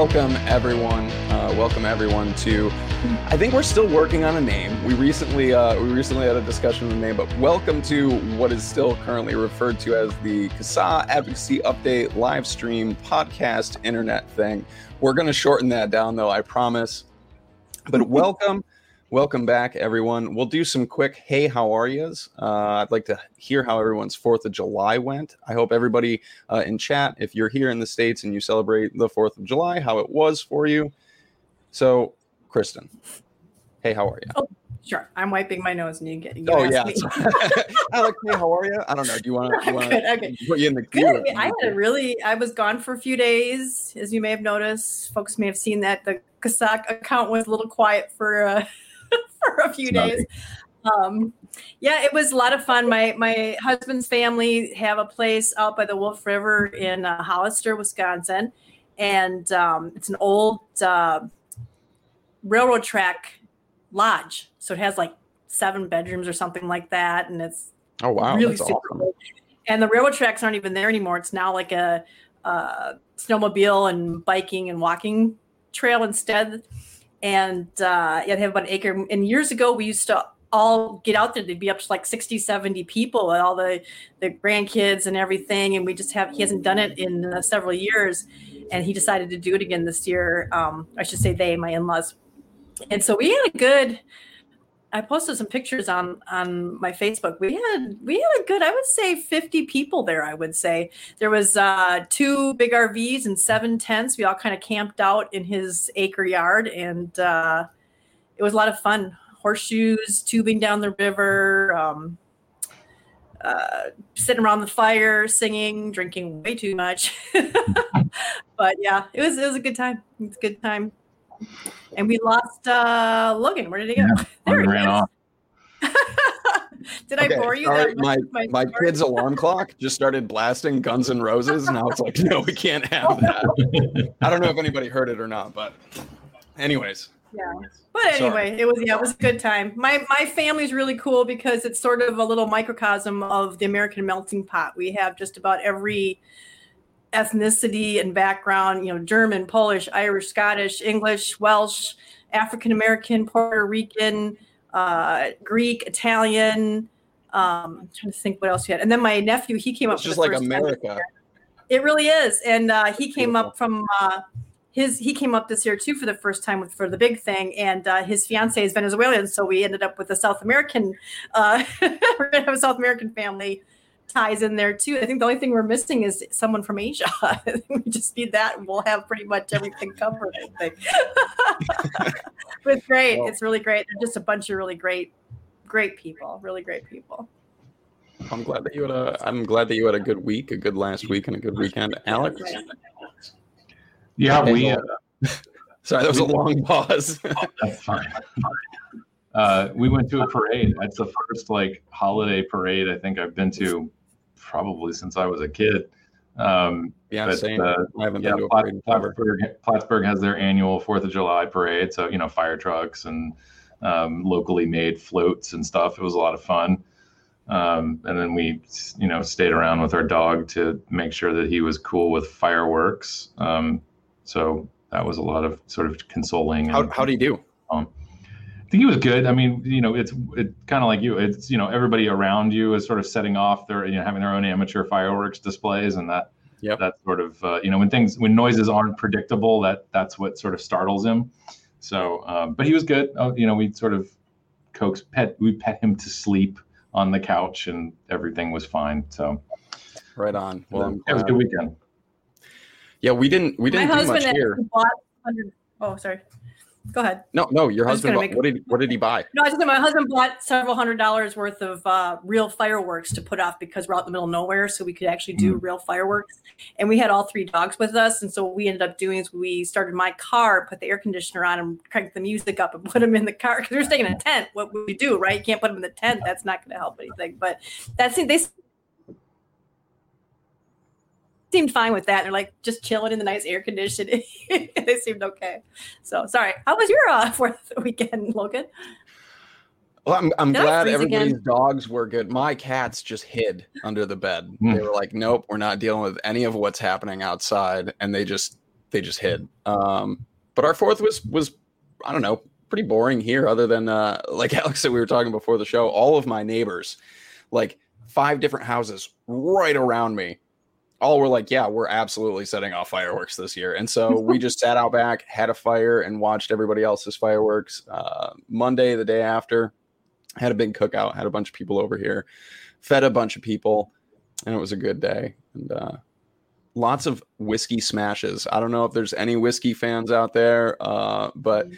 welcome everyone. Uh, welcome everyone to. I think we're still working on a name. We recently uh, we recently had a discussion on the name, but welcome to what is still currently referred to as the CASAA Advocacy Update live stream podcast internet thing. We're going to shorten that down, though. I promise. But welcome. Welcome back, everyone. We'll do some quick hey, how are yous? Uh, I'd like to hear how everyone's 4th of July went. I hope everybody uh, in chat, if you're here in the States and you celebrate the 4th of July, how it was for you. So, Kristen, hey, how are you? Oh, sure. I'm wiping my nose and you get you oh, yeah. Alex, hey, how are you? I don't know. Do you want to okay. put you in the queue? I I had a really, I was gone for a few days, as you may have noticed. Folks may have seen that the CASAA account was a little quiet for uh, for a few days. Um, yeah, it was a lot of fun. My my husband's family have a place out by the Wolf River in uh, Hollister, Wisconsin, and um, it's an old uh, railroad track lodge. So it has like seven bedrooms or something like that, and it's Oh, wow. really that's super awesome. And the railroad tracks aren't even there anymore. It's now like a, uh snowmobile and biking and walking trail instead. And uh, yeah, they have about an acre. And years ago, we used to all get out there. There'd be up to like 60, 70 people and all the, the grandkids and everything. And we just have, he hasn't done it in uh, several years. And he decided to do it again this year. Um, I should say they, my in laws. And so we had a good, I posted some pictures on on my Facebook. We had we had a good, I would say, fifty people there. I would say there was uh, two big RVs and seven tents. We all kind of camped out in his acre yard, and uh, it was a lot of fun. Horseshoes, tubing down the river, um, uh, sitting around the fire, singing, drinking way too much. but yeah, it was it was a good time. It's a good time. And we lost uh, Logan. Where did he go? There he ran is. off. Did I bore you? sorry, that my much my kid's alarm clock just started blasting Guns N' Roses. Now it's like, no, we can't have that. I don't know if anybody heard it or not, but anyways, Yeah. But Sorry. anyway, it was yeah, it was a good time. My my family's really cool because it's sort of a little microcosm of the American melting pot. We have just about every ethnicity and background, you know, German, Polish, Irish, Scottish, English, Welsh, African American, Puerto Rican, uh, Greek, Italian. Um, I'm trying to think what else we had. And then my nephew, he came up it's just the like first America. It really is, and uh, he came Beautiful. up from uh, his. He came up this year too for the first time with for the big thing, and uh, his fiance is Venezuelan, so we ended up with a South American. Uh, we're gonna have a South American family ties in there too. I think the only thing we're missing is someone from Asia. we just need that, and we'll have pretty much everything covered. I think. but it's great. Well- it's really great. They're just a bunch of really great, great people. Really great people. I'm glad that you had a. I'm glad that you had a good week, a good last week, and a good weekend, Alex. Yeah, Okay, we. well- Uh, Sorry, that was a long pause. that's fine. Uh, we went to a parade. That's the first like holiday parade I think I've been to, probably since I was a kid. Um, yeah, but, same. uh, I haven't yeah, been to a Plat- parade. Plattsburgh, Plattsburgh has their annual Fourth of July parade, so you know fire trucks and um, locally made floats and stuff. It was a lot of fun. Um, and then we, you know, stayed around with our dog to make sure that he was cool with fireworks. Um, so that was a lot of sort of consoling. How and- how do you do? um, I think he was good. I mean, you know, it's it kind of like you. It's you know, everybody around you is sort of setting off their you know having their own amateur fireworks displays, and that Yep. that sort of uh, you know when things when noises aren't predictable, that that's what sort of startles him. So, um, but he was good. Oh, you know, we sort of coax pet we pet him to sleep on the couch, and everything was fine. So, Right on. Well, I'm it was a good weekend. Yeah, we didn't we didn't do much here. bought. 100 Oh, sorry. Go ahead. No, no, your husband. bought- what did what did he buy? No, I just my husband bought several hundred dollars worth of uh, real fireworks to put off because we're out in the middle of nowhere, so we could actually do real fireworks. And we had all three dogs with us, and so what we ended up doing is we started my car, put the air conditioner on, and cranked the music up, and put them in the car because we were staying in a tent. What would we do, right? You can't put them in the tent; that's not going to help anything. But that's they seemed fine with that. They're like just chilling in the nice air conditioning. they seemed okay. So sorry. How was your uh, fourth weekend, Logan? Well, I'm, I'm Did glad everybody's again? dogs were good. My cats just hid under the bed. Hmm. They were like, "Nope, we're not dealing with any of what's happening outside," and they just they just hid. Um, but our fourth was was I don't know pretty boring here. Other than uh, like Alex said, we were talking before the show. All of my neighbors, like five different houses right around me, all were like, "Yeah, we're absolutely setting off fireworks this year." And so we just sat out back, had a fire, and watched everybody else's fireworks. Uh, Monday, the day after, had a big cookout, had a bunch of people over here, fed a bunch of people, and it was a good day. And uh, lots of whiskey smashes. I don't know if there's any whiskey fans out there, uh, but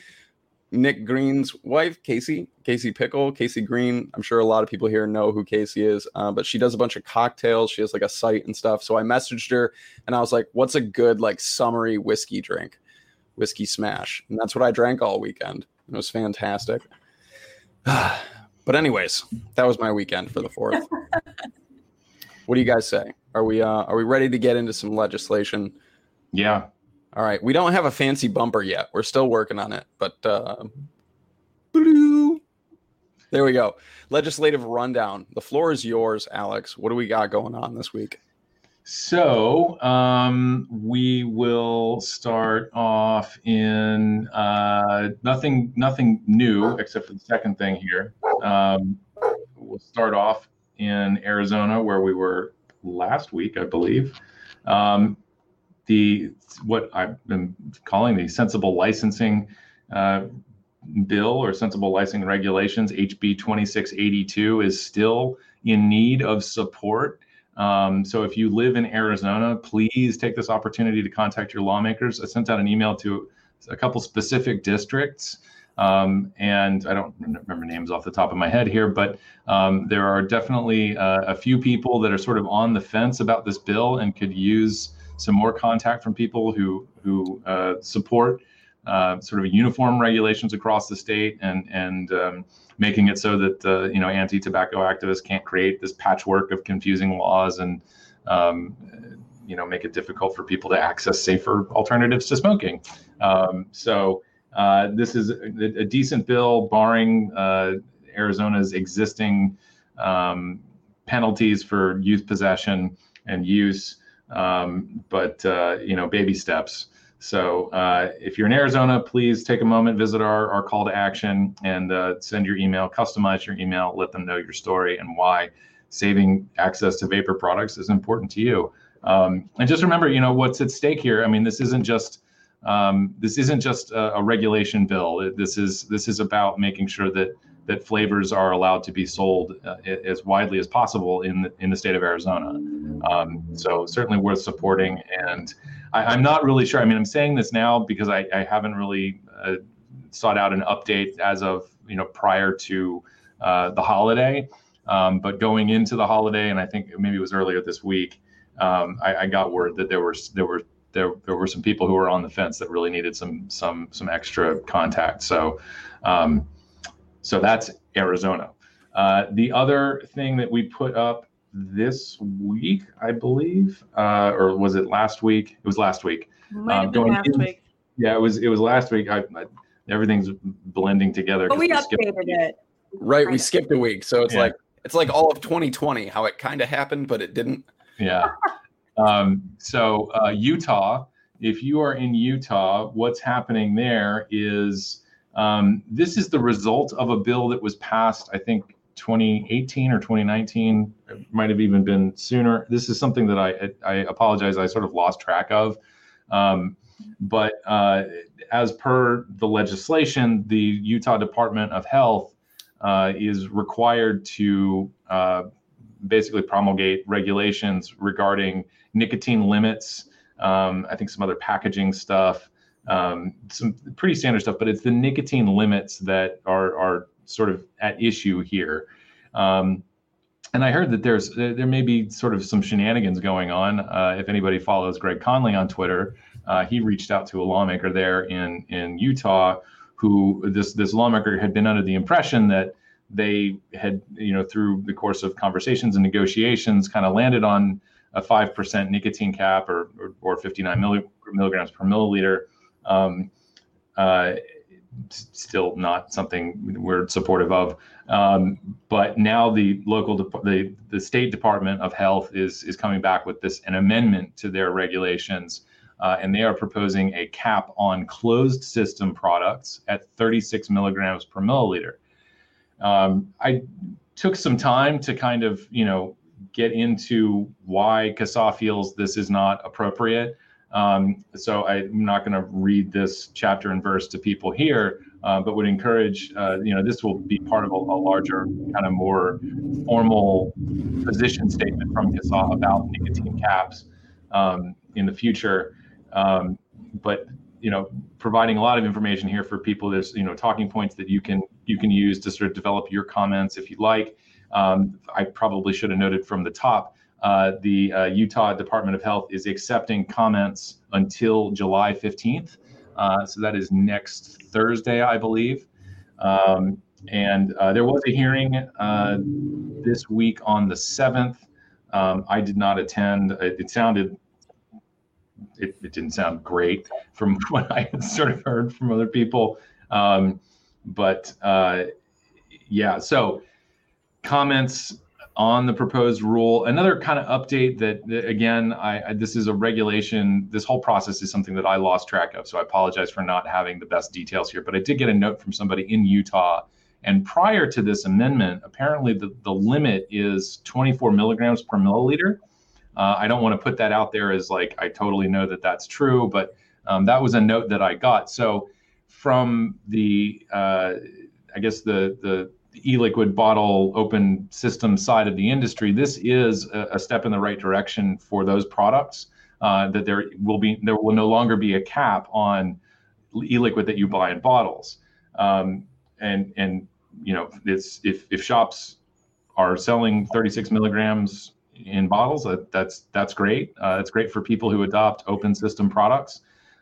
Nick Green's wife, Casey, Casey Pickle, Casey Green. I'm sure a lot of people here know who Casey is, uh, but she does a bunch of cocktails. She has like a site and stuff. So I messaged her and I was like, "What's a good like summery whiskey drink?" Whiskey smash, and that's what I drank all weekend. It was fantastic. but anyways, that was my weekend for the fourth. what do you guys say? Are we uh, are we ready to get into some legislation? Yeah. All right. We don't have a fancy bumper yet. We're still working on it, but uh, there we go. Legislative rundown. The floor is yours, Alex. What do we got going on this week? So um, we will start off in uh, nothing nothing new except for the second thing here. Um, we'll start off in Arizona where we were last week, I believe. Um, the what I've been calling the sensible licensing uh, bill or sensible licensing regulations, HB 2682, is still in need of support. Um, so if you live in Arizona, please take this opportunity to contact your lawmakers. I sent out an email to a couple specific districts. Um, and I don't remember names off the top of my head here, but um, there are definitely uh, a few people that are sort of on the fence about this bill and could use some more contact from people who who uh, support uh, sort of uniform regulations across the state and and um, making it so that uh, you know anti-tobacco activists can't create this patchwork of confusing laws and um, you know make it difficult for people to access safer alternatives to smoking. Um, so uh, this is a, a, decent bill, barring uh, Arizona's existing um, penalties for youth possession and use. Um, but uh, you know, baby steps. So uh, if you're in Arizona, please take a moment, visit our, our call to action, and uh, send your email, customize your email, let them know your story and why saving access to vapor products is important to you. Um, and just remember, you know, what's at stake here. I mean, this isn't just um, this isn't just a, a, regulation bill. This is this is about making sure that that flavors are allowed to be sold uh, as widely as possible in the, in the state of Arizona. Um, so certainly worth supporting. And I, am not really sure. I mean, I'm saying this now because I, I haven't really uh, sought out an update as of you know prior to uh, the holiday. Um, but going into the holiday, and I think maybe it was earlier this week, um, I, I, got word that there were there were there, there were some people who were on the fence that really needed some some some extra contact. So um, so that's Arizona. Uh, the other thing that we put up this week, I believe, uh, or was it last week? It was last week. Might have um, been last in, week. Yeah, it was. It was last week. I, I everything's blending together. But we, we updated it. Right, we skipped a week, so it's yeah. like it's like all of 2020, how it kind of happened, but it didn't. Yeah. um, so uh, Utah, if you are in Utah, what's happening there is um, this is the result of a bill that was passed, I think, 2018 or 2019. It might have even been sooner. This is something that I, I apologize, I sort of lost track of. Um, but uh, as per the legislation, the Utah Department of Health uh, is required to uh, basically promulgate regulations regarding nicotine limits. Um, I think some other packaging stuff, um, some pretty standard stuff, but it's the nicotine limits that are are sort of at issue here. Um, and I heard that there's there may be sort of some shenanigans going on. Uh, if anybody follows Greg Conley on Twitter, uh, he reached out to a lawmaker there in in Utah, who this this lawmaker had been under the impression that they had you know through the course of conversations and negotiations kind of landed on a five percent nicotine cap or or, or 59 milligrams per milliliter um, uh, still not something we're supportive of. Um, but now the local, the the state department of health is is coming back with this an amendment to their regulations uh, and they are proposing a cap on closed system products at 36 milligrams per milliliter. Um, I took some time to kind of, you know, get into why CASAA feels this is not appropriate. Um, so I'm not going to read this chapter and verse to people here, uh, but would encourage, uh, you know, this will be part of a, a, larger, kind of more formal position statement from CASAA about nicotine caps um, in the future. Um, but you know, providing a lot of information here for people. There's you know talking points that you can you can use to sort of develop your comments if you'd like. Um, I probably should have noted from the top. Uh, the uh, Utah Department of Health is accepting comments until July 15th. Uh, so that is next Thursday, I believe. Um, and uh, there was a hearing uh, this week on the 7th. Um, I did not attend. It, it sounded it, it didn't sound great from what I had sort of heard from other people. Um, but yeah, so comments on the proposed rule. Another kind of update that, that again, I, I, this is a regulation. This whole process is something that I lost track of, so I apologize for not having the best details here. But I did get a note from somebody in Utah, and prior to this amendment, apparently the the limit is 24 milligrams per milliliter. Uh, I don't want to put that out there as like I totally know that that's true, but um, that was a note that I got. So from the uh, I guess the the e-liquid bottle open system side of the industry, this is a, a step in the right direction for those products. Uh, that there will be there will no longer be a cap on e-liquid that you buy in bottles, um, and and you know it's if if shops are selling 36 milligrams in bottles. Uh, that's that's great. Uh, it's great for people who adopt open system products.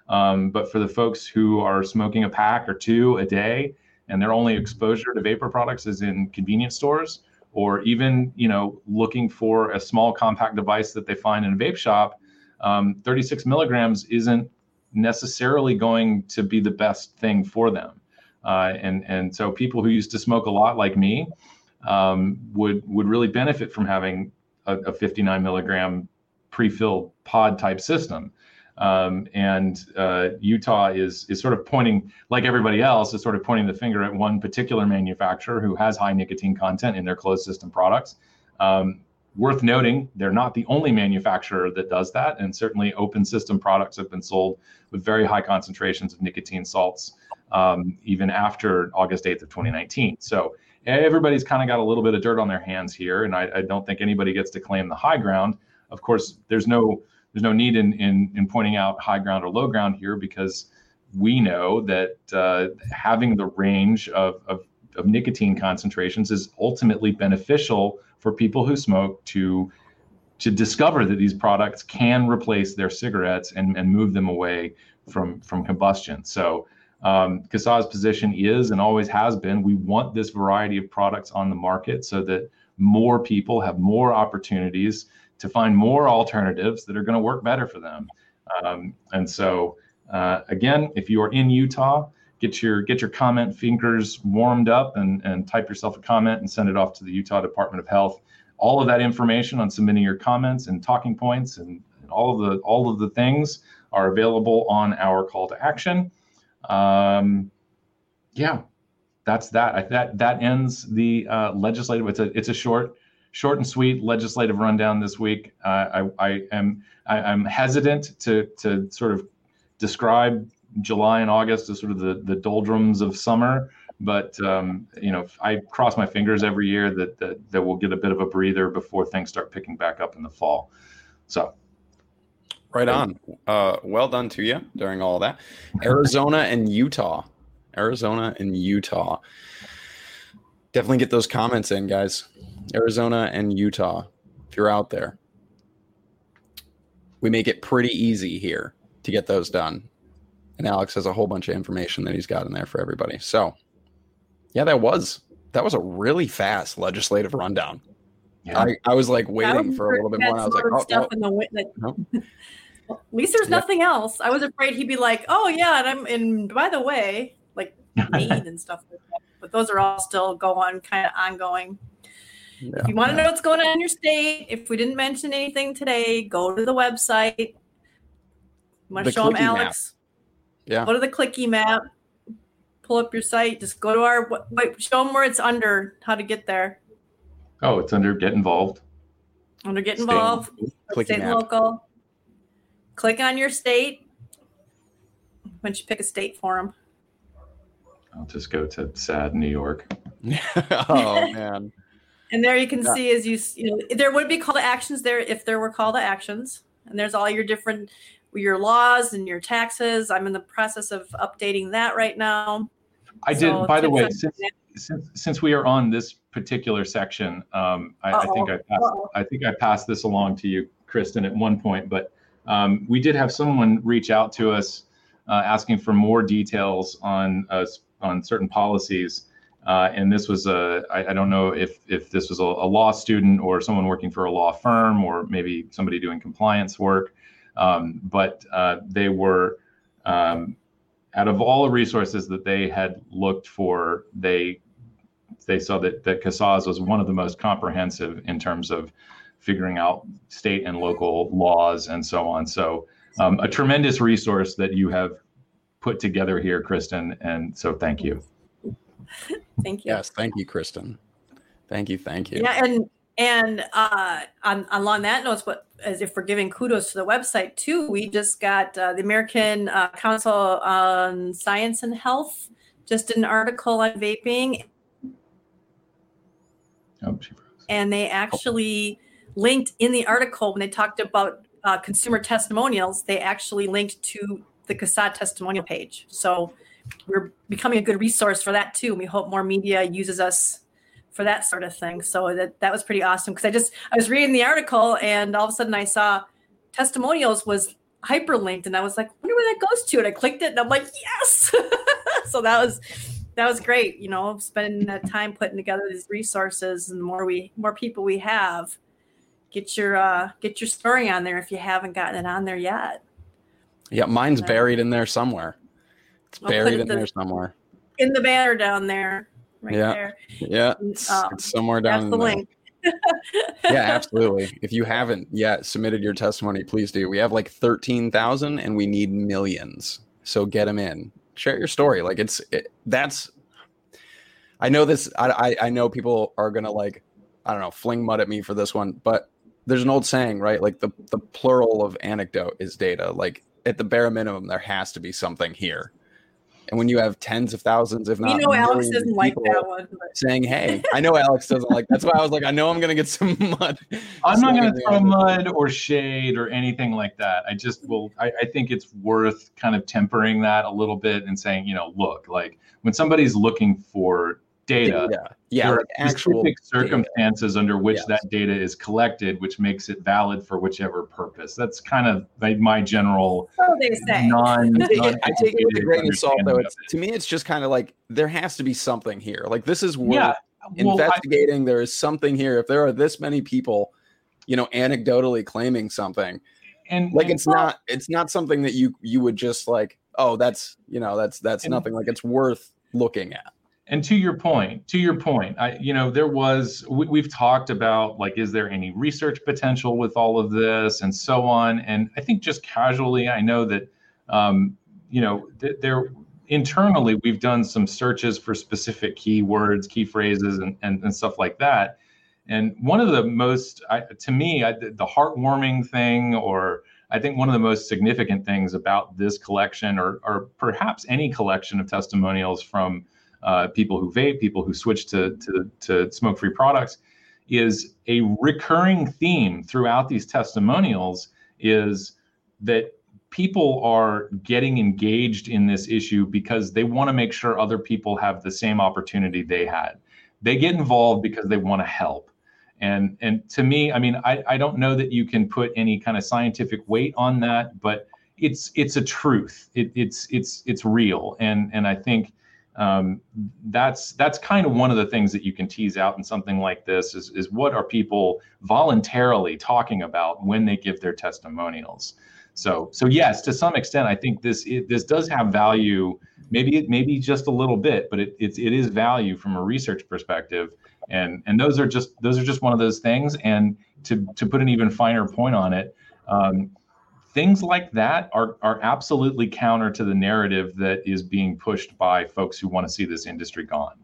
Um, but for the folks who are smoking a pack or two a day, and their only exposure to vapor products is in convenience stores, or even you know looking for a small compact device that they find in a vape shop, um, 36 milligrams isn't necessarily going to be the best thing for them. Uh, and and so people who used to smoke a lot, like me, um, would would really benefit from having a, a 59 milligram pre-filled pod type system. Um, and uh, Utah is is sort of pointing, like everybody else, is sort of pointing the finger at one particular manufacturer who has high nicotine content in their closed system products. Um, worth noting, they're not the only manufacturer that does that, and certainly open system products have been sold with very high concentrations of nicotine salts um, even after August 8th of 2019. So everybody's kind of got a little bit of dirt on their hands here, and I, I, don't think anybody gets to claim the high ground. Of course, there's no there's no need in in, in pointing out high ground or low ground here because we know that uh, having the range of, of, of nicotine concentrations is ultimately beneficial for people who smoke to to discover that these products can replace their cigarettes and, and move them away from from combustion. So um, position is and always has been we want this variety of products on the market so that more people have more opportunities to find more alternatives that are going to work better for them. Um, and so, uh, again, if you are in Utah, get your get your comment fingers warmed up and, and type yourself a comment and send it off to the Utah Department of Health. All of that information on submitting your comments and talking points and, all of the all of the things are available on our call to action. Um, yeah, that's that. I, that that ends the uh, legislative. It's a it's a short short and sweet legislative rundown this week. Uh, I, I am I, am hesitant to to sort of describe July and August as sort of the the doldrums of summer, but um, you know I cross my fingers every year that, that that we'll get a bit of a breather before things start picking back up in the fall. So Right on. Uh, well done to you during all that. Arizona and Utah. Arizona and Utah. Definitely get those comments in, guys. Arizona and Utah, if you're out there. We make it pretty easy here to get those done. And Alex has a whole bunch of information that he's got in there for everybody. So, yeah, that was that was a really fast legislative rundown. Yeah. I, I was like waiting for a little bit more. I was like, oh, stuff oh, in the no. At least there's nothing else. I was afraid he'd be like, "Oh yeah," and I'm and by the way, like Maine and stuff like that. But those are all still going, kind of ongoing. Yeah, if you want to know what's going on in your state, if we didn't mention anything today, go to the website. You want to show them, Alex? Map. Yeah. Go to the clicky map. Pull up your site. Just go to our wait. Show them where it's under. How to get there. Oh, it's under get involved. Under get involved. State, state and local. Click on your state. Why don't you pick a state for them? I'll just go to sad New York. oh man. and there you can yeah. see as you you know there would be call to actions there if there were call to actions and there's all your different your laws and your taxes. I'm in the process of updating that right now. I so did. By the way, since, since, since we are on this particular section, um, I, I, think I passed. I think I passed this along to you, Kristen, at one point. But um, we did have someone reach out to us uh, asking for more details on uh, on certain policies. Uh, and this was a I, I don't know if if this was a, a, law student or someone working for a law firm or maybe somebody doing compliance work, um, but uh, they were um, out of all the resources that they had looked for, they they saw that that CASAA's was one of the most comprehensive in terms of figuring out state and local laws and so on. So um, a tremendous resource that you have put together here, Kristen. And so thank you. thank you. Yes, thank you, Kristen. Thank you, thank you. Yeah, and and uh, on along that note, what as if we're giving kudos to the website too, we just got uh, the American uh, Council on Science and Health just did an article on vaping. Oh, and they actually linked in the article when they talked about uh, consumer testimonials, they actually linked to the CASAA testimonial page. So we're becoming a good resource for that too. And we hope more media uses us for that sort of thing. So that that was pretty awesome because I just I was reading the article and all of a sudden I saw testimonials was hyperlinked and I was like, wonder where that goes to. And I clicked it and I'm like, yes. so that was that was great. You know, spending that time putting together these resources and the more we more people we have, get your uh get your story on there if you haven't gotten it on there yet. Yeah, mine's buried in there somewhere. It's buried in the, there somewhere. In the banner down there. Right yeah. There. Yeah. It's, um, it's somewhere down the link. yeah, absolutely. If you haven't yet submitted your testimony, please do. We have like 13,000 and we need millions. So get them in. Share your story. Like it's it, that's I know this I, I I know people are going to like I don't know, fling mud at me for this one, but there's an old saying, right? Like the the plural of anecdote is data. Like at the bare minimum there has to be something here and when you have tens of thousands, if not, you know, Alex doesn't like that one. But. Saying, "Hey, I know Alex doesn't like." That's why I was like, "I know I'm going to get some mud." I'm not going to throw mud or shade or anything like that. I just will. I, I think it's worth kind of tempering that a little bit and saying, you know, look, like when somebody's looking for data. Yeah, yeah there like are specific circumstances data. under which yes. that data is collected, which makes it valid for whichever purpose. That's kind of like my general so they say. non. I take it, I take it with a grain of salt, though. It's, to me, it's just kind of like there has to be something here. Like this is worth yeah. well, investigating. I, there is something here. If there are this many people, you know, anecdotally claiming something, and like and, it's well, not it's not something that you you would just like oh that's you know that's that's and, nothing like it's worth looking at and to your point to your point i you know there was we, have talked about like is there any research potential with all of this and so on. And i think just casually i know that um, you know th- there internally we've done some searches for specific keywords key phrases and, and, and stuff like that. And one of the most I, to me I, the heartwarming thing or I think one of the most significant things about this collection, or, or perhaps any collection of testimonials from uh, people who vape, people who switch to, to, to smoke free products, is a recurring theme throughout these testimonials is that people are getting engaged in this issue because they want to make sure other people have the same opportunity they had. They get involved because they want to help. And and to me, I mean, I, I don't know that you can put any kind of scientific weight on that, but it's it's a truth. It, it's it's it's real. And and I think um, that's that's kind of one of the things that you can tease out in something like this is, is what are people voluntarily talking about when they give their testimonials? So so yes to some extent i think this it, this does have value maybe it maybe just a little bit but it, it, it is value from a research perspective. And and those are just those are just one of those things. And to to put an even finer point on it um, things like that are are absolutely counter to the narrative that is being pushed by folks who want to see this industry gone.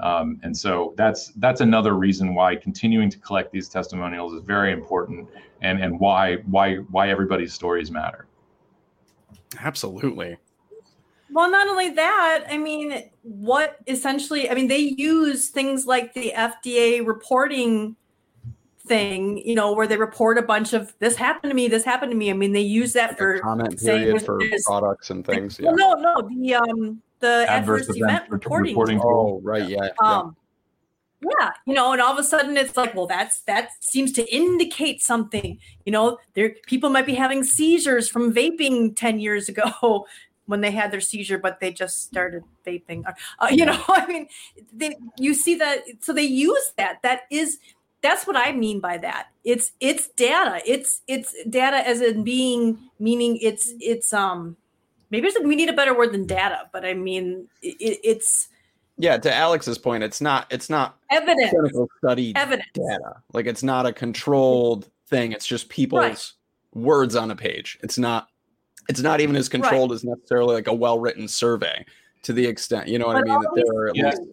Um, and so that's that's another reason why continuing to collect these testimonials is very important, and and why why why everybody's stories matter. Absolutely. Well, not only that, I mean, what essentially, I mean, they use things like the FDA reporting thing, you know, where they report a bunch of this happened to me, this happened to me. I mean, they use that Like a for comment saying period there's- for products and things. Yeah. Well, no, no, the um the adverse, event, reporting. reporting Oh, right. Yeah. yeah. Um, yeah, you know, and all of a sudden it's like, well, that's that seems to indicate something. You know, there people might be having seizures from vaping ten years ago when they had their seizure, but they just started vaping. Uh, you know, I mean, they you see that, so they use that. That is that's what I mean by that. It's it's data. It's it's data as in being meaning it's it's um maybe it's, we need a better word than data, but I mean it, it's yeah. To Alex's point, it's not. It's not evidence. clinical study Evidence. data. Like it's not a controlled thing. It's just people's Right. words on a page. It's not. It's not even as controlled as necessarily like a well-written survey. To the extent, you know what I mean, that there are at Yeah. least but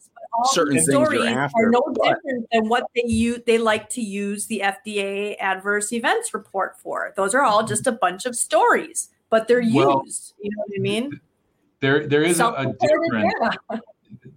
certain things you're stories after, are no but- different than what they use. They like to use the FDA adverse events report for. Those are all mm-hmm. just a bunch of stories, but they're Well, used. You know what I mean? There there is a, a difference. data.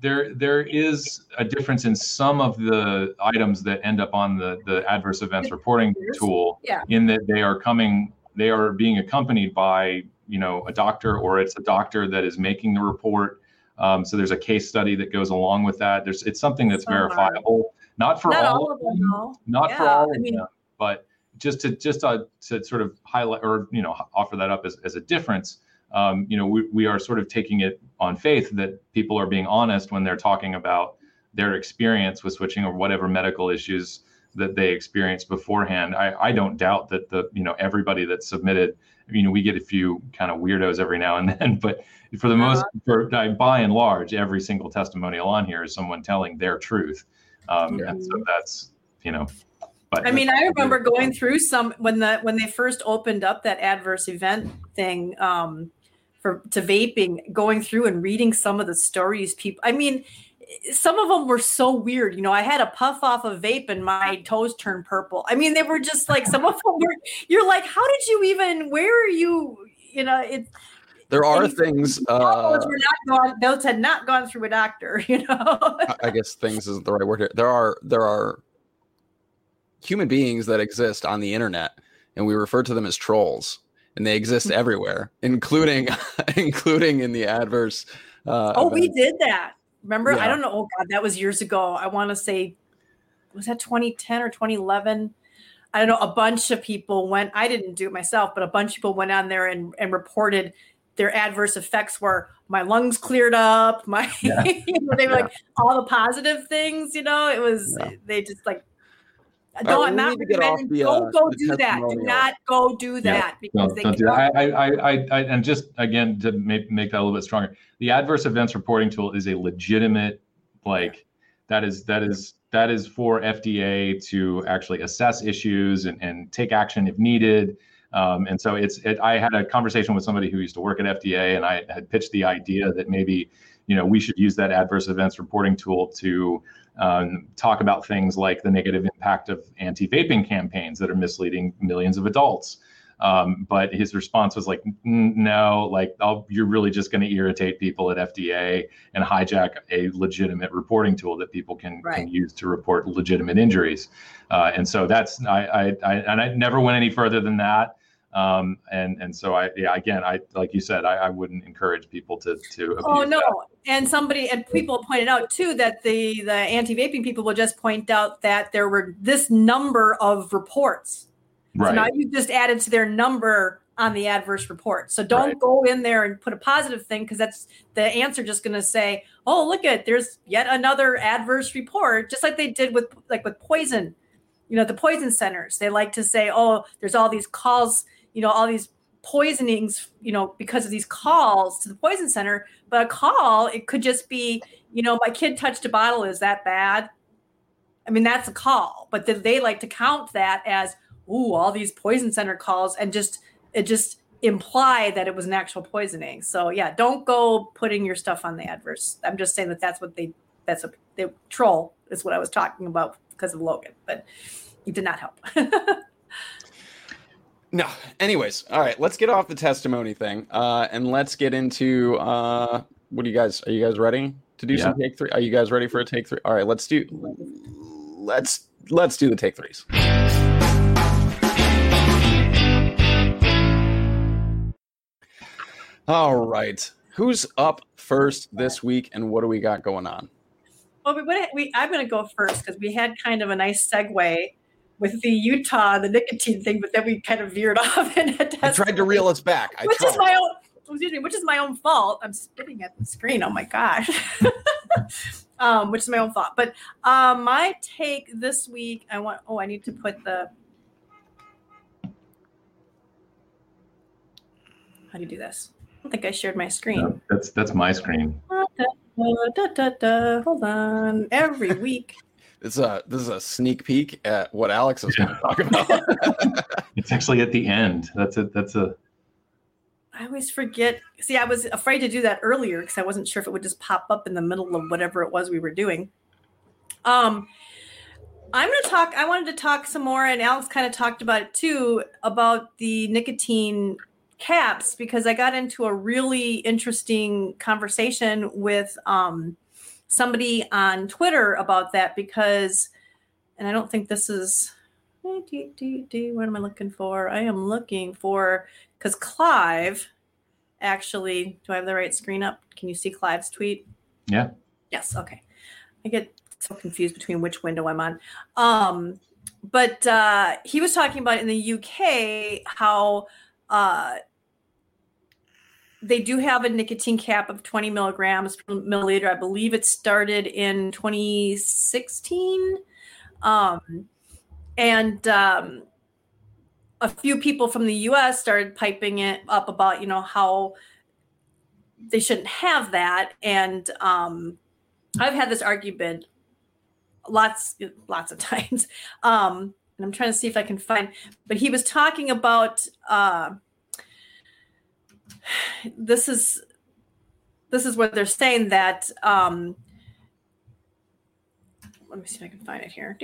there there is a difference in some of the items that end up on the the adverse events reporting tool Yeah. in that they are coming they are being accompanied by you know a doctor or it's a doctor that is making the report um, so there's a case study that goes along with that there's it's something that's are. verifiable not for Not all, all of them, though. not for all I of them but just to just uh, to sort of highlight or you know offer that up as, as a difference um, you know we, we are sort of taking it on faith that people are being honest when they're talking about their experience with switching or whatever medical issues that they experienced beforehand i, I don't doubt that the you know everybody that submitted you know we get a few kind of weirdos every now and then but for the most for by and large every single testimonial on here is someone telling their truth. Um, and so that's you know but I mean, I remember going through some when the when they first opened up that adverse event thing um, for to vaping, going through and reading some of the stories. People, I mean, some of them were so weird. You know, I had a puff off a vape and my toes turned purple. I mean, they were just like some of them were. You're like, how did you even? Where are you? You know, it. there are things. Uh, those were not gone. Those had not gone through a doctor. You know. I- guess things isn't the right word here. There are there are human beings that exist on the internet, and we refer to them as trolls, and they exist Hmm. everywhere, including including in the adverse. Uh, Oh, we did that. Remember? Yeah. I don't know. Oh God, that was years ago. I want to say, was that 2010 or 2011? I don't know. A bunch of people went. I didn't do it myself, but a bunch of people went on there and, and reported their adverse effects were my lungs cleared up. My Yeah. you know, they were Yeah. like all the positive things. You know, it was they just like. Right, No, well, I'm not need to get off recommending. the, Don't uh, go do that. Do not go do that because don't, they don't can do that. I, I, I, I, and just again to make, make that a little bit stronger, the adverse events reporting tool is a legitimate, like that is that is that is for FDA to actually assess issues and, and take action if needed. Um, and so it's it, I had a conversation with somebody who used to work at FDA, and I had pitched the idea that maybe you know we should use that adverse events reporting tool to um, talk about things like the negative impact of anti-vaping campaigns that are misleading millions of adults. Um, but his response was like, no, like I'll, you're really just going to irritate people at FDA and hijack a legitimate reporting tool that people can, Right. can use to report legitimate injuries. Uh, and so that's I, I, I and I never went any further than that. Um, and and so I yeah again I like you said I, I wouldn't encourage people to to Oh no! that. And somebody and people pointed out too that the the anti-vaping people will just point out that there were this number of reports. So now right you just added to their number on the adverse report. So don't Right. go in there and put a positive thing because that's the answer. Just going to say, "Oh, look at there's yet another adverse report," just like they did with like with poison. You know, the poison centers they like to say, "Oh, there's all these calls." You know, all these poisonings. You know, because of these calls to the poison center. But a call, it could just be, you know, my kid touched a bottle. Is that bad? I mean, that's a call, but then they like to count that as, ooh, all these poison center calls and just it just imply that it was an actual poisoning. So yeah, don't go putting your stuff on the adverse. I'm just saying that that's what they that's a they troll is what I was talking about because of Logan, but it did not help. no. Anyways, all right, let's get off the testimony thing uh, and let's get into uh, what do you guys are you guys ready to do yeah. some take three? Are you guys ready for a take three? All right, let's do let's let's do the take threes. All right. Who's up first this week and what do we got going on? Well, we, we I'm going to go first because we had kind of a nice segue with the Utah, the nicotine thing, but then we kind of veered off. And I tried to reel us back. I which tried. is my own, excuse me, which is my own fault. I'm spitting at the screen. Oh my gosh. um, which is my own fault. But um, my take this week, I want, oh, I need to put the, how do you do this? I think I shared my screen. No, that's that's my screen. Da, da, da, Hold on. Every week. This is a this is a sneak peek at what Alex is yeah. going to talk about. it's actually at the end. That's a that's a. I always forget. See, I was afraid to do that earlier because I wasn't sure if it would just pop up in the middle of whatever it was we were doing. Um, I'm going to talk. I wanted to talk some more, and Alex kind of talked about it too about the nicotine caps because I got into a really interesting conversation with um, somebody on Twitter about that because, and I don't think this is. What am I looking for? I am looking for because Clive actually. Do I have the right screen up? Can you see Clive's tweet? Yeah. Yes. Okay. I get so confused between which window I'm on. Um, but uh, he was talking about in the UK how uh, they do have a nicotine cap of 20 milligrams per milliliter. I believe it started in 2016. Um, and um, a few people from the US started piping it up about, you know, how they shouldn't have that. And um, I've had this argument lots, lots of times. Um, and I'm trying to see if I can find, but he was talking about, uh, this is this is what they're saying that um let me see if I can find it here.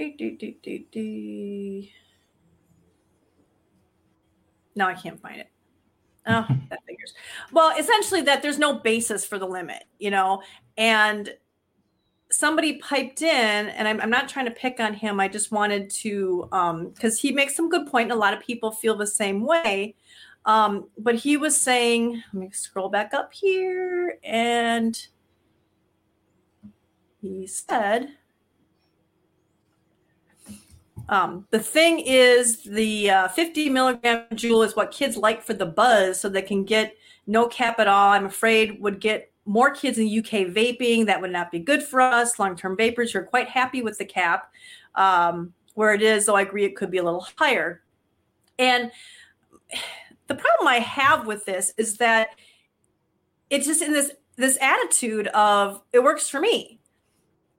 No, I can't find it. Oh, that figures. Well, essentially, that there's no basis for the limit, you know, and somebody piped in, and I'm, I'm not trying to pick on him. I just wanted to, um, because he makes some good point, and a lot of people feel the same way. Um, but he was saying, let me scroll back up here, and he said, um, the thing is, the uh, 50 milligram Juul is what kids like for the buzz, so they can get no cap at all. I'm afraid would get more kids in the UK vaping. That would not be good for us. Long term vapors are quite happy with the cap um, where it is, though I agree it could be a little higher. And the problem I have with this is that it's just in this this attitude of it works for me.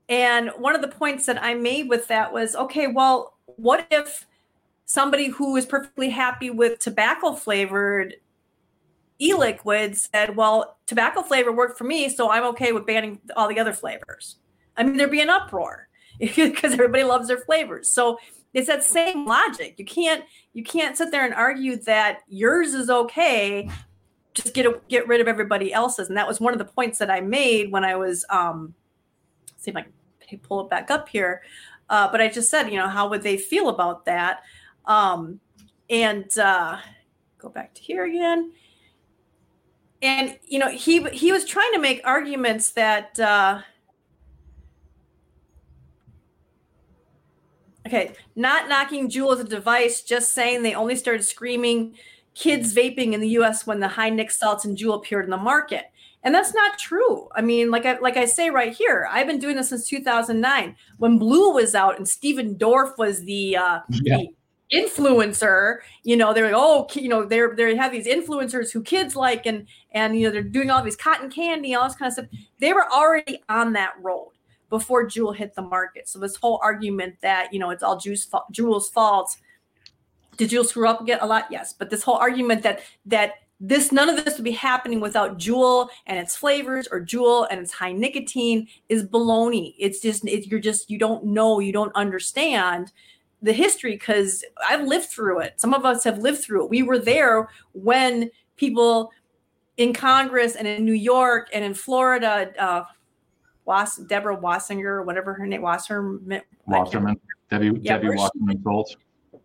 And one of the points that I made with that was okay, well, what if somebody who is perfectly happy with tobacco flavored e-liquid said, well, tobacco flavor worked for me, so I'm okay with banning all the other flavors. I mean, there'd be an uproar because everybody loves their flavors. So it's that same logic. You can't you can't sit there and argue that yours is okay. Just get a, get rid of everybody else's, and that was one of the points that I made when I was um. See if I can pull it back up here, uh, but I just said, you know, how would they feel about that? Um, and uh, go back to here again. And you know, he he was trying to make arguments that. Uh, Okay, not knocking Juul as a device, just saying they only started screaming kids vaping in the US when the high nic salts and Juul appeared in the market. And that's not true. I mean, like I like I say right here, I've been doing this since 2009. When Blu was out and Stephen Dorff was the, uh, yeah. the influencer, you know, they're like, oh, you know, they're they have these influencers who kids like, and and you know, they're doing all these cotton candy, all this kind of stuff. They were already on that road before Juul hit the market. So this whole argument that you know it's all Juul's fault Did Juul screw up again a lot? Yes. But this whole argument that that this none of this would be happening without Juul and its flavors or Juul and its high nicotine is baloney. It's just it, you're just you don't know, you don't understand the history because I've lived through it. Some of us have lived through it. We were there when people in Congress and in New York and in Florida, uh, Was, Deborah Wassinger, whatever her name, Wasserman, Wasserman, Debbie, Yeah, Debbie? Wasserman Schultz,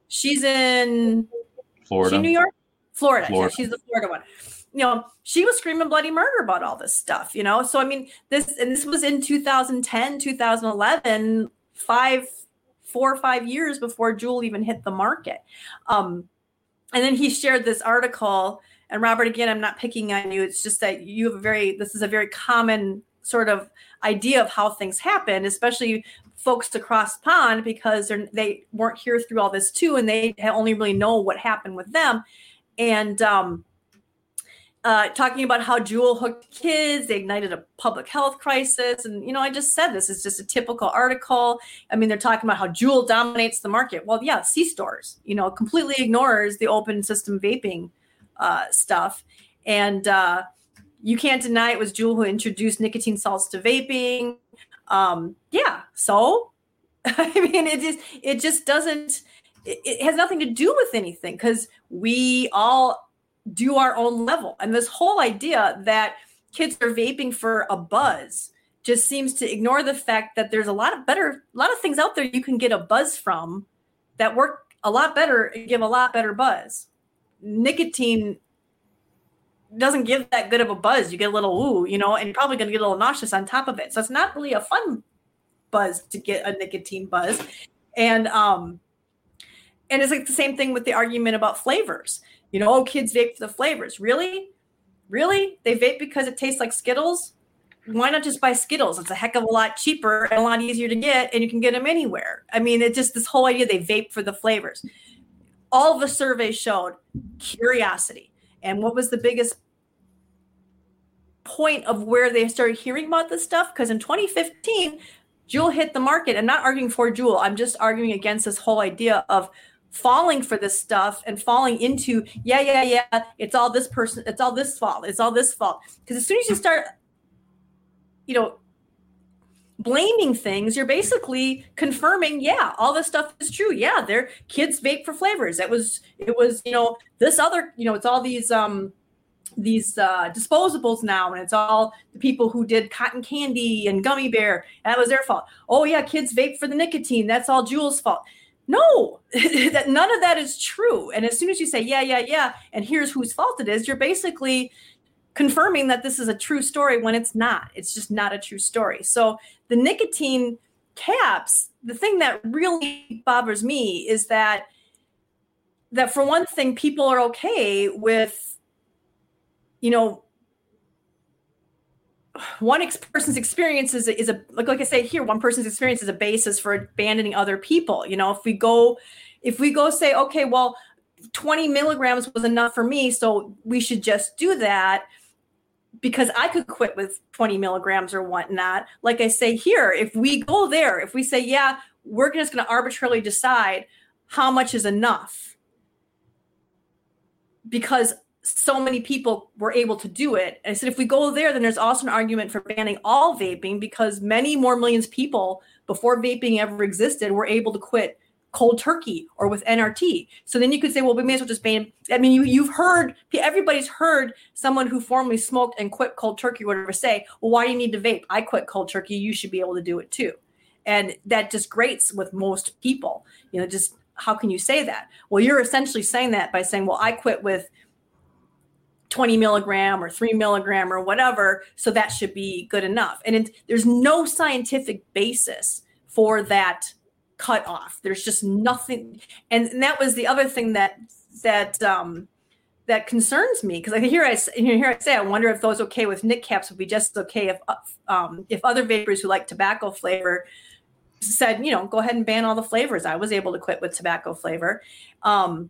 she's in Florida. She New York? Florida. Florida. Yeah, she's the Florida one. You know, she was screaming bloody murder about all this stuff, you know? So, I mean, this, and this was in 2010, 2011, five, four or five years before Juul even hit the market. Um, and then he shared this article. And Robert, again, I'm not picking on you. It's just that you have a very, this is a very common sort of idea of how things happen, especially folks across pond because they weren't here through all this too, and they only really know what happened with them. And um, uh, talking about how Juul hooked kids, they ignited a public health crisis. And, you know, I just said this is just a typical article. I mean, they're talking about how Juul dominates the market. Well, yeah, C stores, you know, completely ignores the open system vaping uh, stuff. And uh, you can't deny it was Juul who introduced nicotine salts to vaping. Um, yeah, so I mean, it just it just doesn't. It, it has nothing to do with anything because we all do our own level. And this whole idea that kids are vaping for a buzz just seems to ignore the fact that there's a lot of better, a lot of things out there you can get a buzz from that work a lot better and give a lot better buzz. Nicotine doesn't give that good of a buzz. You get a little ooh, you know, and you're probably going to get a little nauseous on top of it. So it's not really a fun buzz to get a nicotine buzz. And um and it's like the same thing with the argument about flavors. You know, oh, kids vape for the flavors. Really? Really? They vape because it tastes like Skittles? Why not just buy Skittles? It's a heck of a lot cheaper and a lot easier to get, and you can get them anywhere. I mean, it's just this whole idea they vape for the flavors. All the surveys showed curiosity. And what was the biggest point of where they started hearing about this stuff? Because in 2015, Juul hit the market. I'm not arguing for Juul. I'm just arguing against this whole idea of falling for this stuff and falling into yeah yeah yeah it's all this person it's all this fault it's all this fault because as soon as you start you know blaming things you're basically confirming yeah all this stuff is true yeah their kids vape for flavors it was it was you know this other you know it's all these um these uh, disposables now, and it's all the people who did cotton candy and gummy bear. That was their fault. Oh yeah, kids vape for the nicotine. That's all Juul's fault. No, that none of that is true. And as soon as you say yeah, yeah, yeah, and here's whose fault it is, you're basically confirming that this is a true story when it's not. It's just not a true story. So the nicotine caps, the thing that really bothers me is that that for one thing, people are okay with you know one ex- person's experience is a, is a like, like i say here one person's experience is a basis for abandoning other people you know? If we go if we go say okay well 20 milligrams was enough for me so we should just do that because i could quit with 20 milligrams or whatnot. Like i say here if we go there if we say yeah we're just going to arbitrarily decide how much is enough because so many people were able to do it. I said, if we go there, then there's also an argument for banning all vaping because many more millions of people before vaping ever existed were able to quit cold turkey or with NRT. So then you could say, well, we may as well just ban. I mean, you, you've heard, everybody's heard someone who formerly smoked and quit cold turkey whatever say, well, why do you need to vape? I quit cold turkey. You should be able to do it too. And that just grates with most people. You know, just how can you say that? Well, you're essentially saying that by saying, well, I quit with 20 milligram or 3 milligram or whatever so that should be good enough. And it, there's no scientific basis for that cutoff. There's just nothing and, and that was the other thing that that um that concerns me because I hear I hear I say I wonder if those okay with nic caps would be just okay if um, if other vapers who like tobacco flavor said you know go ahead and ban all the flavors. I was able to quit with tobacco flavor, um,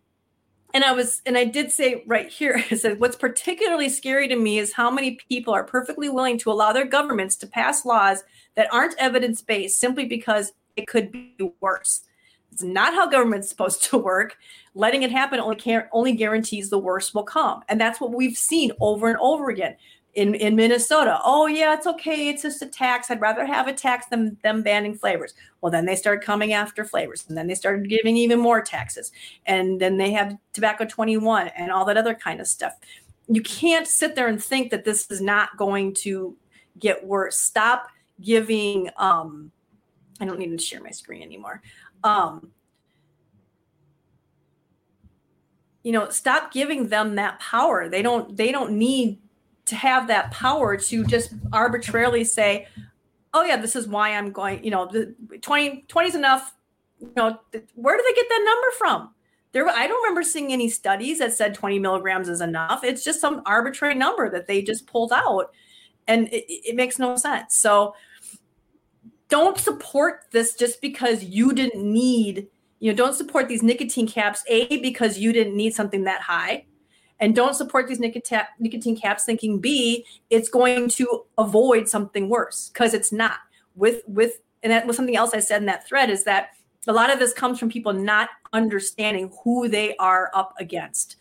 and I was, and I did say right here, I said, what's particularly scary to me is how many people are perfectly willing to allow their governments to pass laws that aren't evidence based simply because it could be worse. It's not how government's supposed to work. Letting it happen only can, only guarantees the worst will come, and that's what we've seen over and over again in, in Minnesota. Oh, yeah, it's okay. It's just a tax. I'd rather have a tax than them banning flavors. Well, then they started coming after flavors and then they started giving even more taxes. And then they have tobacco 21 and all that other kind of stuff. You can't sit there and think that this is not going to get worse. Stop giving, um, I don't need to share my screen anymore. Um, you know, stop giving them that power. They don't, they don't need to have that power to just arbitrarily say, oh yeah, this is why I'm going, you know, the 20, 20 is enough. You know, where do they get that number from? There, I don't remember seeing any studies that said 20 milligrams is enough. It's just some arbitrary number that they just pulled out, and it, it makes no sense. So, don't support this just because you didn't need, you know, don't support these nicotine caps. A because you didn't need something that high, and don't support these nicotine, nicotine caps thinking b it's going to avoid something worse because it's not. With with and that was something else i said in that thread is that a lot of this comes from people not understanding who they are up against.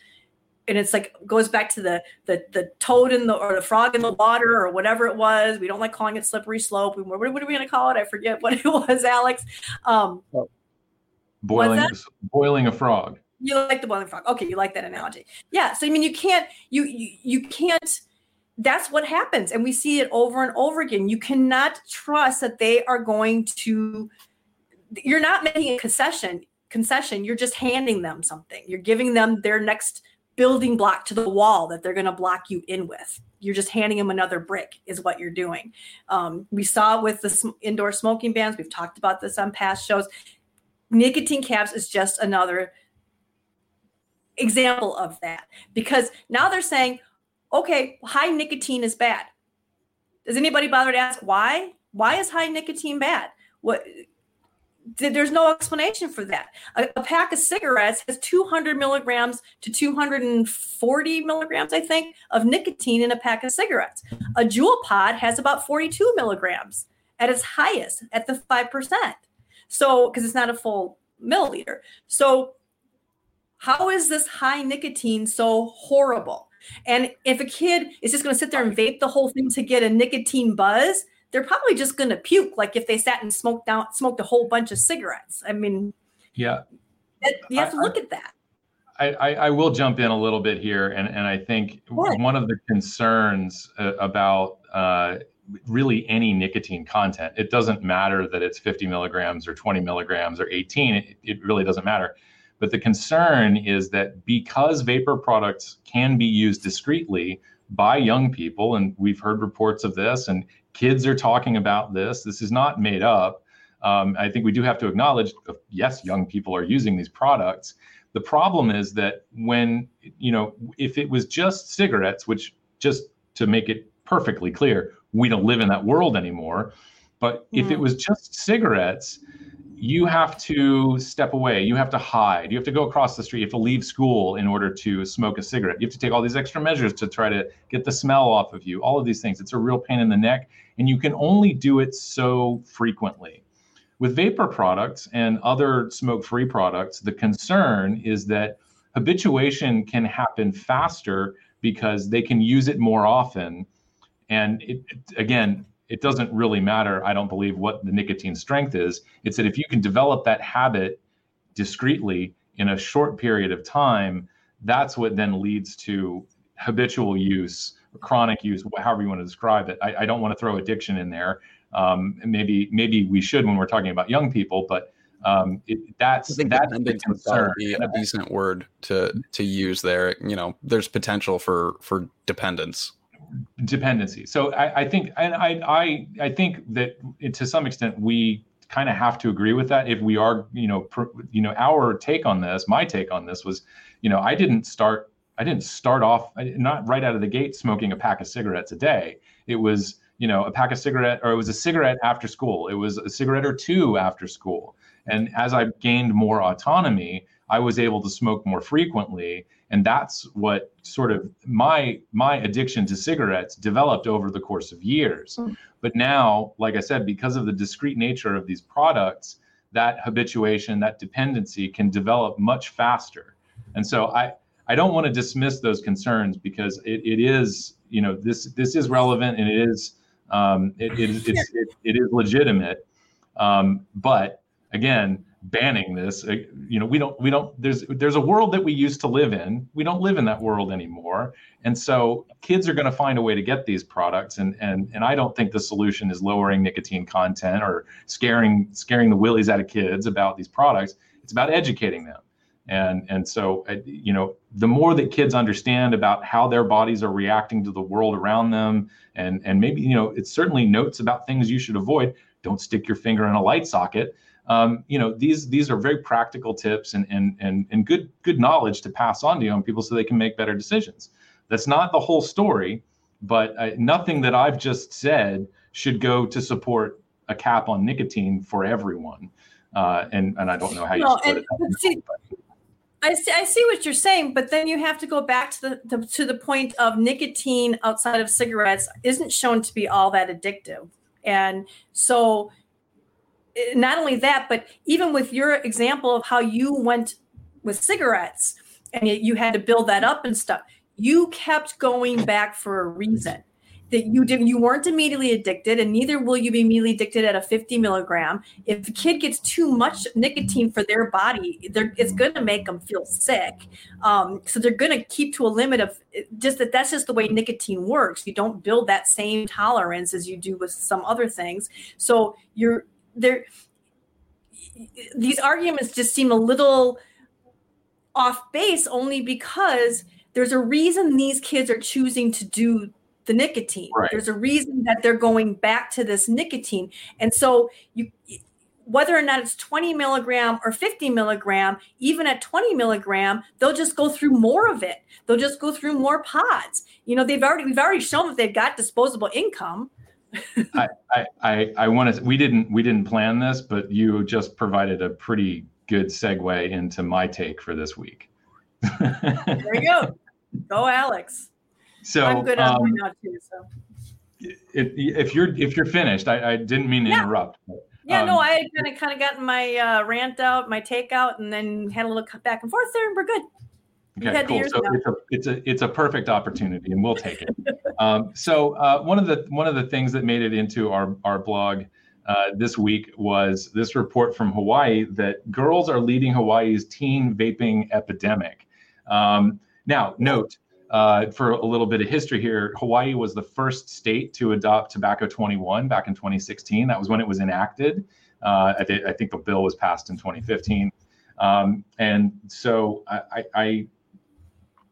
And it's like goes back to the the the toad in the or the frog in the water or whatever it was. We don't like calling it slippery slope. What, what are we going to call it? I forget what it was alex. Um boiling boiling a frog you like the boiling frog. Okay, you like that analogy. Yeah. So I mean, you can't you you, you can't. That's what happens, and we see it over and over again. You cannot trust that they are going to. You're not making a concession. Concession. You're just handing them something. You're giving them their next building block to the wall that they're going to block you in with. You're just handing them another brick, is what you're doing. Um, we saw with the sm- indoor smoking bans. We've talked about this on past shows. Nicotine caps is just another example of that because now they're saying, okay, high nicotine is bad. Does anybody bother to ask why? Why is high nicotine bad? What? There's no explanation for that. A, a pack of cigarettes has 200 milligrams to 240 milligrams, I think, of nicotine in a pack of cigarettes. A Juul pod has about 42 milligrams at its highest, at the 5%. So, because it's not a full milliliter. So, how is this high nicotine so horrible? And if a kid is just going to sit there and vape the whole thing to get a nicotine buzz, they're probably just going to puke like if they sat and smoked down smoked a whole bunch of cigarettes. I mean, yeah, you have to look I, at that. I, I, I, will jump in a little bit here, and, and I think what? one of the concerns uh, about uh, really any nicotine content, it doesn't matter that it's 50 milligrams or 20 milligrams or 18. It, it really doesn't matter but the concern is that because vapor products can be used discreetly by young people, and we've heard reports of this, and kids are talking about this, this is not made up. Um, I think we do have to acknowledge, yes, young people are using these products. The problem is that when, you know, if it was just cigarettes, which just to make it perfectly clear, we don't live in that world anymore. But mm. if it hmm. was just cigarettes, you have to step away. You have to hide. You have to go across the street. You have to leave school in order to smoke a cigarette. You have to take all these extra measures to try to get the smell off of you. All of these things. It's a real pain in the neck. And you can only do it so frequently. With vapor products and other smoke free products, the concern is that habituation can happen faster because they can use it more often. And it, again, it doesn't really matter, I don't believe, what the nicotine strength is. It's that if you can develop that habit discreetly in a short period of time, that's what then leads to habitual use, chronic use, however you want to describe it. I, I don't want to throw addiction in there. Um, maybe maybe we should when we're talking about young people, but um, it, that's that's the concern. Be a decent word to to use there. You know, there's potential for for dependence dependency. So I, I think, and I, I, I think that to some extent we kind of have to agree with that. If we are, you know, pr- you know, our take on this, my take on this was, you know, I didn't start, I didn't start off not right out of the gate smoking a pack of cigarettes a day. It was, you know, a pack of cigarette, or it was a cigarette after school. It was a cigarette or two after school. And as I gained more autonomy, I was able to smoke more frequently and that's what sort of my my addiction to cigarettes developed over the course of years mm. but now like i said because of the discreet nature of these products that habituation, that dependency can develop much faster. And so I, I don't want to dismiss those concerns because it, it is, you know, this this is relevant and it is um, it, it, it, it is legitimate. Um, but again, banning this, you know, we don't we don't there's there's a world that we used to live in. We don't live in that world anymore, and so kids are going to find a way to get these products. And and and I don't think the solution is lowering nicotine content or scaring scaring the willies out of kids about these products. It's about educating them and and so you know the more that kids understand about how their bodies are reacting to the world around them and and maybe you know it's certainly notes about things you should avoid don't stick your finger in a light socket um, you know these these are very practical tips and and and, and good good knowledge to pass on to young people so they can make better decisions. That's not the whole story but uh, nothing that i've just said should go to support a cap on nicotine for everyone. Uh, and and I don't know how you split and, it. See, I see, I see what you're saying, but then you have to go back to the, the, to the point of nicotine outside of cigarettes isn't shown to be all that addictive, and so not only that, but even with your example of how you went with cigarettes and you had to build that up and stuff, you kept going back for a reason that you didn't you weren't immediately addicted and neither will you be immediately addicted at a 50 milligram. If a kid gets too much nicotine for their body it's going to make them feel sick. Um, so they're going to keep to a limit of just that that's just the way nicotine works. You don't build that same tolerance as you do with some other things. So you're there these arguments just seem a little off base only because there's a reason these kids are choosing to do the nicotine. Right. There's a reason that they're going back to this nicotine. And so you whether or not it's 20 milligram or 50 milligram, even at 20 milligram, they'll just go through more of it. They'll just go through more pods. You know, they've already we've already shown that they've got disposable income. I, I I want to we didn't we didn't plan this, but you just provided a pretty good segue into my take for this week. there you go. Go Alex. So I'm good on um, now too. So if, if you're if you're finished, I, I didn't mean to yeah. interrupt. But, yeah, um, no, I kind of kind of gotten my uh, rant out, my take out, and then had a little back and forth there, and we're good. Okay, cool. So it's a it's a it's a perfect opportunity, and we'll take it. um, so uh, one of the one of the things that made it into our our blog uh, this week was this report from Hawaii that girls are leading Hawaii's teen vaping epidemic. Um, now, note uh, for a little bit of history here, Hawaii was the first state to adopt Tobacco 21 back in 2016. That was when it was enacted. Uh, I, th- I, think the bill was passed in 2015. Um, and so I, I,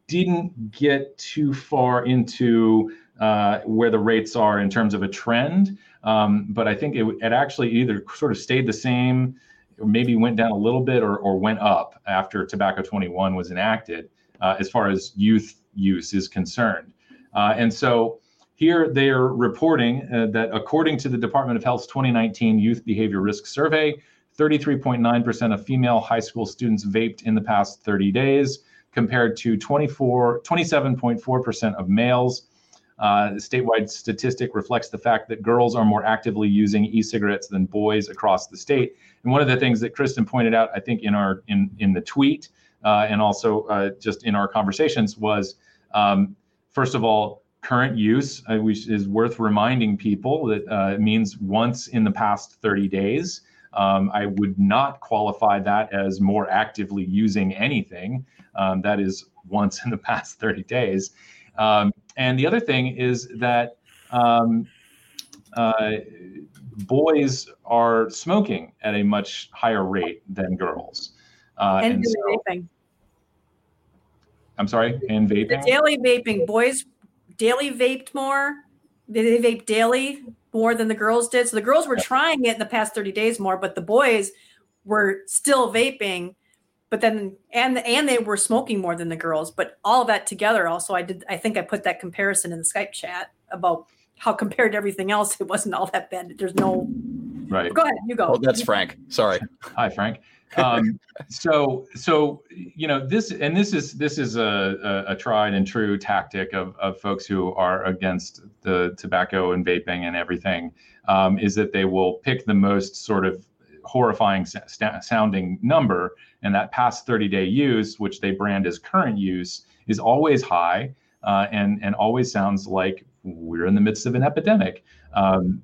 didn't get too far into uh, where the rates are in terms of a trend, um, but I think it, it, actually either sort of stayed the same or maybe went down a little bit or, or went up after Tobacco 21 was enacted uh, as far as youth use is concerned. Uh, and so here they are reporting uh, that according to the Department of Health's 2019 Youth Behavior Risk Survey, 33.9% of female high school students vaped in the past 30 days, compared to 24, 27.4% of males. Uh, the statewide statistic reflects the fact that girls are more actively using e-cigarettes than boys across the state. And one of the things that Kristen pointed out, I think, in our in in the tweet uh, and also uh, just in our conversations was um, first of all current use uh, which is worth reminding people that uh, it means once in the past 30 days um, i would not qualify that as more actively using anything um, that is once in the past 30 days um, and the other thing is that um, uh, boys are smoking at a much higher rate than girls. Uh, and, and so, vaping. I'm sorry, and vaping. The daily vaping, boys daily vaped more. They, they vaped daily more than the girls did. So the girls were trying it in the past 30 days more, but the boys were still vaping. But then and and they were smoking more than the girls. But all of that together, also, I did. I think I put that comparison in the Skype chat about how compared to everything else, it wasn't all that bad. There's no. Right. Go ahead. You go. Oh, that's Frank. Sorry. Hi, Frank um, so so you know this and this is this is a, a, tried and true tactic of, of folks who are against the tobacco and vaping and everything um, is that they will pick the most sort of horrifying st- sounding number. And that past 30 day use, which they brand as current use, is always high uh, and, and always sounds like we're in the midst of an epidemic. Um,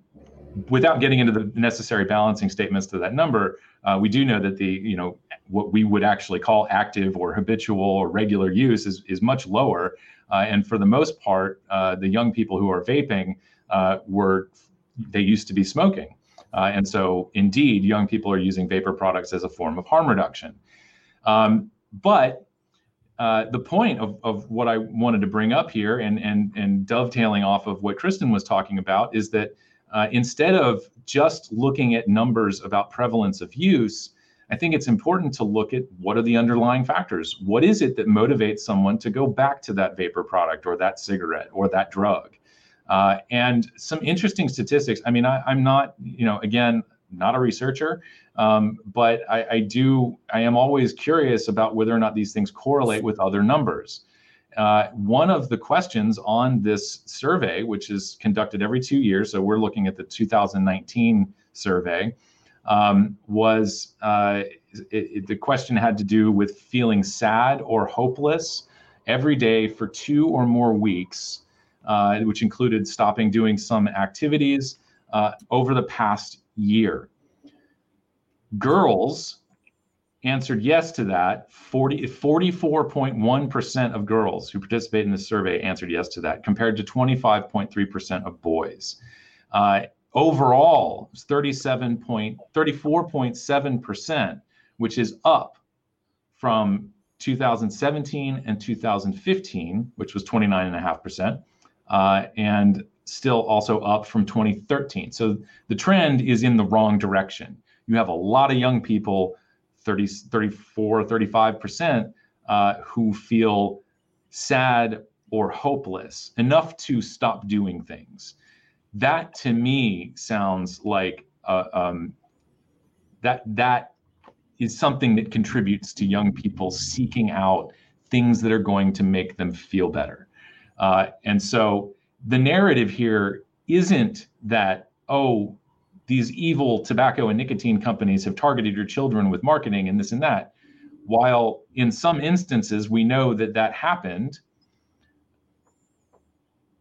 without getting into the necessary balancing statements to that number, uh, we do know that the you know what we would actually call active or habitual or regular use is is much lower. Uh, and for the most part, uh, the young people who are vaping uh, were they used to be smoking. Uh, and so, indeed, young people are using vapor products as a form of harm reduction. Um, but uh, the point of, of what I wanted to bring up here and, and, and dovetailing off of what Kristen was talking about is that uh, instead of just looking at numbers about prevalence of use, I think it's important to look at what are the underlying factors. What is it that motivates someone to go back to that vapor product or that cigarette or that drug? Uh, and some interesting statistics. I mean, I, am not, you know, again, not a researcher, um, but I, I, do, I am always curious about whether or not these things correlate with other numbers. Uh, one of the questions on this survey, which is conducted every two years, so we're looking at the 2019 survey, um, was uh, it, it, the question had to do with feeling sad or hopeless every day for two or more weeks uh, which included stopping doing some activities uh, over the past year. Girls answered yes to that. 40, 44.1% of girls who participated in the survey answered yes to that, compared to 25.3% of boys. Uh, overall, 34.7%, which is up from 2017 and 2015, which was 29.5% uh, and still also up from 2013. So the trend is in the wrong direction. You have a lot of young people, 30, 34, 35%, uh, who feel sad or hopeless enough to stop doing things. That to me sounds like uh, um, that that is something that contributes to young people seeking out things that are going to make them feel better. Uh, and so the narrative here isn't that, oh, these evil tobacco and nicotine companies have targeted your children with marketing and this and that. While in some instances we know that that happened,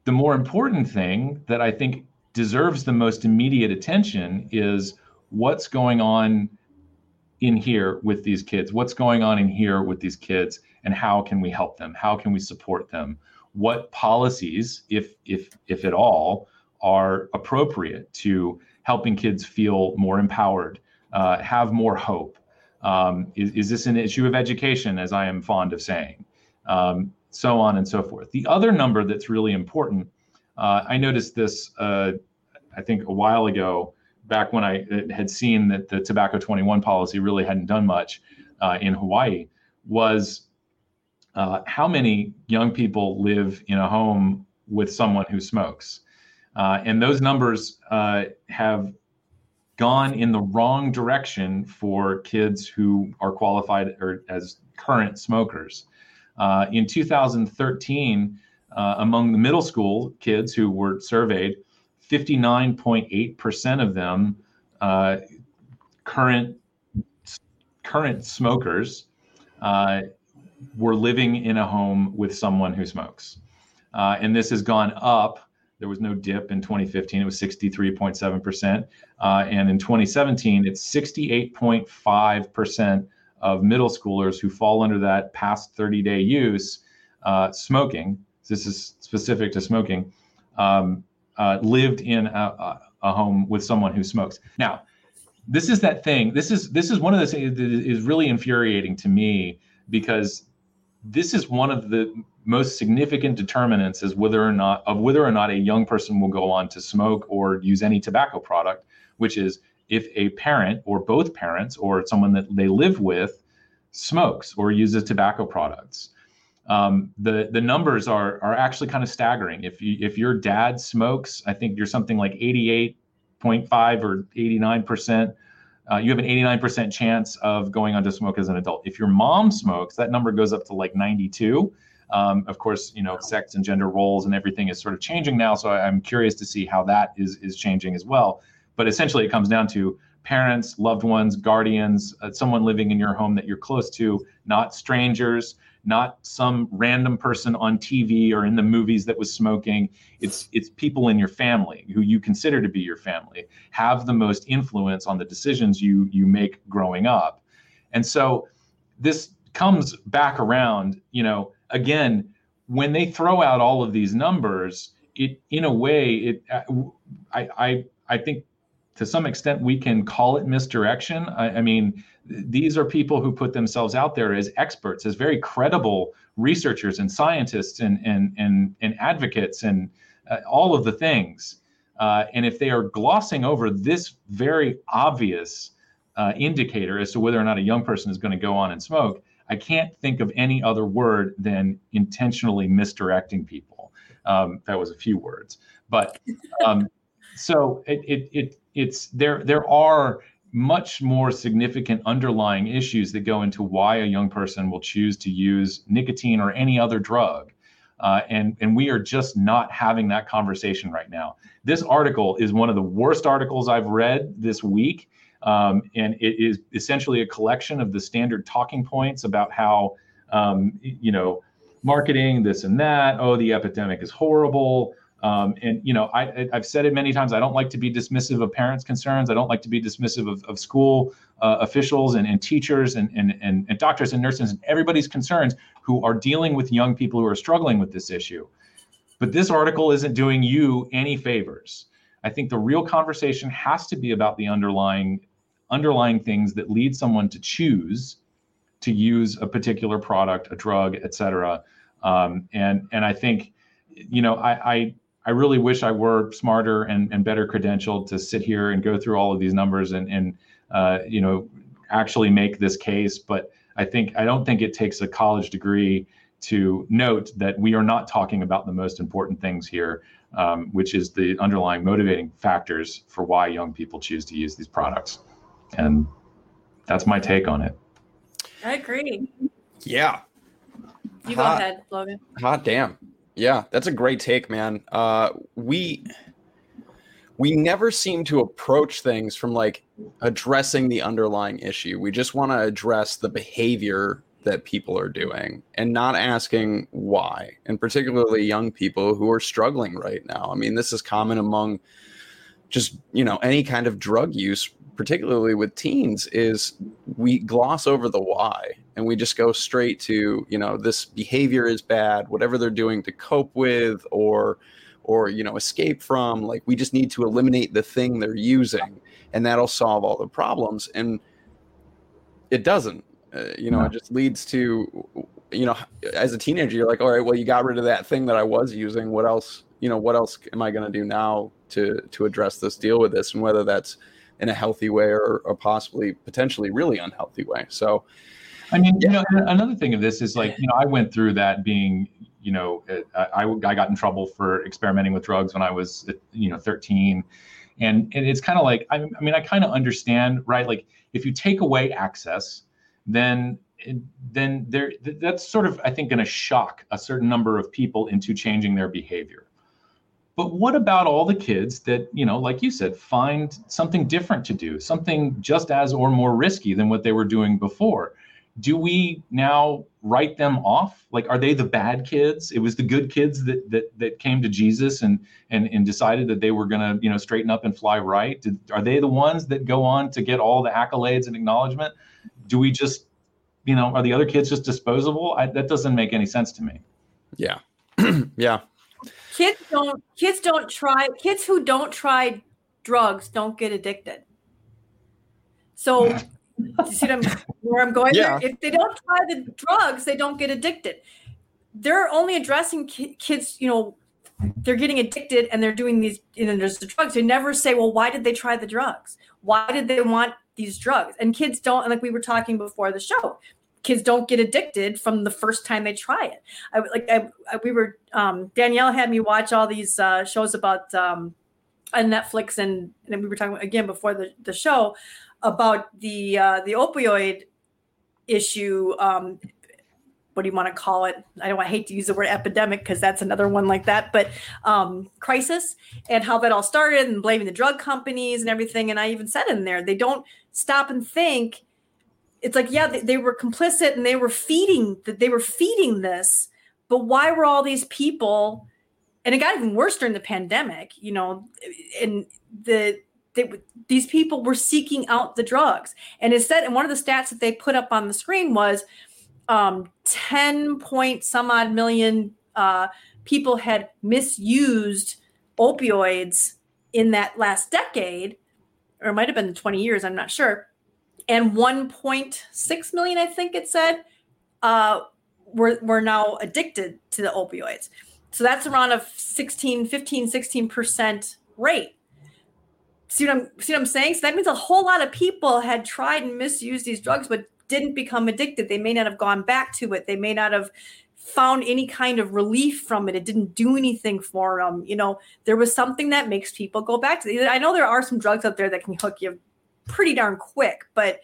the more important thing that I think deserves the most immediate attention is what's going on in here with these kids what's going on in here with these kids and how can we help them how can we support them what policies, if if if at all, are appropriate to helping kids feel more empowered, uh, have more hope. Um, is, is this an issue of education, as I am fond of saying? Um, so on and so forth. The other number that's really important, uh, I noticed this, uh, I think a while ago, back when I uh, had seen that the Tobacco 21 policy really hadn't done much uh, in Hawaii, was uh, how many young people live in a home with someone who smokes? Uh, and those numbers uh, have gone in the wrong direction for kids who are qualified or as current smokers. Uh, in 2013, uh, among the middle school kids who were surveyed, 59.8% of them uh, current current smokers uh, were living in a home with someone who smokes. And this has gone up. There was no dip in 2015. It was 63.7%. Uh, and in 2017, it's 68.5% of middle schoolers who fall under that past 30 day use uh, smoking. This is specific to smoking. Um, uh, lived in a, a home with someone who smokes. Now, this is that thing. This is this is one of the things that is really infuriating to me because this is one of the most significant determinants is whether or not of whether or not a young person will go on to smoke or use any tobacco product which is if a parent or both parents or someone that they live with smokes or uses tobacco products um, the the numbers are are actually kind of staggering if you if your dad smokes i think you're something like 88.5 or 89 percent uh, you have an 89% chance of going on to smoke as an adult. If your mom smokes, that number goes up to like 92. Um, of course, you know, sex and gender roles and everything is sort of changing now. So I'm curious to see how that is is changing as well. but essentially it comes down to parents, loved ones, guardians, uh, someone living in your home that you're close to, not strangers, not some random person on TV or in the movies that was smoking. It's it's people in your family who you consider to be your family have the most influence on the decisions you you make growing up. And so this comes back around, you know, again, when they throw out all of these numbers, it in a way it I I I think to some extent we can call it misdirection. I, I, mean, these are people who put themselves out there as experts, as very credible researchers and scientists and and and, and advocates and uh, all of the things. Uh, and if they are glossing over this very obvious uh, indicator as to whether or not a young person is going to go on and smoke, I can't think of any other word than intentionally misdirecting people. Um, that was a few words, but um, so it, it, it it's there there are much more significant underlying issues that go into why a young person will choose to use nicotine or any other drug. Uh, and, and we are just not having that conversation right now. This article is one of the worst articles I've read this week. Um, and it is essentially a collection of the standard talking points about how, um, you know, marketing, this and that. Oh, the epidemic is horrible. Um, and you know, I, have said it many times. I don't like to be dismissive of parents' concerns. I don't like to be dismissive of, of school uh, officials and, and teachers and, and, and, and doctors and nurses and everybody's concerns who are dealing with young people who are struggling with this issue. But this article isn't doing you any favors. I think the real conversation has to be about the underlying underlying things that lead someone to choose to use a particular product, a drug, et cetera. Um, and and I think, you know, I, I I really wish I were smarter and, and better credentialed to sit here and go through all of these numbers and, and uh, you know, actually make this case. But I think I don't think it takes a college degree to note that we are not talking about the most important things here, um, which is the underlying motivating factors for why young people choose to use these products. And that's my take on it. I agree. Yeah. You go hot, ahead, Logan. Hot damn. Yeah, that's a great take, man. Uh, we we never seem to approach things from like addressing the underlying issue. We just want to address the behavior that people are doing and not asking why, and particularly young people who are struggling right now. I mean, this is common among just, you know, any kind of drug use particularly with teens is we gloss over the why and we just go straight to you know this behavior is bad whatever they're doing to cope with or or you know escape from like we just need to eliminate the thing they're using and that'll solve all the problems. And it doesn't uh, you know no. it just leads to you know as a teenager you're like all right well you got rid of that thing that i was using. What else you know what else am i going to do now to to address this deal with this? And whether that's in a healthy way or, or possibly potentially really unhealthy way. So, I mean, you know, another thing of this is like, you know, I went through that being, you know, uh, I, I got in trouble for experimenting with drugs when I was, uh, you know, 13. And, and it's kind of like, I, I mean, I kind of understand, right? Like if you take away access, then eh, then there that's sort of I think going to shock a certain number of people into changing their behavior. But what about all the kids that, you know, like you said, find something different to do, something just as or more risky than what they were doing before? Do we now write them off? Like, are they the bad kids? It was the good kids that that that came to Jesus and and and decided that they were going to, you know, straighten up and fly right. Did, are they the ones that go on to get all the accolades and acknowledgement? Do we just, you know, are the other kids just disposable? I, that doesn't make any sense to me. Yeah, yeah kids don't kids don't try kids who don't try drugs don't get addicted. So you see I'm, where I'm going yeah. If they don't try the drugs, they don't get addicted. They're only addressing ki- kids, you know, they're getting addicted and they're doing these, you know, there's the drugs. They never say, well, why did they try the drugs? Why did they want these drugs? And kids don't, and like we were talking before the show, kids don't get addicted from the first time they try it. I like I, I we were um, Danielle had me watch all these uh, shows about um, on Netflix and and we were talking again before the, the show about the uh, the opioid issue um, what do you want to call it? I don't I hate to use the word epidemic because that's another one like that, but um, crisis and how that all started and blaming the drug companies and everything. And I even said in there, they don't stop and think. It's like, yeah, they, they were complicit and they were feeding that they were feeding this, but why were all these people? And it got even worse during the pandemic, you know, and the they, these people were seeking out the drugs. And it said, and one of the stats that they put up on the screen was um, 10 point some odd million uh, people had misused opioids in that last decade, or it might have been 20 years, I'm not sure. And 1.6 million, I think it said, uh, were, were now addicted to the opioids. So that's around a 16, 15, 16% rate. See what I'm see what I'm saying? So that means a whole lot of people had tried and misused these drugs, but didn't become addicted. They may not have gone back to it. They may not have found any kind of relief from it. It didn't do anything for them. You know, there was something that makes people go back to it. I know there are some drugs out there that can hook you pretty darn quick, but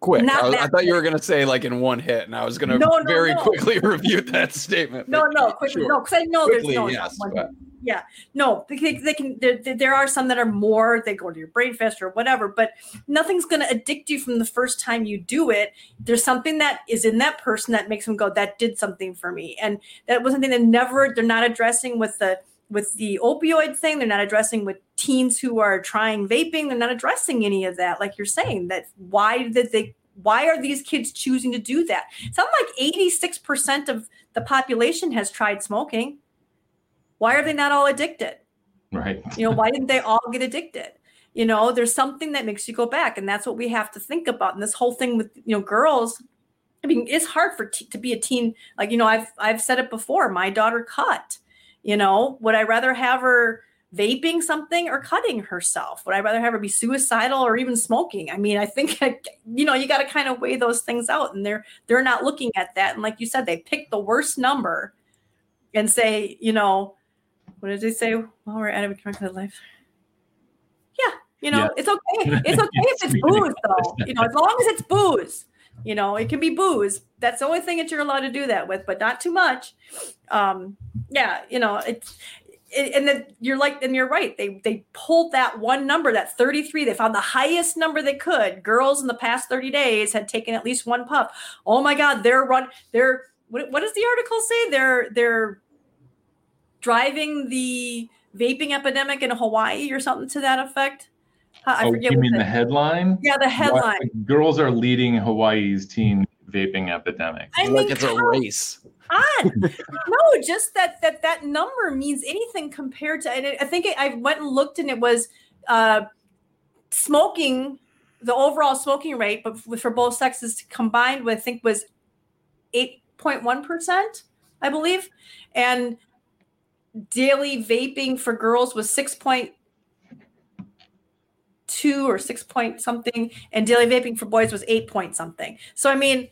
quick. I, I, thought you were going to say like in one hit, and I was going to no, no, very no. quickly refute that statement. No, no, quickly, sure. no, because I know quickly, there's no yes, one. But yeah no they, they can there, there are some that are more they go to your brain faster or whatever but nothing's going to addict you from the first time you do it there's something that is in that person that makes them go that did something for me and that was something that never they're not addressing with the with the opioid thing they're not addressing with teens who are trying vaping they're not addressing any of that like you're saying that why did they why are these kids choosing to do that something like 86% of the population has tried smoking why are they not all addicted? Right. You know, why didn't they all get addicted? You know, there's something that makes you go back, and that's what we have to think about. And this whole thing with you know girls, I mean, it's hard for t- to be a teen. Like you know, I've I've said it before. My daughter cut. You know, would I rather have her vaping something or cutting herself? Would I rather have her be suicidal or even smoking? I mean, I think you know you got to kind of weigh those things out, and they're they're not looking at that. And like you said, they pick the worst number and say, you know, what did they say? While we're at it, we can life. Yeah, you know, yeah. it's okay. It's okay if it's booze, though. You know, as long as it's booze. You know, it can be booze. That's the only thing that you're allowed to do that with, but not too much. Um, yeah, you know, it's it, and then you're like, and you're right. They they pulled that one number, that 33. They found the highest number they could. Girls in the past 30 days had taken at least one puff. Oh my God, they're run. They're what, what does the article say? They're they're driving the vaping epidemic in Hawaii or something to that effect. I oh, forget. You mean the, the, headline? Yeah, the headline. girls are leading Hawaii's teen vaping epidemic. I mean, like it's a race. On. no, just that that that number means anything compared to. And I think it, I went and looked, and it was uh, smoking. The overall smoking rate, but for both sexes combined, with I think was eight point one percent, I believe, and daily vaping for girls was 6.2 or 6 point something and daily vaping for boys was 8 point something so i mean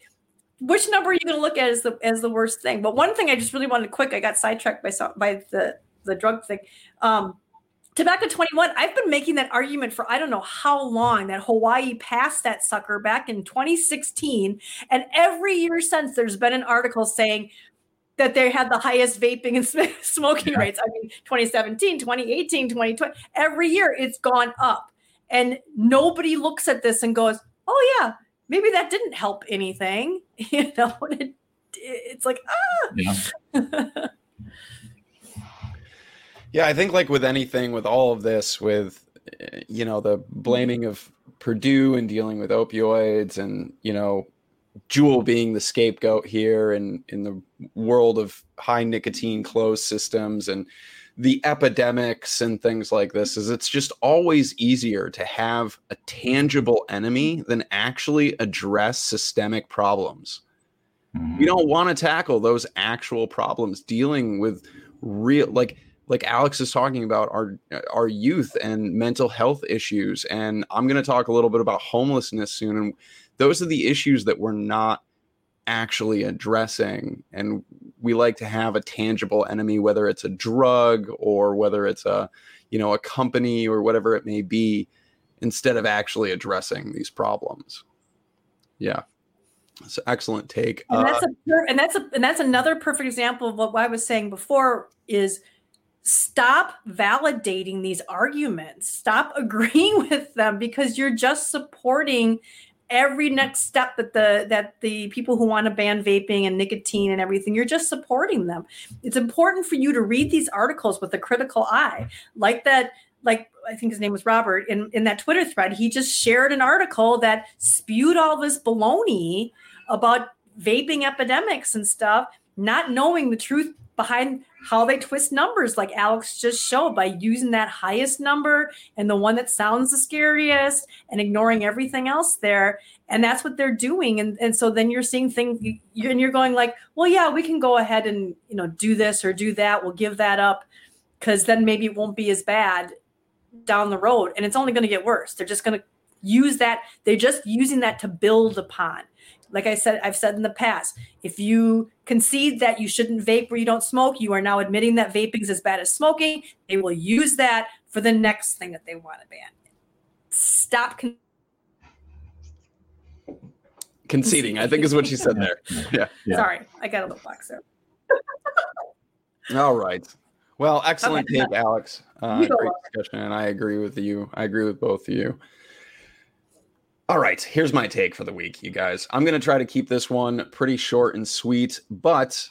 which number are you going to look at as the as the worst thing but one thing i just really wanted to quick i got sidetracked by some by the the drug thing um tobacco 21 i've been making that argument for i don't know how long that hawaii passed that sucker back in 2016 and every year since there's been an article saying that they had the highest vaping and smoking rates. I mean, 2017, 2018, 2020, every year it's gone up. And nobody looks at this and goes, oh, yeah, maybe that didn't help anything. You know, it, it's like, ah. Yeah. yeah, I think like with anything, with all of this, with, you know, the blaming of Purdue and dealing with opioids and, you know, Juul being the scapegoat here and in the world of high nicotine closed systems and the epidemics and things like this is it's just always easier to have a tangible enemy than actually address systemic problems. Mm-hmm. We don't want to tackle those actual problems dealing with real like like Alex is talking about our our youth and mental health issues and I'm going to talk a little bit about homelessness soon and those are the issues that we're not actually addressing and we like to have a tangible enemy whether it's a drug or whether it's a you know a company or whatever it may be instead of actually addressing these problems yeah It's an excellent take. And that's Uh, a and that's a and that's another perfect example of what I was saying before is stop validating these arguments. Stop agreeing with them because you're just supporting every next step that the that the people who want to ban vaping and nicotine and everything you're just supporting them. It's important for you to read these articles with a critical eye. Like that like i think his name was robert in, in that twitter thread he just shared an article that spewed all this baloney about vaping epidemics and stuff not knowing the truth behind how they twist numbers. Like alex just showed by using that highest number and the one that sounds the scariest and ignoring everything else there. And that's what they're doing. And, and so then you're seeing things and you're going like well yeah we can go ahead and you know do this or do that. We'll give that up because then maybe it won't be as bad down the road. And it's only going to get worse. They're just going to use that they're just using that to build upon like I said, I've said in the past, if you concede that you shouldn't vape or you don't smoke, you are now admitting that vaping is as bad as smoking. They will use that for the next thing that they want to ban. Stop. Con- conceding, I think is what she said there. Yeah. Yeah. Sorry, I got a little box there. All right. Well, excellent Okay. take, Alex. Uh, great Robert. discussion, and I agree with you. I agree with both of you. All right, here's my take for the week, you guys. I'm going to try to keep this one pretty short and sweet, but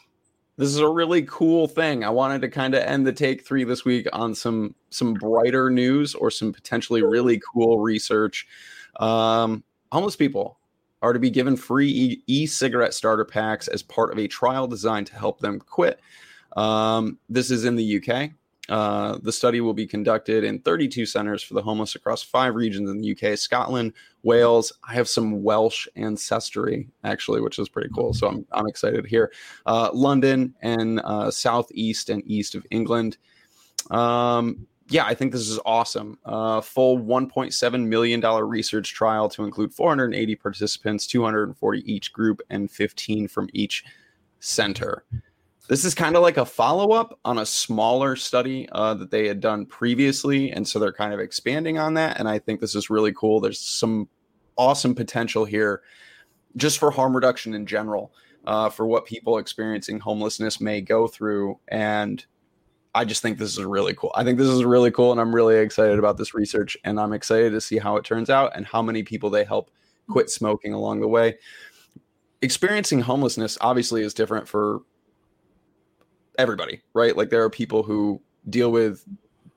this is a really cool thing. I wanted to kind of end the take three this week on some some brighter news or some potentially really cool research. Um, homeless people are to be given free e- e-cigarette starter packs as part of a trial designed to help them quit. Um, this is in the UK. Uh, the study will be conducted in 32 centers for the homeless across five regions in the UK Scotland, Wales. I have some Welsh ancestry, actually, which is pretty cool. So I'm, I'm excited here. Uh, London and uh, southeast and east of England. Um, yeah, I think this is awesome. Uh, full $1.7 million research trial to include 480 participants, 240 each group, and 15 from each center. This is kind of like a follow up on a smaller study uh, that they had done previously. And so they're kind of expanding on that. And I think this is really cool. There's some awesome potential here just for harm reduction in general, uh, for what people experiencing homelessness may go through. And I just think this is really cool. I think this is really cool. And I'm really excited about this research. And I'm excited to see how it turns out and how many people they help quit smoking along the way. Experiencing homelessness obviously is different for everybody, right? Like there are people who deal with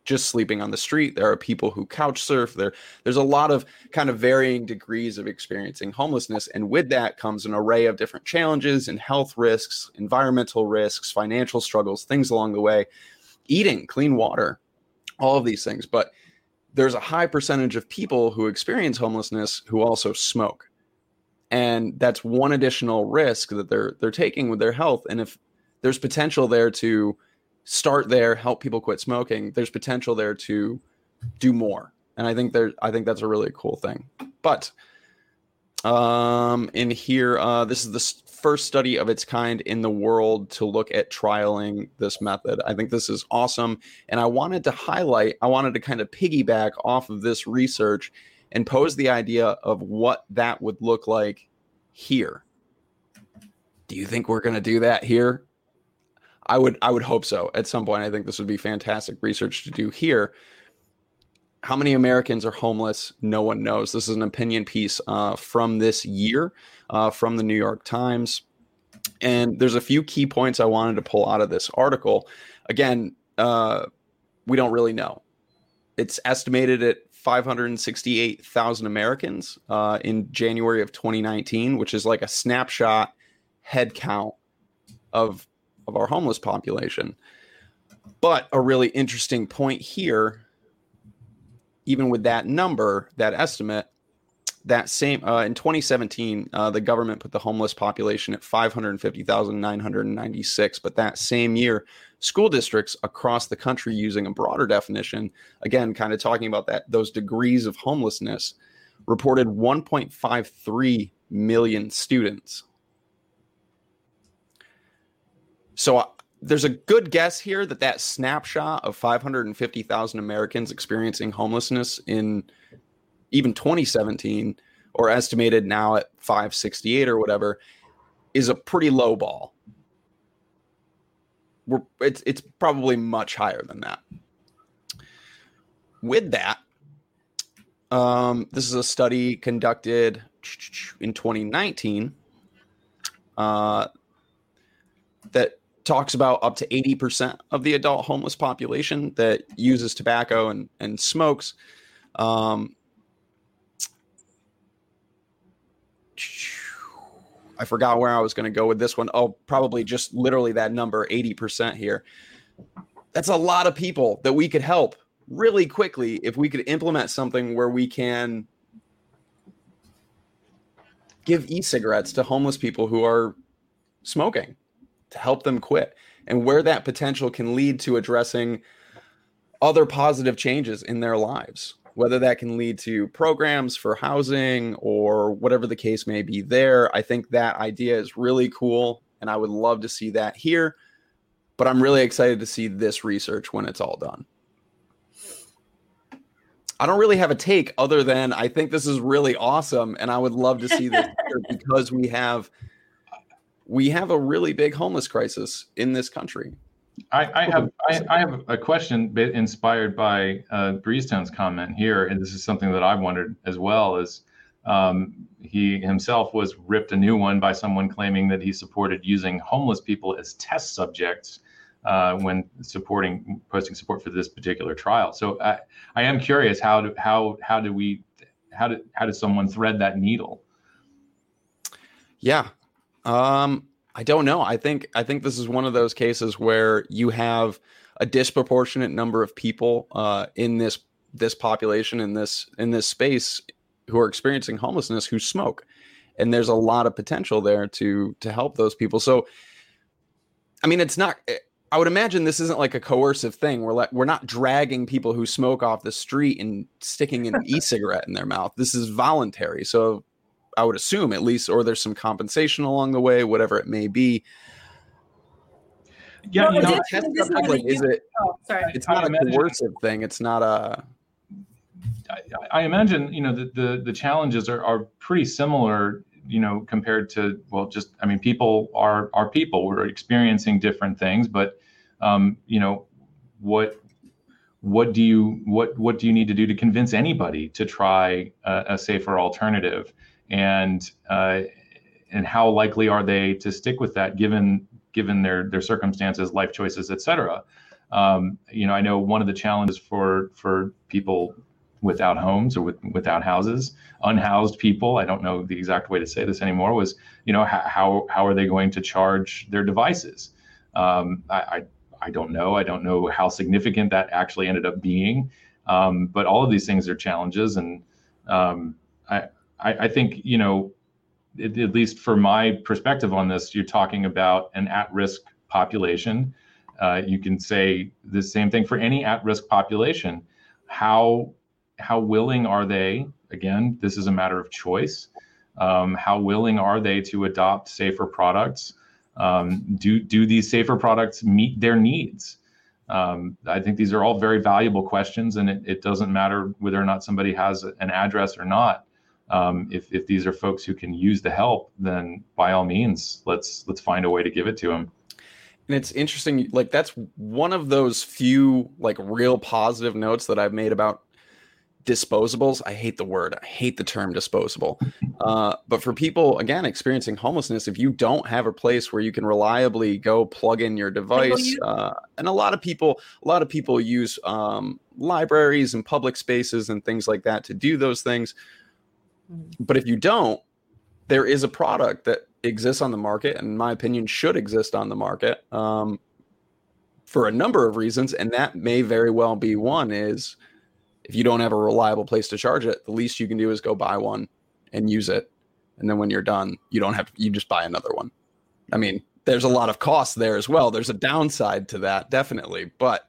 just sleeping on the street. There are people who couch surf. There, there's a lot of kind of varying degrees of experiencing homelessness, and with that comes an array of different challenges and health risks, environmental risks, financial struggles, things along the way. Eating, clean water, all of these things. But there's a high percentage of people who experience homelessness who also smoke, and that's one additional risk that they're they're taking with their health. And if there's potential there to start there, help people quit smoking. There's potential there to do more, and I think there, I think that's a really cool thing. But um, in here, uh, this is the first study of its kind in the world to look at trialing this method. I think this is awesome, and I wanted to highlight, I wanted to kind of piggyback off of this research and pose the idea of what that would look like here. Do you think we're going to do that here? I would I would hope so at some point. I think this would be fantastic research to do here. How many Americans are homeless? No one knows. This is an opinion piece uh, from this year uh, from the New York Times. And there's a few key points I wanted to pull out of this article. Again, uh, we don't really know. It's estimated at 568,000 Americans uh, in January of 2019, which is like a snapshot head count of of our homeless population. But a really interesting point here, even with that number, that estimate, that same uh, in 2017, uh, the government put the homeless population at 550,996. But that same year, school districts across the country, using a broader definition, again, kind of talking about that those degrees of homelessness, reported 1.53 million students so uh, there's a good guess here that that snapshot of 550,000 Americans experiencing homelessness in even 2017 or estimated now at 568 or whatever is a pretty low ball. We're, it's it's probably much higher than that. With that, um, this is a study conducted in 2019 uh, that talks about up to 80% of the adult homeless population that uses tobacco and, and smokes. Um, I forgot where I was going to go with this one. Oh, probably just literally that number 80% here. That's a lot of people that we could help really quickly if we could implement something where we can give e-cigarettes to homeless people who are smoking to help them quit and where that potential can lead to addressing other positive changes in their lives whether that can lead to programs for housing or whatever the case may be there. I think that idea is really cool and i would love to see that here but i'm really excited to see this research when it's all done. I don't really have a take other than I think this is really awesome, and I would love to see this because we have we have a really big homeless crisis in this country. I, I have I, I, have a question bit inspired by uh, Breezetone's comment here, and this is something that I've wondered as well. Is um, he himself was ripped a new one by someone claiming that he supported using homeless people as test subjects uh, when supporting posting support for this particular trial. So I, I am curious how do how how do we how did how does someone thread that needle? Yeah, um, I don't know. I think I think this is one of those cases where you have a disproportionate number of people uh, in this this population in this in this space who are experiencing homelessness who smoke, and there's a lot of potential there to to help those people. So, I mean, it's not. I would imagine this isn't like a coercive thing. We're like we're not dragging people who smoke off the street and sticking an e-cigarette in their mouth. This is voluntary. So I would assume at least, or there's some compensation along the way, whatever it may be. Yeah, you know, like, is it? Oh, sorry. It's not a coercive thing. It's not a. I, I imagine you know the the, the challenges are, are pretty similar you know compared to well just i mean people are are people we're experiencing different things but um, you know what what do you what what do you need to do to convince anybody to try a, a safer alternative and uh, and how likely are they to stick with that given given their their circumstances life choices etc um, you know i know one of the challenges for for people without homes or with, without houses, unhoused people. I don't know the exact way to say this anymore. Was you know how how are they going to charge their devices? Um, I, I, I don't know. I don't know how significant that actually ended up being. Um, but all of these things are challenges, and um, I, I, I think you know at least for my perspective on this, you're talking about an at-risk population. Uh, you can say the same thing for any at-risk population. How how willing are they? Again, this is a matter of choice. Um, how willing are they to adopt safer products? Um, do do these safer products meet their needs? Um, I think these are all very valuable questions, and it, it, doesn't matter whether or not somebody has an address or not. Um, if, if these are folks who can use the help, then by all means, let's let's find a way to give it to them. And it's interesting, like that's one of those few like real positive notes that I've made about disposables. I hate the word. I hate the term disposable. Uh, but for people again experiencing homelessness if you don't have a place where you can reliably go plug in your device uh, and a lot of people a lot of people use um, libraries and public spaces and things like that to do those things mm. but if you don't there is a product that exists on the market and in my opinion should exist on the market um, for a number of reasons and that may very well be one is if you don't have a reliable place to charge it, the least you can do is go buy one and use it. And then when you're done, you don't have you just buy another one. I mean, there's a lot of costs there as well. There's a downside to that, definitely, but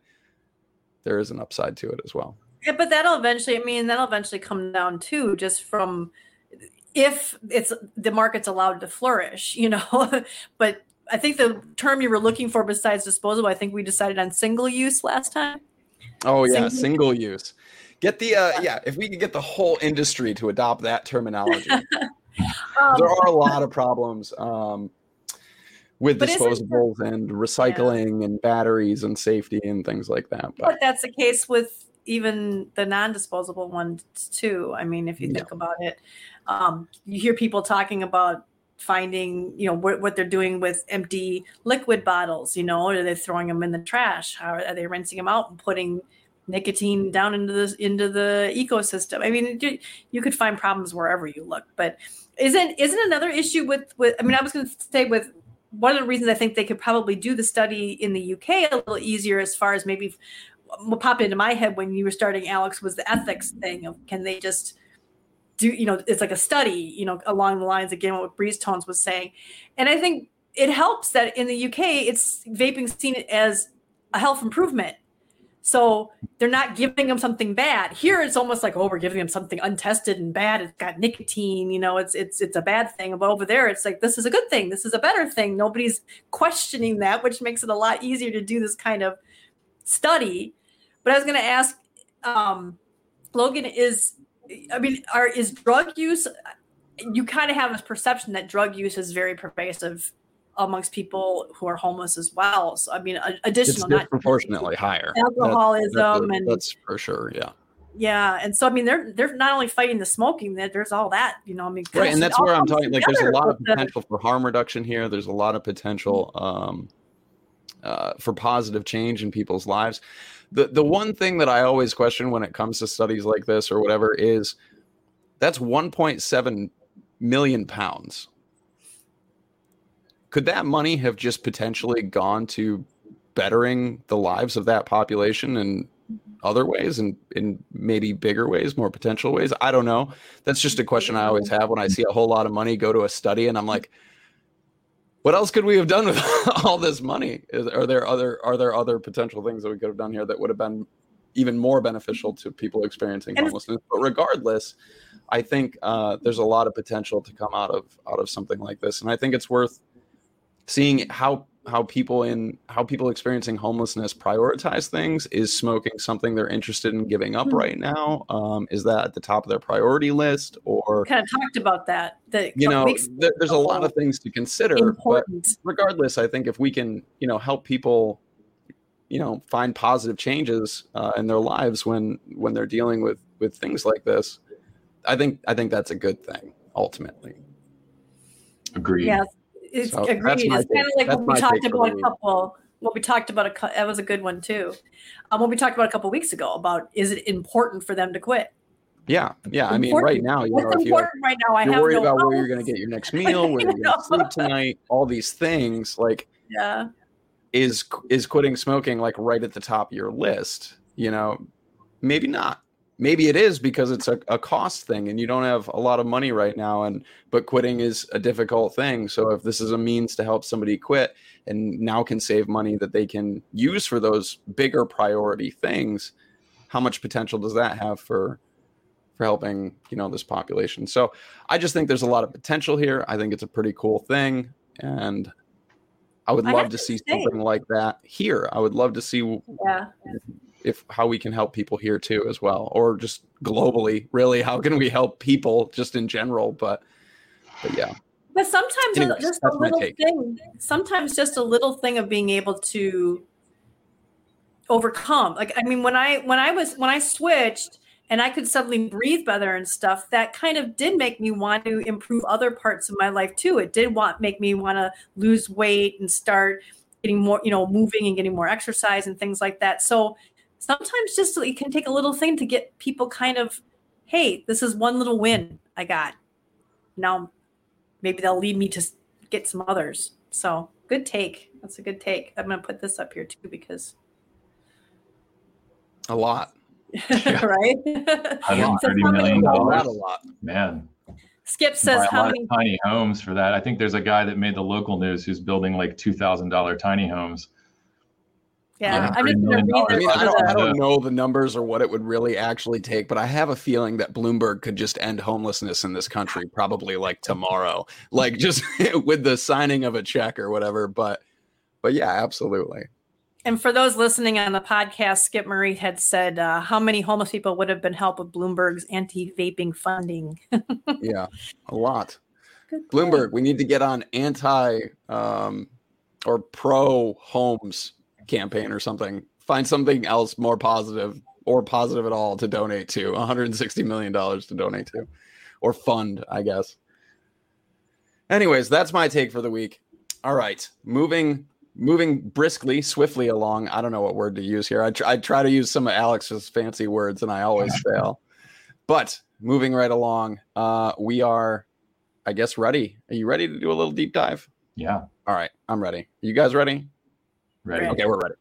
there is an upside to it as well. Yeah, but that'll eventually, I mean, that'll eventually come down too, just from if it's the market's allowed to flourish, you know. but I think the term you were looking for besides disposable, I think we decided on single use last time. Oh yeah, single, single use. Get the uh, yeah. If we could get the whole industry to adopt that terminology, Um, there are a lot of problems um, with disposables and recycling and batteries and safety and things like that. But but that's the case with even the non-disposable ones too. I mean, if you think about it, um, you hear people talking about finding, you know, what, what they're doing with empty liquid bottles. You know, are they throwing them in the trash? How are they rinsing them out and putting nicotine down into the into the ecosystem? I mean, you, you could find problems wherever you look. But isn't isn't another issue with with? I mean, I was going to say with one of the reasons I think they could probably do the study in the UK a little easier as far as maybe what popped into my head when you were starting Alex was the ethics thing of can they just do you know it's like a study you know along the lines again what Breeze Tones was saying. And I think it helps that in the UK it's vaping seen as a health improvement. So they're not giving them something bad. Here it's almost like oh we're giving them something untested and bad. It's got nicotine you know it's it's it's a bad thing. But over there it's like this is a good thing. This is a better thing. Nobody's questioning that which makes it a lot easier to do this kind of study but I was going to ask, um, Logan, is I mean, are is drug use? You kind of have this perception that drug use is very pervasive amongst people who are homeless as well. So I mean, it's additional not disproportionately higher. Alcoholism that- and that's for sure. Yeah. yeah, and so I mean, they're they're not only fighting the smoking, that there's all that you know. I mean, right and that's where i'm talking like there's a lot of potential for harm reduction here there's a lot of potential um, uh, for positive change in people's lives. The the one thing that i always question when it comes to studies like this or whatever is that's 1.7 million pounds. Could that money have just potentially gone to bettering the lives of that population in other ways and in maybe bigger ways more potential ways? I don't know. That's just a question i always have when i see a whole lot of money go to a study and i'm like what else could we have done with all this money? Is, are there other are there other potential things that we could have done here that would have been even more beneficial to people experiencing homelessness? But regardless i think uh, there's a lot of potential to come out of out of something like this. And i think it's worth seeing how how people in how people experiencing homelessness prioritize things is smoking something they're interested in giving up Hmm. right now um, is that at the top of their priority list or kind of talked about that. That you know makes th- there's a lot of things to consider but important. regardless i think if we can you know help people you know find positive changes uh, in their lives when when they're dealing with with things like this i think i think that's a good thing ultimately Agreed. Yeah, it's So, agreed. It's kind of like that's what we talked about a couple. What we talked about a that was a good one too. Um, what we talked about a couple weeks ago about is it important for them to quit? yeah yeah i mean right now you know if you right now? I you're have worried no about where you're going to get your next meal where you're going to sleep tonight all these things like Yeah, is is quitting smoking like right at the top of your list you know maybe not maybe it is because it's a, a cost thing and you don't have a lot of money right now and but quitting is a difficult thing. So if this is a means to help somebody quit and now can save money that they can use for those bigger priority things how much potential does that have for for helping you know this population? So i just think there's a lot of potential here. I think it's a pretty cool thing and i would I love to to see say- something like that here. I would love to see yeah. If how we can help people here too as well or just globally really how can we help people just in general but but yeah But sometimes Anyways, just a little thing, sometimes just a little thing of being able to overcome. Like I mean, when I when I was when I switched and I could suddenly breathe better and stuff, that kind of did make me want to improve other parts of my life too. It did want make me want to lose weight and start getting more, you know, moving and getting more exercise and things like that. So sometimes just it can take a little thing to get people kind of, hey, this is one little win I got. Now maybe they'll lead me to get some others. So good take. That's a good take. I'm going to put this up here too because, a lot right? I know, So 30 how many- million a dollars. lot a lot Man, Skip says how many? tiny homes for that. I think there's a guy that made the local news who's building like two thousand dollar tiny homes. Yeah, Yeah, I'm just going to read I mean, I don't, I don't know the numbers or what it would really actually take, but I have a feeling that Bloomberg could just end homelessness in this country probably like tomorrow, like just with the signing of a check or whatever. But, but yeah, absolutely. And for those listening on the podcast, Skip Murray had said uh, how many homeless people would have been helped with Bloomberg's anti-vaping funding. yeah, a lot. Bloomberg, we need to get on anti um, or pro homes campaign or something. Find something else more positive or positive at all to donate to. 160 million dollars to donate to, or fund, I guess. Anyways, that's my take for the week. All right, moving moving briskly, swiftly along. I don't know what word to use here. I, tr- I try to use some of Alex's fancy words and I always fail. But moving right along, uh, we are, I guess, ready. Are you ready to do a little deep dive? Yeah. All right, I'm ready. You guys ready? Ready. Okay, we're ready.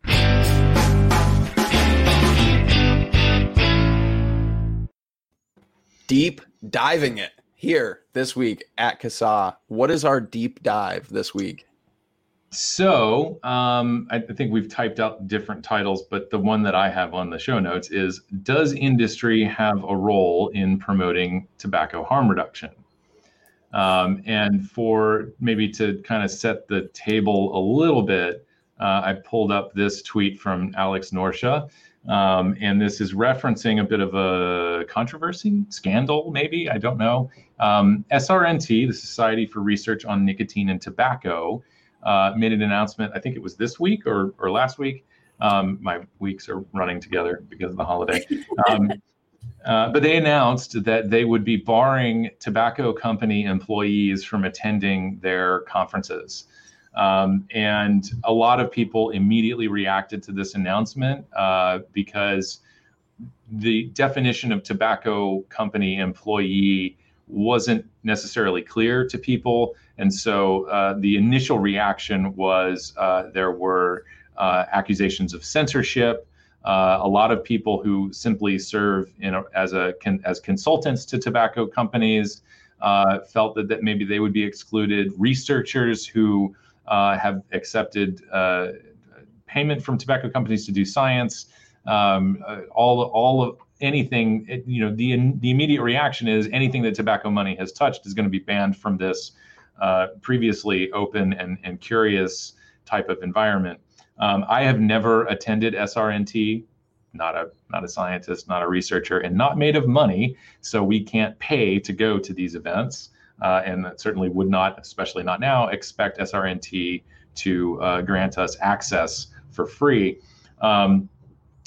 Deep diving it here this week at CASAA. What is our deep dive this week? So um, I think we've typed out different titles, but the one that I have on the show notes is Does industry have a role in promoting tobacco harm reduction? Um, and for maybe to kind of set the table a little bit, uh, I pulled up this tweet from Alex Norcia. Um, and this is referencing a bit of a controversy, scandal, maybe, I don't know. Um, SRNT, the Society for Research on Nicotine and Tobacco, uh, made an announcement. I think it was this week or or last week. Um, my weeks are running together because of the holiday. Um, uh, but they announced that they would be barring tobacco company employees from attending their conferences. Um, and a lot of people immediately reacted to this announcement uh, because the definition of tobacco company employee wasn't necessarily clear to people. And so uh, the initial reaction was uh, there were uh, accusations of censorship. Uh, a lot of people who simply serve a, as a as consultants to tobacco companies uh, felt that, that maybe they would be excluded. Researchers who uh, have accepted payment from tobacco companies to do science, um, all all of anything, you know, the the immediate reaction is anything that tobacco money has touched is going to be banned from this uh, previously open and, and curious type of environment. Um, I have never attended SRNT, not a not a scientist, not a researcher, and not made of money, so we can't pay to go to these events, uh, and certainly would not, especially not now, expect SRNT to uh, grant us access for free. Um,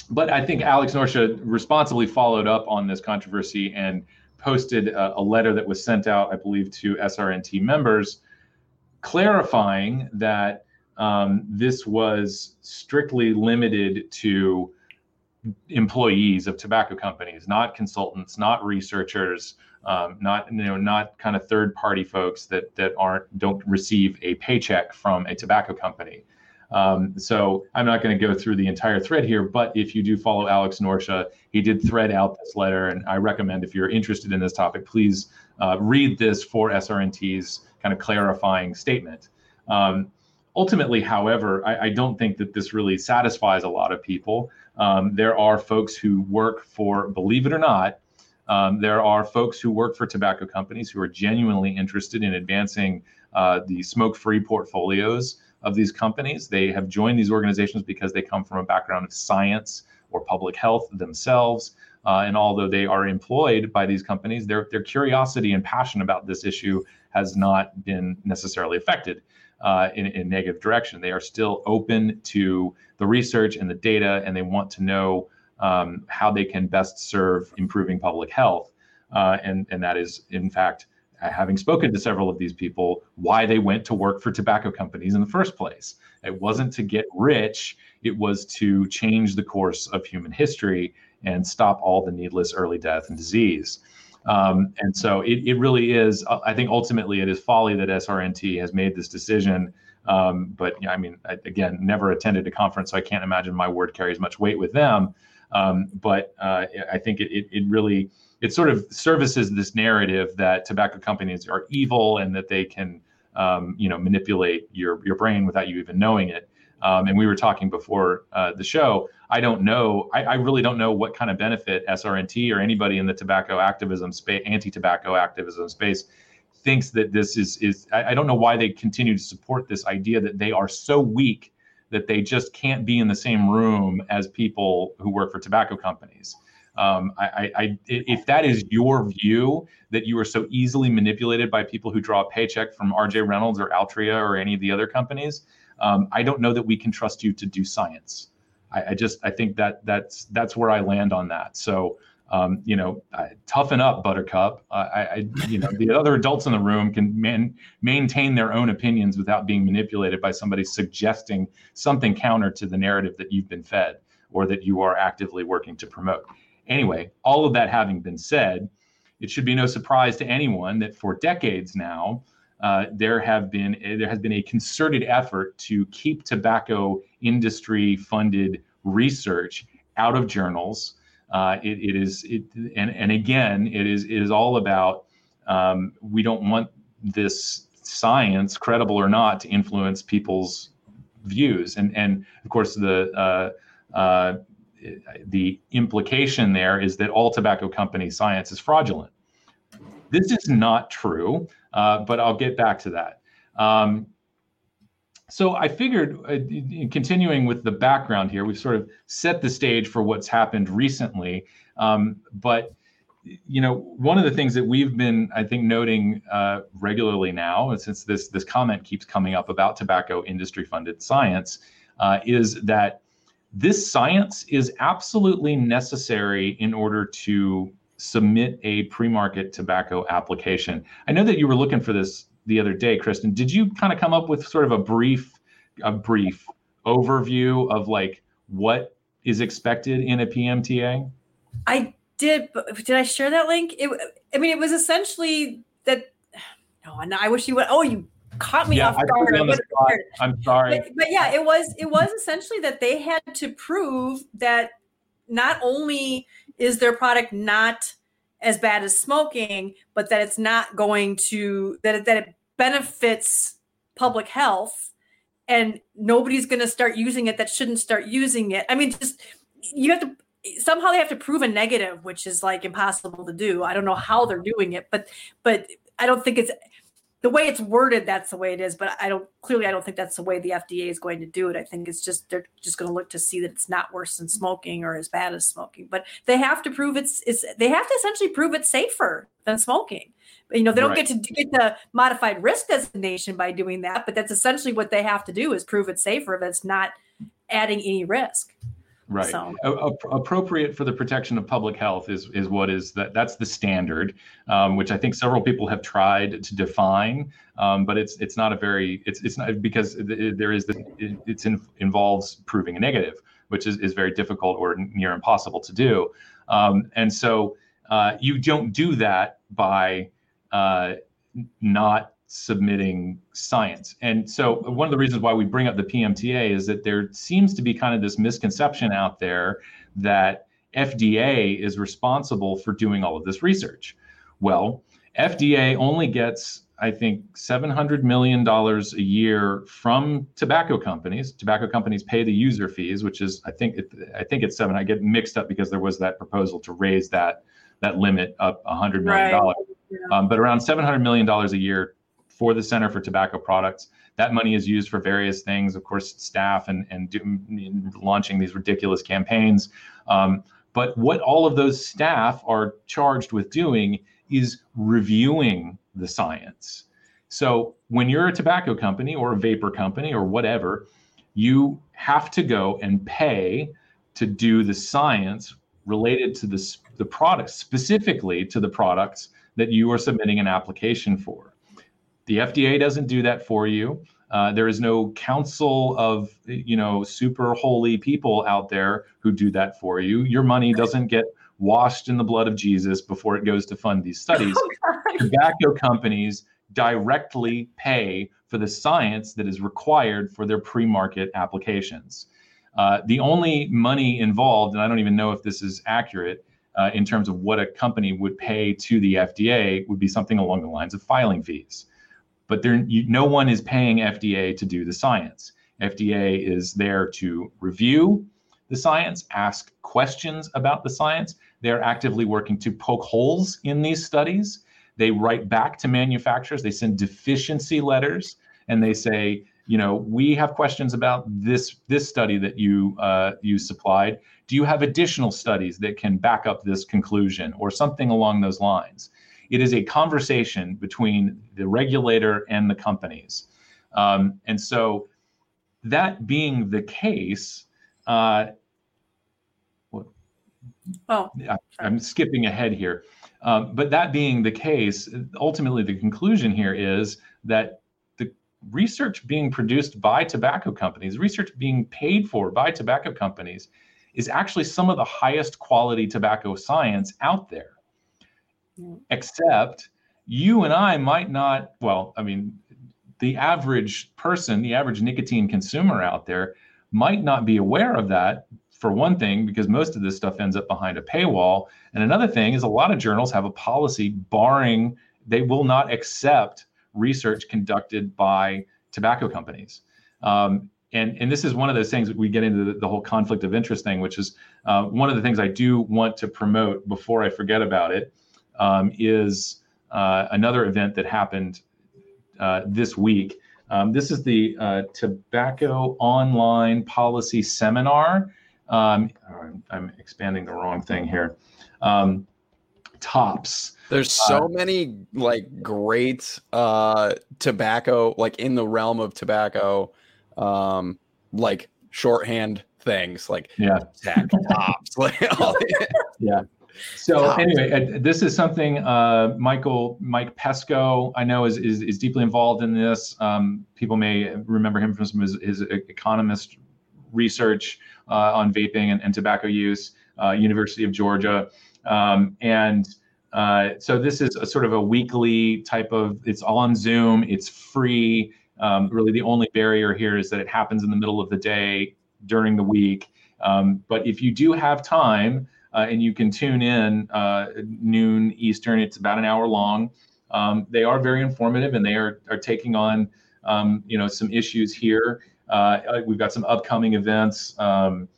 but I think Alex Norcia responsibly followed up on this controversy and posted a, a, letter that was sent out, I believe, to SRNT members, clarifying that um, this was strictly limited to employees of tobacco companies, not consultants, not researchers, um, not you know, not kind of third-party folks that that aren't don't receive a paycheck from a tobacco company. Um, so I'm not going to go through the entire thread here, but if you do follow Alex Norcia, he did thread out this letter, and I recommend if you're interested in this topic, please uh, read this for SRNT's kind of clarifying statement. Um, ultimately, however, I, I, don't think that this really satisfies a lot of people. Um, there are folks who work for, believe it or not, um, there are folks who work for tobacco companies who are genuinely interested in advancing uh, the smoke-free portfolios of these companies. They have joined these organizations because they come from a background of science or public health themselves. Uh, and although they are employed by these companies, their, their curiosity and passion about this issue has not been necessarily affected uh, in, in negative direction. They are still open to the research and the data, and they want to know um, how they can best serve improving public health. Uh, and, and that is, in fact, having spoken to several of these people, why they went to work for tobacco companies in the first place. It wasn't to get rich, it was to change the course of human history and stop all the needless early death and disease. Um, and so it, it really is, I think ultimately it is folly that SRNT has made this decision. Um, but I mean, I, again, never attended a conference, so I can't imagine my word carries much weight with them. Um, but uh, I think it, it, really, it sort of services this narrative that tobacco companies are evil and that they can um, you know manipulate your your brain without you even knowing it. Um, and we were talking before uh, the show. I don't know I, I, really don't know what kind of benefit srnt or anybody in the tobacco activism space anti-tobacco activism space thinks that this is is I, I don't know why they continue to support this idea that they are so weak that they just can't be in the same room as people who work for tobacco companies. Um, I, I, if that is your view that you are so easily manipulated by people who draw a paycheck from RJ Reynolds or Altria or any of the other companies, um, I don't know that we can trust you to do science. I, I, just I think that that's that's where I land on that. So um, you know, toughen up, Buttercup. I, I, you know, the other adults in the room can man, maintain their own opinions without being manipulated by somebody suggesting something counter to the narrative that you've been fed or that you are actively working to promote. Anyway, all of that having been said, it should be no surprise to anyone that for decades now, uh, there have been there has been a concerted effort to keep tobacco industry funded research out of journals. Uh, it, it is it, and and again, it is it is all about um, we don't want this science, credible or not, to influence people's views. And and of course the uh, uh the implication there is that all tobacco company science is fraudulent. This is not true, uh, but I'll get back to that. Um, so I figured, uh, continuing with the background here, we've sort of set the stage for what's happened recently. Um, but you know, one of the things that we've been, I think, noting uh, regularly now, since this this comment keeps coming up about tobacco industry funded science, uh, is that this science is absolutely necessary in order to submit a pre-market tobacco application. I know that you were looking for this the other day, Kristen. Did you kind of come up with sort of a brief, a brief overview of like what is expected in a PMTA? I did. Did I share that link? It, I mean, it was essentially that. No, I wish you would. Oh, you caught me yeah, off guard. I'm sorry. But, but, yeah, it was it was essentially that they had to prove that not only is their product not as bad as smoking, but that it's not going to that it, that it benefits public health, and nobody's going to start using it that shouldn't start using it. I mean, just you have to somehow they have to prove a negative, which is like impossible to do. I don't know how they're doing it, but but I don't think it's the way it's worded, that's the way it is. But I don't clearly, I don't think that's the way the FDA is going to do it. I think it's just they're just going to look to see that it's not worse than smoking or as bad as smoking. But they have to prove it's it's they have to essentially prove it's safer than smoking. You know, they don't right. get to get the modified risk designation by doing that, but that's essentially what they have to do is prove it's safer. That's not adding any risk. Right. So. A- appropriate for the protection of public health is is what is that that's the standard, um, which I think several people have tried to define, um, but it's it's not a very it's it's not because there is this it, it's in, involves proving a negative, which is is very difficult or near impossible to do, um, and so uh, you don't do that by uh, not submitting science. And so one of the reasons why we bring up the PMTA is that there seems to be kind of this misconception out there that FDA is responsible for doing all of this research. Well, FDA only gets I think $700 million a year from tobacco companies. Tobacco companies pay the user fees, which is, I think, it, I think it's seven. I get mixed up because there was that proposal to raise that that limit up $100 million. Right. Yeah. Um, but around $700 million a year for the Center for Tobacco Products. That money is used for various things, of course, staff and and do, launching these ridiculous campaigns. Um, but what all of those staff are charged with doing is reviewing the science. So when you're a tobacco company or a vapor company or whatever, you have to go and pay to do the science related to the, the products, specifically to the products that you are submitting an application for. The FDA doesn't do that for you. Uh, there is no council of you know super holy people out there who do that for you. Your money doesn't get washed in the blood of Jesus before it goes to fund these studies. Oh, Tobacco companies directly pay for the science that is required for their pre-market applications. Uh, the only money involved, and I don't even know if this is accurate uh, in terms of what a company would pay to the FDA, would be something along the lines of filing fees but there, you, no one is paying FDA to do the science. FDA is there to review the science, ask questions about the science. They're actively working to poke holes in these studies. They write back to manufacturers, they send deficiency letters, and they say, you know, we have questions about this this study that you uh, you supplied. Do you have additional studies that can back up this conclusion or something along those lines? It is a conversation between the regulator and the companies, um, and so that being the case. Uh, oh, I, I'm skipping ahead here. Um, but that being the case, ultimately the conclusion here is that the research being produced by tobacco companies, research being paid for by tobacco companies, is actually some of the highest quality tobacco science out there. Except you and I might not, well, I mean, the average person, the average nicotine consumer out there might not be aware of that for one thing, because most of this stuff ends up behind a paywall. And another thing is a lot of journals have a policy barring, they will not accept research conducted by tobacco companies. Um, and, and this is one of those things that we get into the, the whole conflict of interest thing, which is uh, one of the things I do want to promote before I forget about it. Um, is uh, another event that happened uh, this week. Um, this is the uh, Tobacco Online Policy Seminar. Um, I'm expanding the wrong thing here. Um, TOPS. There's so uh, many like great uh tobacco, like in the realm of tobacco, um, like shorthand things, like yeah, tech tops, like yeah. So tops. anyway, uh, this is something uh, Michael Mike Pesko I know is, is is deeply involved in this. Um, people may remember him from some of his, his economist research uh, on vaping and, and tobacco use. Uh, University of Georgia, um, and uh, so this is a sort of a weekly type of. It's all on Zoom. It's free. Um, really, the only barrier here is that it happens in the middle of the day during the week. Um, but if you do have time uh, and you can tune in uh, noon Eastern, it's about an hour long. Um, they are very informative and they are are taking on um, you know some issues here. Uh, we've got some upcoming events. Um,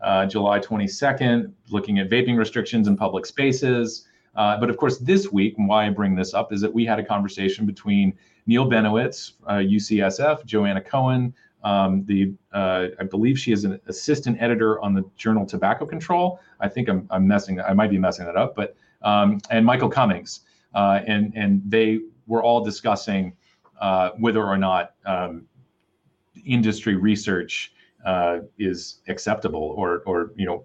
uh, July 22nd, looking at vaping restrictions in public spaces. Uh, but of course, this week, and why I bring this up is that we had a conversation between Neil Benowitz, uh, UCSF, Joanna Cohen, um, the uh, I believe she is an assistant editor on the journal Tobacco Control. I think I'm, I'm messing, I might be messing that up, but um, and Michael Cummings, uh, and and they were all discussing uh, whether or not um, industry research uh, is acceptable or or you know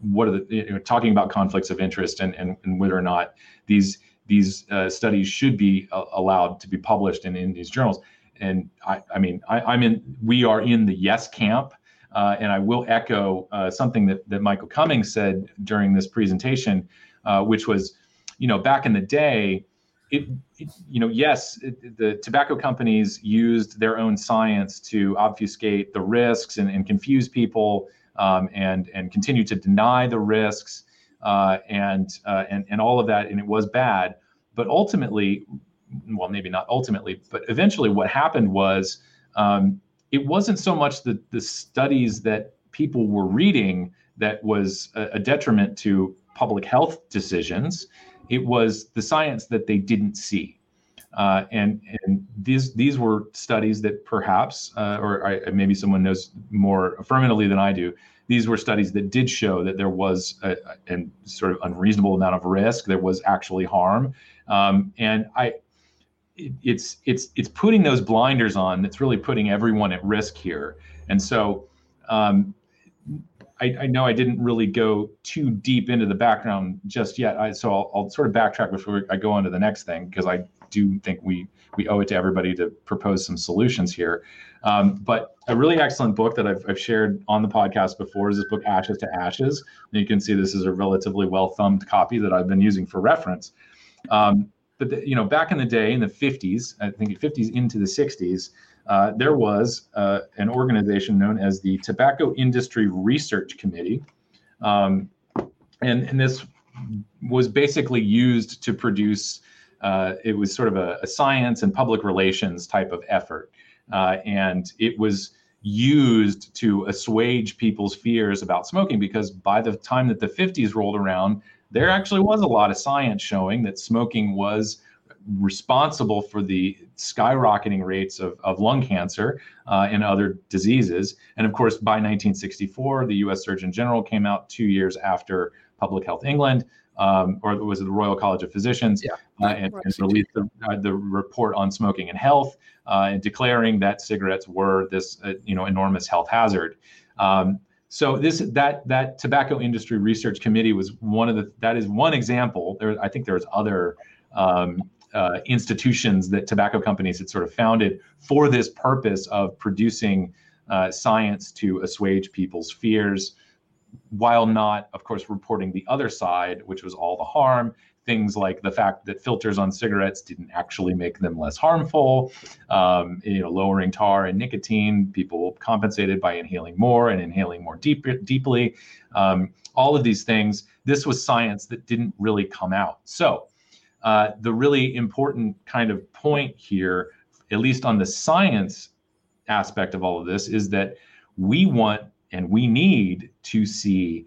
what are the you know, talking about conflicts of interest and, and, and whether or not these these uh, studies should be uh, allowed to be published in, in these journals. And I, I mean, I, am in. We are in the yes camp, uh, and I will echo uh, something that that Michael Cummings said during this presentation, uh, which was, you know, back in the day, it, it, you know, yes, it, the tobacco companies used their own science to obfuscate the risks and, and confuse people um, and and continue to deny the risks uh, and uh, and and all of that, and it was bad. But ultimately, well, maybe not ultimately, but eventually, what happened was um, it wasn't so much the the studies that people were reading that was a, a detriment to public health decisions. It was the science that they didn't see. Uh, and and these these were studies that perhaps, uh, or I, maybe someone knows more affirmatively than I do. These were studies that did show that there was a, a sort of unreasonable amount of risk. There was actually harm, um, and I. It, it's it's it's putting those blinders on that's really putting everyone at risk here, and so um, I, I, know I didn't really go too deep into the background just yet. I, so I'll, I'll, sort of backtrack before I go on to the next thing because I do think we we owe it to everybody to propose some solutions here. Um, but a really excellent book that I've, I've shared on the podcast before is this book Ashes to Ashes. And you can see this is a relatively well thumbed copy that I've been using for reference. Um, but you know, back in the day, in the 50s, I think 50s into the 60s, uh, there was uh, an organization known as the Tobacco Industry Research Committee, um, and and this was basically used to produce uh, it was sort of a, a, science and public relations type of effort. Uh, and it was used to assuage people's fears about smoking because by the time that the 50s rolled around, there actually was a lot of science showing that smoking was responsible for the skyrocketing rates of, of lung cancer uh, and other diseases. And of course, by 1964, the US Surgeon General came out two years after Public Health England. Um, or was it the Royal College of Physicians, yeah. uh, and, and, released the, uh, the, report on smoking and health, uh, and declaring that cigarettes were this, uh, you know, enormous health hazard. Um, so this that that tobacco industry research committee was one of the that is one example. There, I think there's other um, uh, institutions that tobacco companies had sort of founded for this purpose of producing uh, science to assuage people's fears, while not, of course, reporting the other side, which was all the harm things like the fact that filters on cigarettes didn't actually make them less harmful, um, you know, lowering tar and nicotine, people compensated by inhaling more and inhaling more deep, deeply. Um, all of these things, this was science that didn't really come out. So uh, the really important kind of point here, at least on the science aspect of all of this, is that we want and we need to see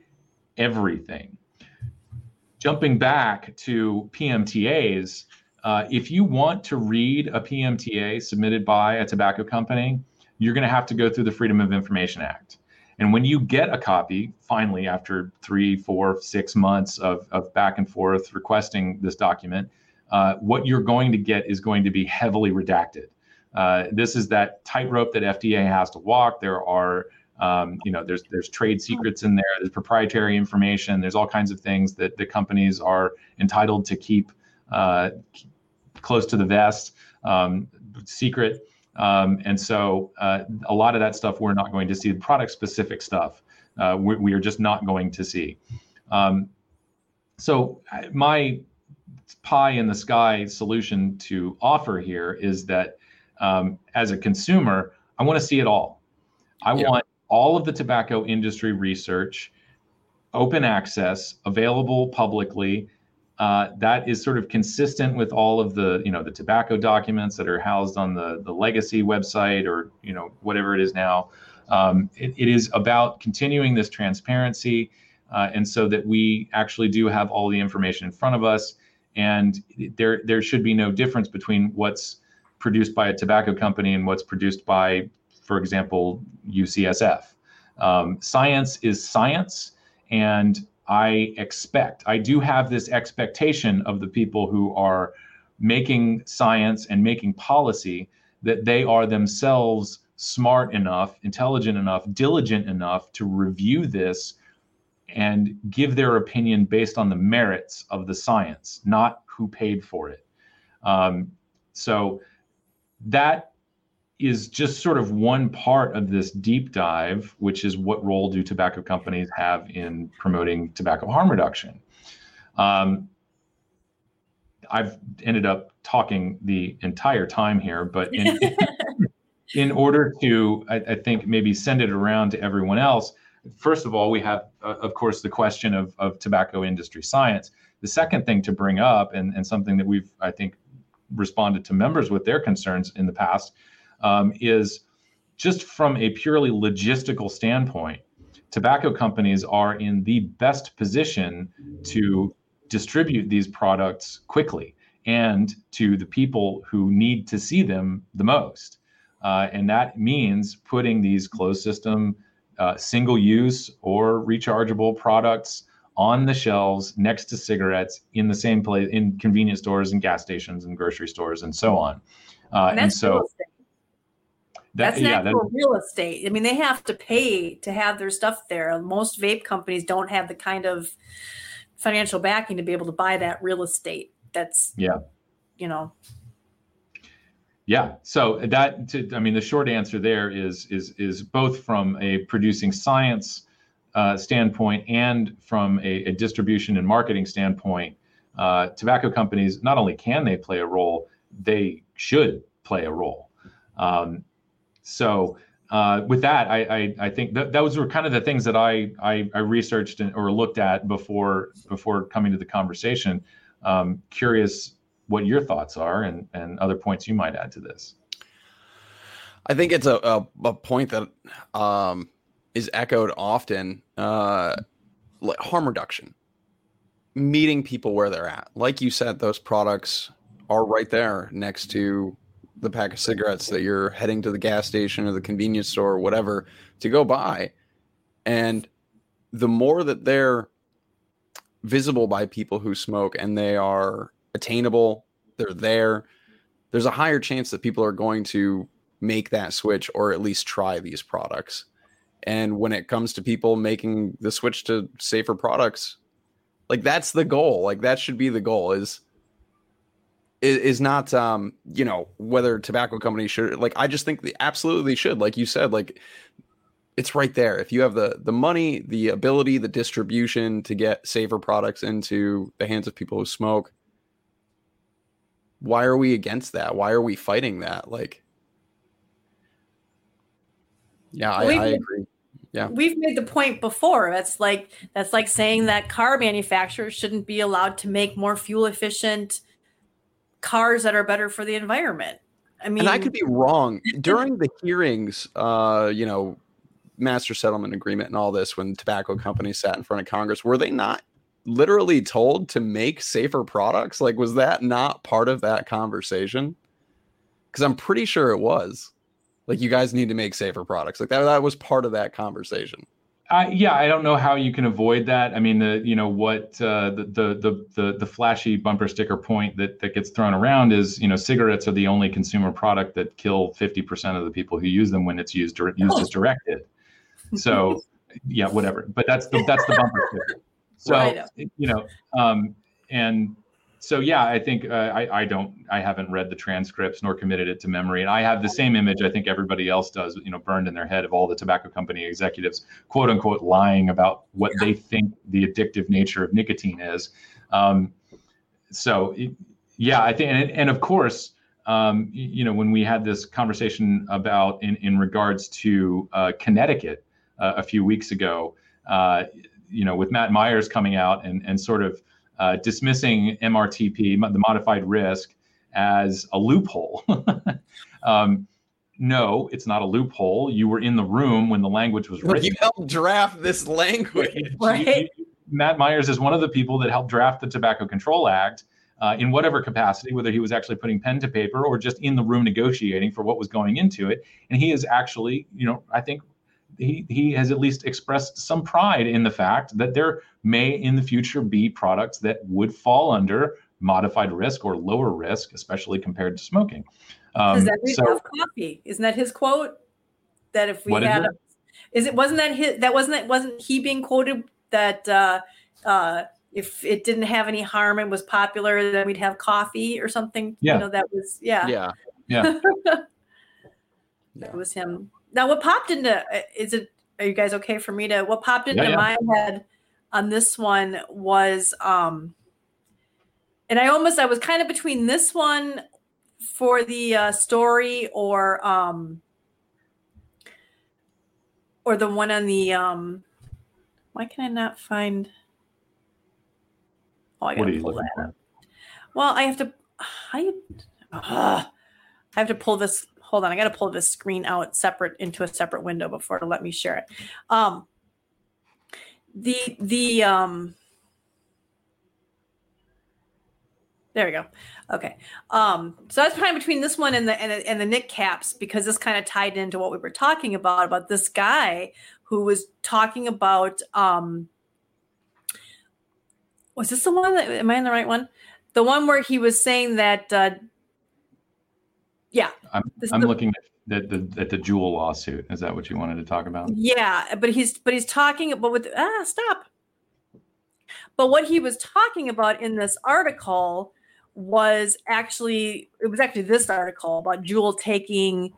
everything jumping back to PMTAs, uh, if you want to read a PMTA submitted by a tobacco company, you're going to have to go through the Freedom of Information Act. And when you get a copy, finally, after three, four, six months of, of back and forth requesting this document, uh, what you're going to get is going to be heavily redacted. Uh, this is that tightrope that FDA has to walk. There are um, you know, there's there's trade secrets in there. There's proprietary information. There's all kinds of things that the companies are entitled to keep uh, close to the vest, um, secret. Um, and so uh, a lot of that stuff we're not going to see. The product specific stuff uh, we, we, are just not going to see. Um, so my pie in the sky solution to offer here is that um, as a consumer, I want to see it all. I yeah. want all of the tobacco industry research, open access, available publicly. Uh, that is sort of consistent with all of the you know the tobacco documents that are housed on the the legacy website or you know whatever it is now. Um, it, it is about continuing this transparency, uh, and so that we actually do have all the information in front of us, and there there should be no difference between what's produced by a tobacco company and what's produced by for example, UCSF. Um, science is science, and I expect, I do have this expectation of the people who are making science and making policy that they are themselves smart enough, intelligent enough, diligent enough to review this and give their opinion based on the merits of the science, not who paid for it. Um, so that is just sort of one part of this deep dive, which is what role do tobacco companies have in promoting tobacco harm reduction? Um, I've ended up talking the entire time here, but in, in order to, I, I, think, maybe send it around to everyone else, first of all, we have, uh, of course, the question of, of tobacco industry science. The second thing to bring up, and, and something that we've, I think, responded to members with their concerns in the past, um, is just from a purely logistical standpoint, tobacco companies are in the best position to distribute these products quickly and to the people who need to see them the most. Uh, and that means putting these closed system, uh, single use or rechargeable products on the shelves next to cigarettes in the same place in convenience stores and gas stations and grocery stores and so on. Uh, and, and so, That's yeah, natural that, real estate. I mean, they have to pay to have their stuff there. Most vape companies don't have the kind of financial backing to be able to buy that real estate. That's yeah, you know. Yeah. So that to, I mean, the short answer there is is is both from a producing science uh, standpoint and from a, a, distribution and marketing standpoint. Uh, tobacco companies not only can they play a role, they should play a role. Um, so uh, with that, I, I, I think that those were kind of the things that I I, I researched and, or looked at before before coming to the conversation. Um, curious what your thoughts are and and other points you might add to this. I think it's a a, a point that um, is echoed often. Uh, harm reduction, meeting people where they're at. Like you said, those products are right there next to the pack of cigarettes that you're heading to the gas station or the convenience store or whatever to go buy. And the more that they're visible by people who smoke and they are attainable, they're there, there's a higher chance that people are going to make that switch or at least try these products. And when it comes to people making the switch to safer products, like that's the goal. Like that should be the goal is is, is not um you know whether tobacco companies should like I just think they absolutely should like you said like it's right there. If you have the the money the ability the distribution to get safer products into the hands of people who smoke why are we against that? Why are we fighting that? Like yeah I, I agree. Yeah. we've made the point before. That's like that's like saying that car manufacturers shouldn't be allowed to make more fuel efficient cars that are better for the environment. I mean and i could be wrong. During the hearings uh you know master settlement agreement and all this when tobacco companies sat in front of congress were they not literally told to make safer products? Like was that not part of that conversation? Because i'm pretty sure it was. Like you guys need to make safer products. Like that that was part of that conversation. Uh, yeah, I don't know how you can avoid that. I mean, the you know what uh, the, the the the flashy bumper sticker point that that gets thrown around is you know cigarettes are the only consumer product that kill fifty percent of the people who use them when it's used used as directed. So yeah, whatever. But that's the that's the bumper sticker. So you know, um, and so yeah, I think uh, I, I don't I haven't read the transcripts nor committed it to memory, and I have the same image I think everybody else does, you know, burned in their head of all the tobacco company executives, quote unquote, lying about what they think the addictive nature of nicotine is. Um, so yeah, I think, and, and of course, um, you know, when we had this conversation about in in regards to uh, Connecticut uh, a few weeks ago, uh, you know, with Matt Myers coming out and and sort of uh, dismissing MRTP, the modified risk, as a loophole. um, no, it's not a loophole. You were in the room when the language was written. You helped draft this language. right. Matt Myers is one of the people that helped draft the Tobacco Control Act uh, in whatever capacity, whether he was actually putting pen to paper or just in the room negotiating for what was going into it. And he is actually, you know, I think he, he has at least expressed some pride in the fact that there may in the future be products that would fall under modified risk or lower risk, especially compared to smoking. Um, Does that we so, coffee? Isn't that his quote? That if we had, is, a, is it wasn't that his that wasn't that wasn't he being quoted that uh, uh, if it didn't have any harm and was popular, then we'd have coffee or something. Yeah. You know, that was yeah. Yeah. Yeah. that was him now, what popped into uh, is it? Are you guys okay for me to? What popped into yeah, yeah. my head on this one was, um, and I almost I was kind of between this one for the uh, story or um, or the one on the um. Why can I not find? Oh, I gotta pull that. For? Well, I have to. You? Uh, I have to pull this hold on, I got to pull this screen out separate into a separate window before to let me share it. Um, the the um, there we go. Okay, um, so that's kind of between this one and the and the, and the Nick caps because this kind of tied into what we were talking about about this guy who was talking about. Um, was this the one that am I in the right one? The one where he was saying that uh, yeah. I'm, I'm the, looking at the, at the Juul lawsuit. Is that what you wanted to talk about? Yeah, but he's but he's talking about with ah stop. But what he was talking about in this article was actually it was actually this article about Juul taking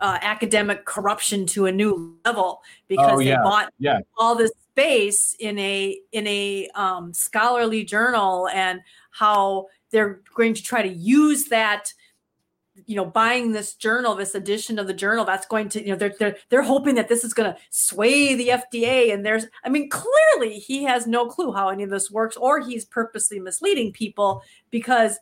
uh, academic corruption to a new level because oh, yeah. they bought yeah. all this space in a in a um, scholarly journal and how they're going to try to use that you know buying this journal this edition of the journal that's going to you know they're they're, they're hoping that this is going to sway the fda and there's i mean clearly he has no clue how any of this works or he's purposely misleading people because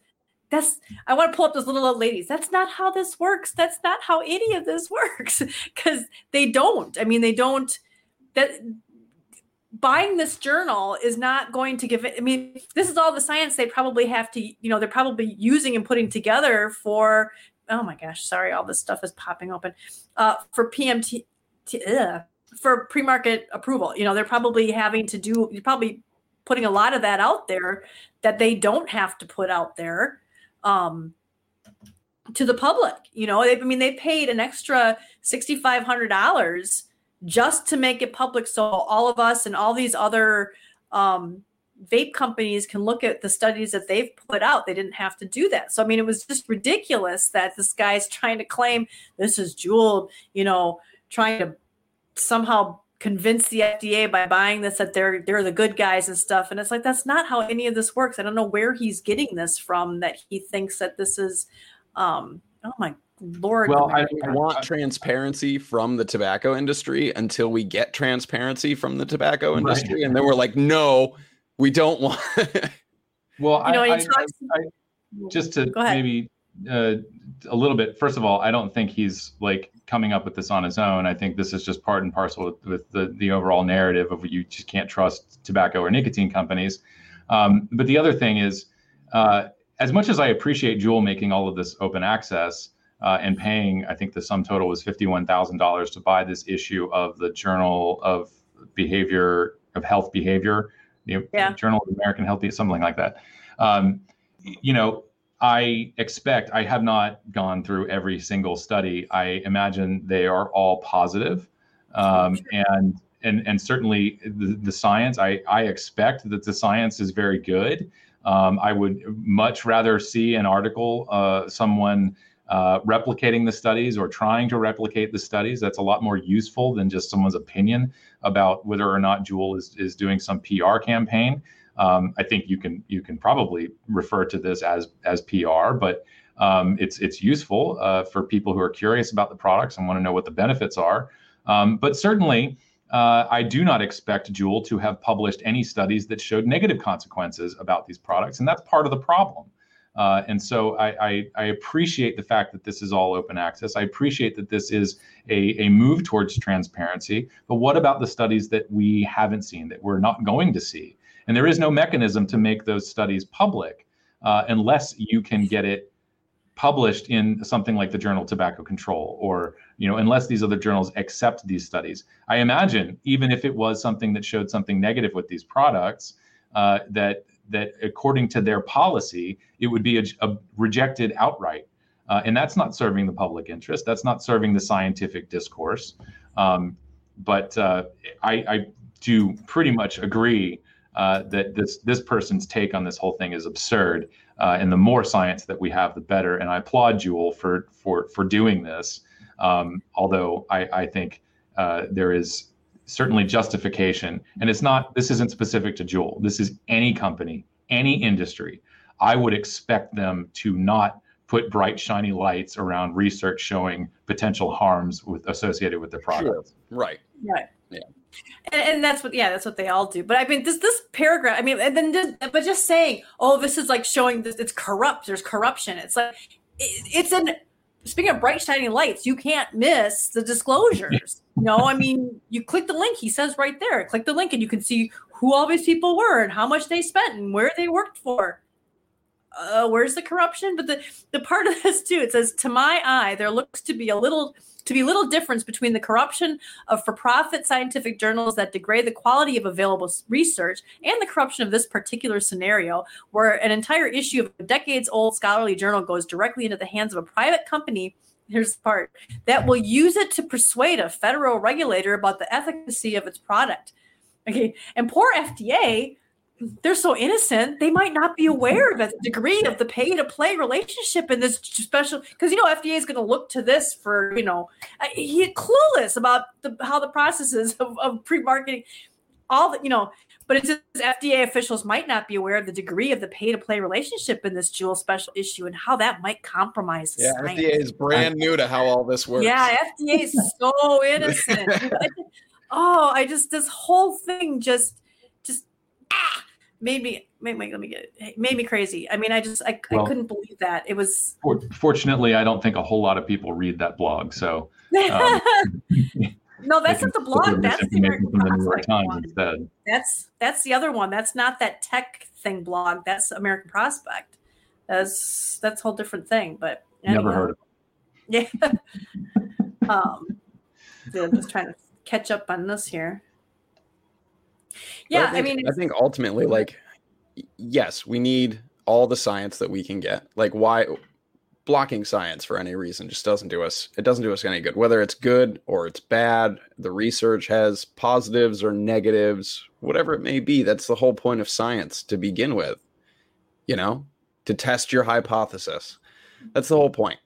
that's i want to pull up those little old ladies that's not how this works that's not how any of this works because they don't i mean they don't that buying this journal is not going to give it. I mean, this is all the science they probably have to, you know, they're probably using and putting together for. Oh my gosh, sorry, all this stuff is popping open. Uh, for PMT, for pre-market approval, you know, they're probably having to do. You're probably putting a lot of that out there that they don't have to put out there. Um, to the public. You know, I mean, they paid an extra sixty five hundred dollars just to make it public, so all of us and all these other um, vape companies can look at the studies that they've put out. They didn't have to do that. So I mean, it was just ridiculous that this guy's trying to claim this is Juul. You know, trying to somehow convince the FDA by buying this that they're they're the good guys and stuff. And it's like that's not how any of this works. I don't know where he's getting this from that he thinks that this is um, oh my lord. Well, I, I, want transparency from the tobacco industry until we get transparency from the tobacco industry, right. and then we're like, no, we don't want. well, you know, I, talks- just to maybe uh, a little bit. First of all, I don't think he's like coming up with this on his own. I think this is just part and parcel with, with the the overall narrative of you just can't trust tobacco or nicotine companies. Um, but the other thing is, uh, as much as I appreciate Juul making all of this open access uh, and paying, I think the sum total was $51,000 to buy this issue of the Journal of Behavior of Health Behavior, the yeah. Journal of American Health, something like that. Um, you know, I expect I have not gone through every single study. I imagine they are all positive. Um, and and and certainly the, the science I, I expect that the science is very good um, I would much rather see an article, uh, someone uh, replicating the studies or trying to replicate the studies. That's a lot more useful than just someone's opinion about whether or not Juul is, is doing some PR campaign. Um, I think you can you can probably refer to this as as PR, but um, it's it's useful uh, for people who are curious about the products and want to know what the benefits are. Um, but certainly, uh, I do not expect Juul to have published any studies that showed negative consequences about these products, and that's part of the problem. Uh, and so I, I, I, appreciate the fact that this is all open access. I appreciate that this is a, a move towards transparency. But what about the studies that we haven't seen, that we're not going to see? And there is no mechanism to make those studies public uh, unless you can get it published in something like the journal tobacco control or you know unless these other journals accept these studies i imagine even if it was something that showed something negative with these products uh, that that according to their policy it would be a, a rejected outright uh, and that's not serving the public interest that's not serving the scientific discourse um, but uh, I, I do pretty much agree uh, that this this person's take on this whole thing is absurd. Uh, and the more science that we have, the better. And I applaud Juul for for for doing this. Um, although I, I think uh, there is certainly justification, and it's not. This isn't specific to Juul. This is any company, any industry. I would expect them to not put bright shiny lights around research showing potential harms with associated with the product. Sure. Right. Right. Yeah. And, and, that's what, yeah, that's what they all do. But I mean, this this paragraph, I mean, and then just, but just saying, oh, this is like showing this, it's corrupt. There's corruption. It's like it, it's an. Speaking of bright shining lights, you can't miss the disclosures. you know, I mean, you click the link. He says right there, click the link, and you can see who all these people were and how much they spent and where they worked for. Uh, where's the corruption? But the the part of this too, it says, to my eye, there looks to be a little to be little difference between the corruption of for profit scientific journals that degrade the quality of available research and the corruption of this particular scenario, where an entire issue of a decades old scholarly journal goes directly into the hands of a private company. Here's the part that will use it to persuade a federal regulator about the efficacy of its product. Okay, and poor FDA they're so innocent they might not be aware of the degree of the pay to play relationship in this special because you know fda is going to look to this for you know he's clueless about the, how the processes of, of pre-marketing all the you know but it says fda officials might not be aware of the degree of the pay to play relationship in this Juul special issue and how that might compromise yeah science. fda is brand new to how all this works yeah fda is so innocent oh i just this whole thing just just ah made me made me let me get it made me crazy. I mean, I just I, well, I couldn't believe that it was. Fortunately, I don't think a whole lot of people read that blog. So, um, No, that's not the blog. That's the the New York Times one. instead. That's that's the other one. That's not that tech thing blog. That's American Prospect. That's that's a whole different thing. But anyway. never heard of it. Yeah. um, yeah, I'm just trying to catch up on this here. Yeah, I, think, I mean, I think ultimately, mm-hmm. like, yes, we need all the science that we can get. Like, why blocking science for any reason just doesn't do us it doesn't do us any good. Whether it's good or it's bad the research has positives or negatives whatever it may be that's the whole point of science to begin with you know to test your hypothesis. That's the whole point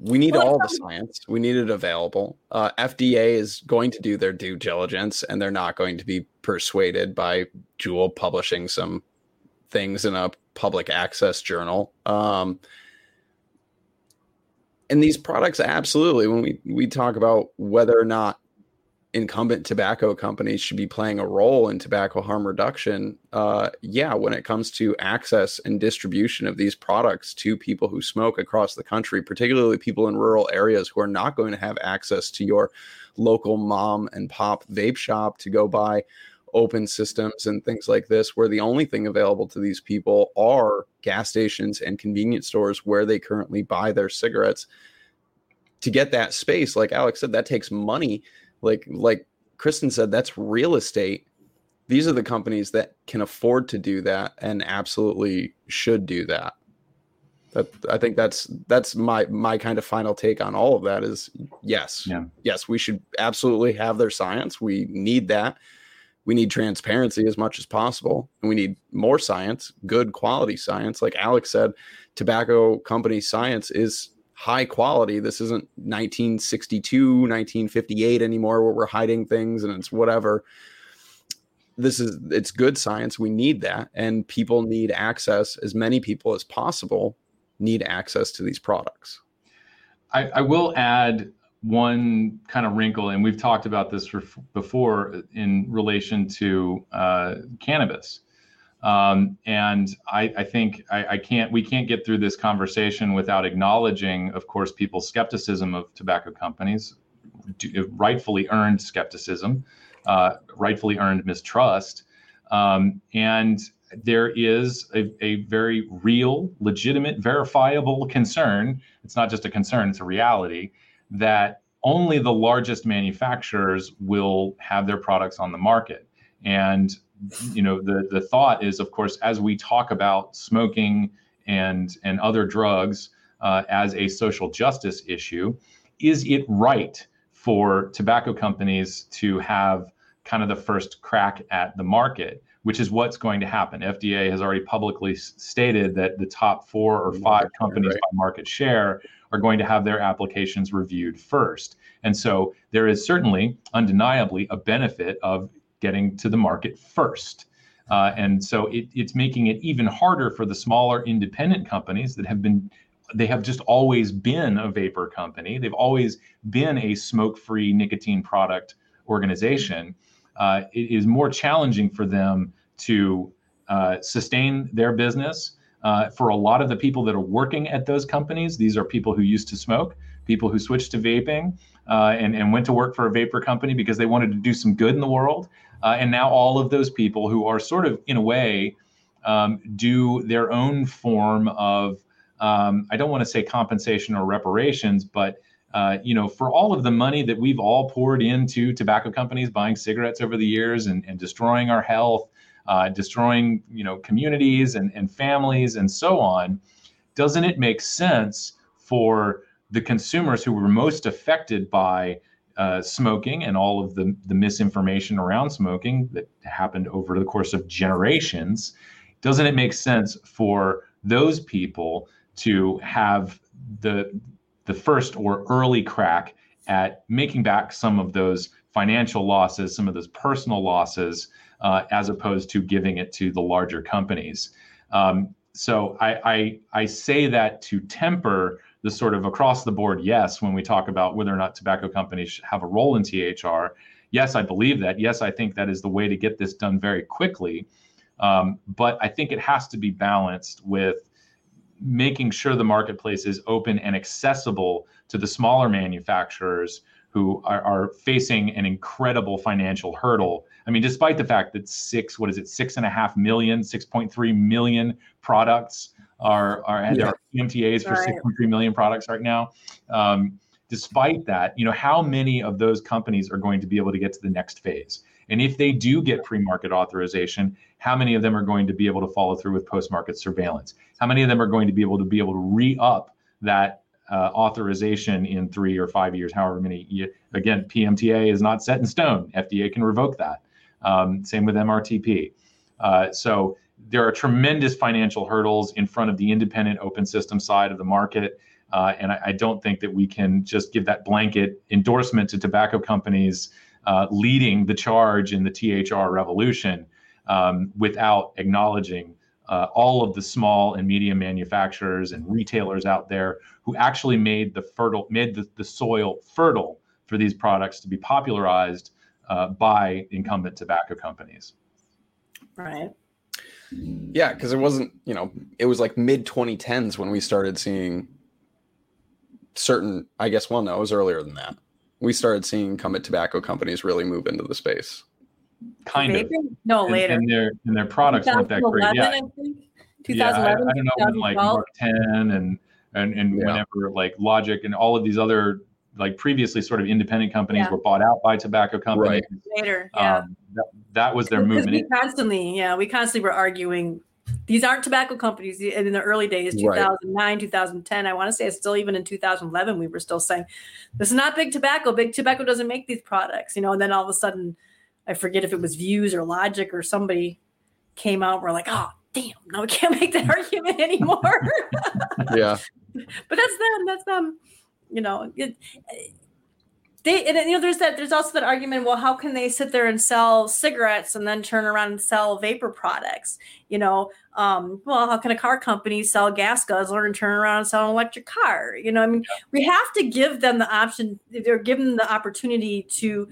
we need well, all the science. We need it available. Uh, fda is going to do their due diligence and they're not going to be persuaded by Juul publishing some things in a public access journal. Um, and these products absolutely when we we talk about whether or not incumbent tobacco companies should be playing a role in tobacco harm reduction uh, yeah when it comes to access and distribution of these products to people who smoke across the country particularly people in rural areas who are not going to have access to your local mom and pop vape shop to go buy open systems and things like this, where the only thing available to these people are gas stations and convenience stores where they currently buy their cigarettes. To get that space, like Alex said, that takes money. Like like Kristen said, that's real estate. These are the companies that can afford to do that and absolutely should do that. That I think that's that's my my kind of final take on all of that is yes. Yeah. Yes, we should absolutely have their science. We need that we need transparency as much as possible and we need more science good quality science like alex said tobacco company science is high quality. This isn't 1962 1958 anymore where we're hiding things and it's whatever. This is it's good science. We need that. And people need access as many people as possible need access to these products. I, I will add one kind of wrinkle, and we've talked about this before in relation to uh, cannabis. Um, and I, I think I, I, can't, we can't get through this conversation without acknowledging, of course, people's skepticism of tobacco companies, rightfully earned skepticism, uh, rightfully earned mistrust. Um, and there is a, a very real, legitimate, verifiable concern. It's not just a concern, it's a reality that only the largest manufacturers will have their products on the market. And you know, the the thought is, of course, as we talk about smoking and and other drugs uh, as a social justice issue, is it right for tobacco companies to have kind of the first crack at the market? Which is what's going to happen. FDA has already publicly stated that the top four or five companies right. by market share are going to have their applications reviewed first. And so there is certainly, undeniably, a benefit of getting to the market first. Uh, and so it, it's making it even harder for the smaller independent companies that have been they have just always been a vapor company they've always been a smoke-free nicotine product organization uh, it is more challenging for them to uh, sustain their business uh, for a lot of the people that are working at those companies, these are people who used to smoke, people who switched to vaping uh, and, and went to work for a vapor company because they wanted to do some good in the world. Uh, and now all of those people who are sort of, in a way, um, do their own form of, um, I don't want to say compensation or reparations, but uh, you know, for all of the money that we've all poured into tobacco companies buying cigarettes over the years and, and destroying our health uh, destroying you know communities and, and families and so on doesn't it make sense for the consumers who were most affected by uh, smoking and all of the, the misinformation around smoking that happened over the course of generations doesn't it make sense for those people to have the the first or early crack at making back some of those financial losses some of those personal losses uh, as opposed to giving it to the larger companies. Um, so I, I, I say that to temper the sort of across the board yes when we talk about whether or not tobacco companies have a role in THR. Yes, I believe that. Yes, I think that is the way to get this done very quickly. Um, but I think it has to be balanced with making sure the marketplace is open and accessible to the smaller manufacturers who are, are facing an incredible financial hurdle. I mean, despite the fact that six, what is it, six and a half million, 6.3 million products are, are and yeah. there are PMTAs for right. 6.3 million products right now. Um, despite that, you know, how many of those companies are going to be able to get to the next phase? And if they do get pre-market authorization, how many of them are going to be able to follow through with post-market surveillance? How many of them are going to be able to be able to re-up that uh, authorization in three or five years, however many. Again, PMTA is not set in stone. FDA can revoke that. Um, same with MRTP. Uh, so there are tremendous financial hurdles in front of the independent open system side of the market. Uh, and I, I, don't think that we can just give that blanket endorsement to tobacco companies uh, leading the charge in the THR revolution um, without acknowledging uh, all of the small and medium manufacturers and retailers out there who actually made the fertile made the, the soil fertile for these products to be popularized uh, by incumbent tobacco companies. Right. Yeah, because it wasn't, you know, it was like mid 2010s when we started seeing certain, I guess, well, no, it was earlier than that. We started seeing incumbent tobacco companies really move into the space. Kind Maybe? of. No, and, later. And their and their products weren't that great. Yeah. I think. 2011, yeah, I, I, don't know when like Mark 10 and and and yeah. whenever like Logic and all of these other like previously sort of independent companies yeah. were bought out by tobacco companies. Right. Later, yeah. Um, that, that, was their because movement. We constantly, yeah, we constantly were arguing. These aren't tobacco companies. And In the early days, 2009, right. 2010, I want to say it's still even in 2011, we were still saying, this is not big tobacco. Big tobacco doesn't make these products, you know. And then all of a sudden, I forget if it was Vuse or Logic or somebody came out. We're like, oh, damn, no, we can't make that argument anymore. yeah. But that's them. That's them. You know, it, they and you know there's that there's also that argument well how can they sit there and sell cigarettes and then turn around and sell vapor products you know um, well how can a car company sell gas guzzler and turn around and sell an electric car you know i mean we have to give them the option they're given the opportunity to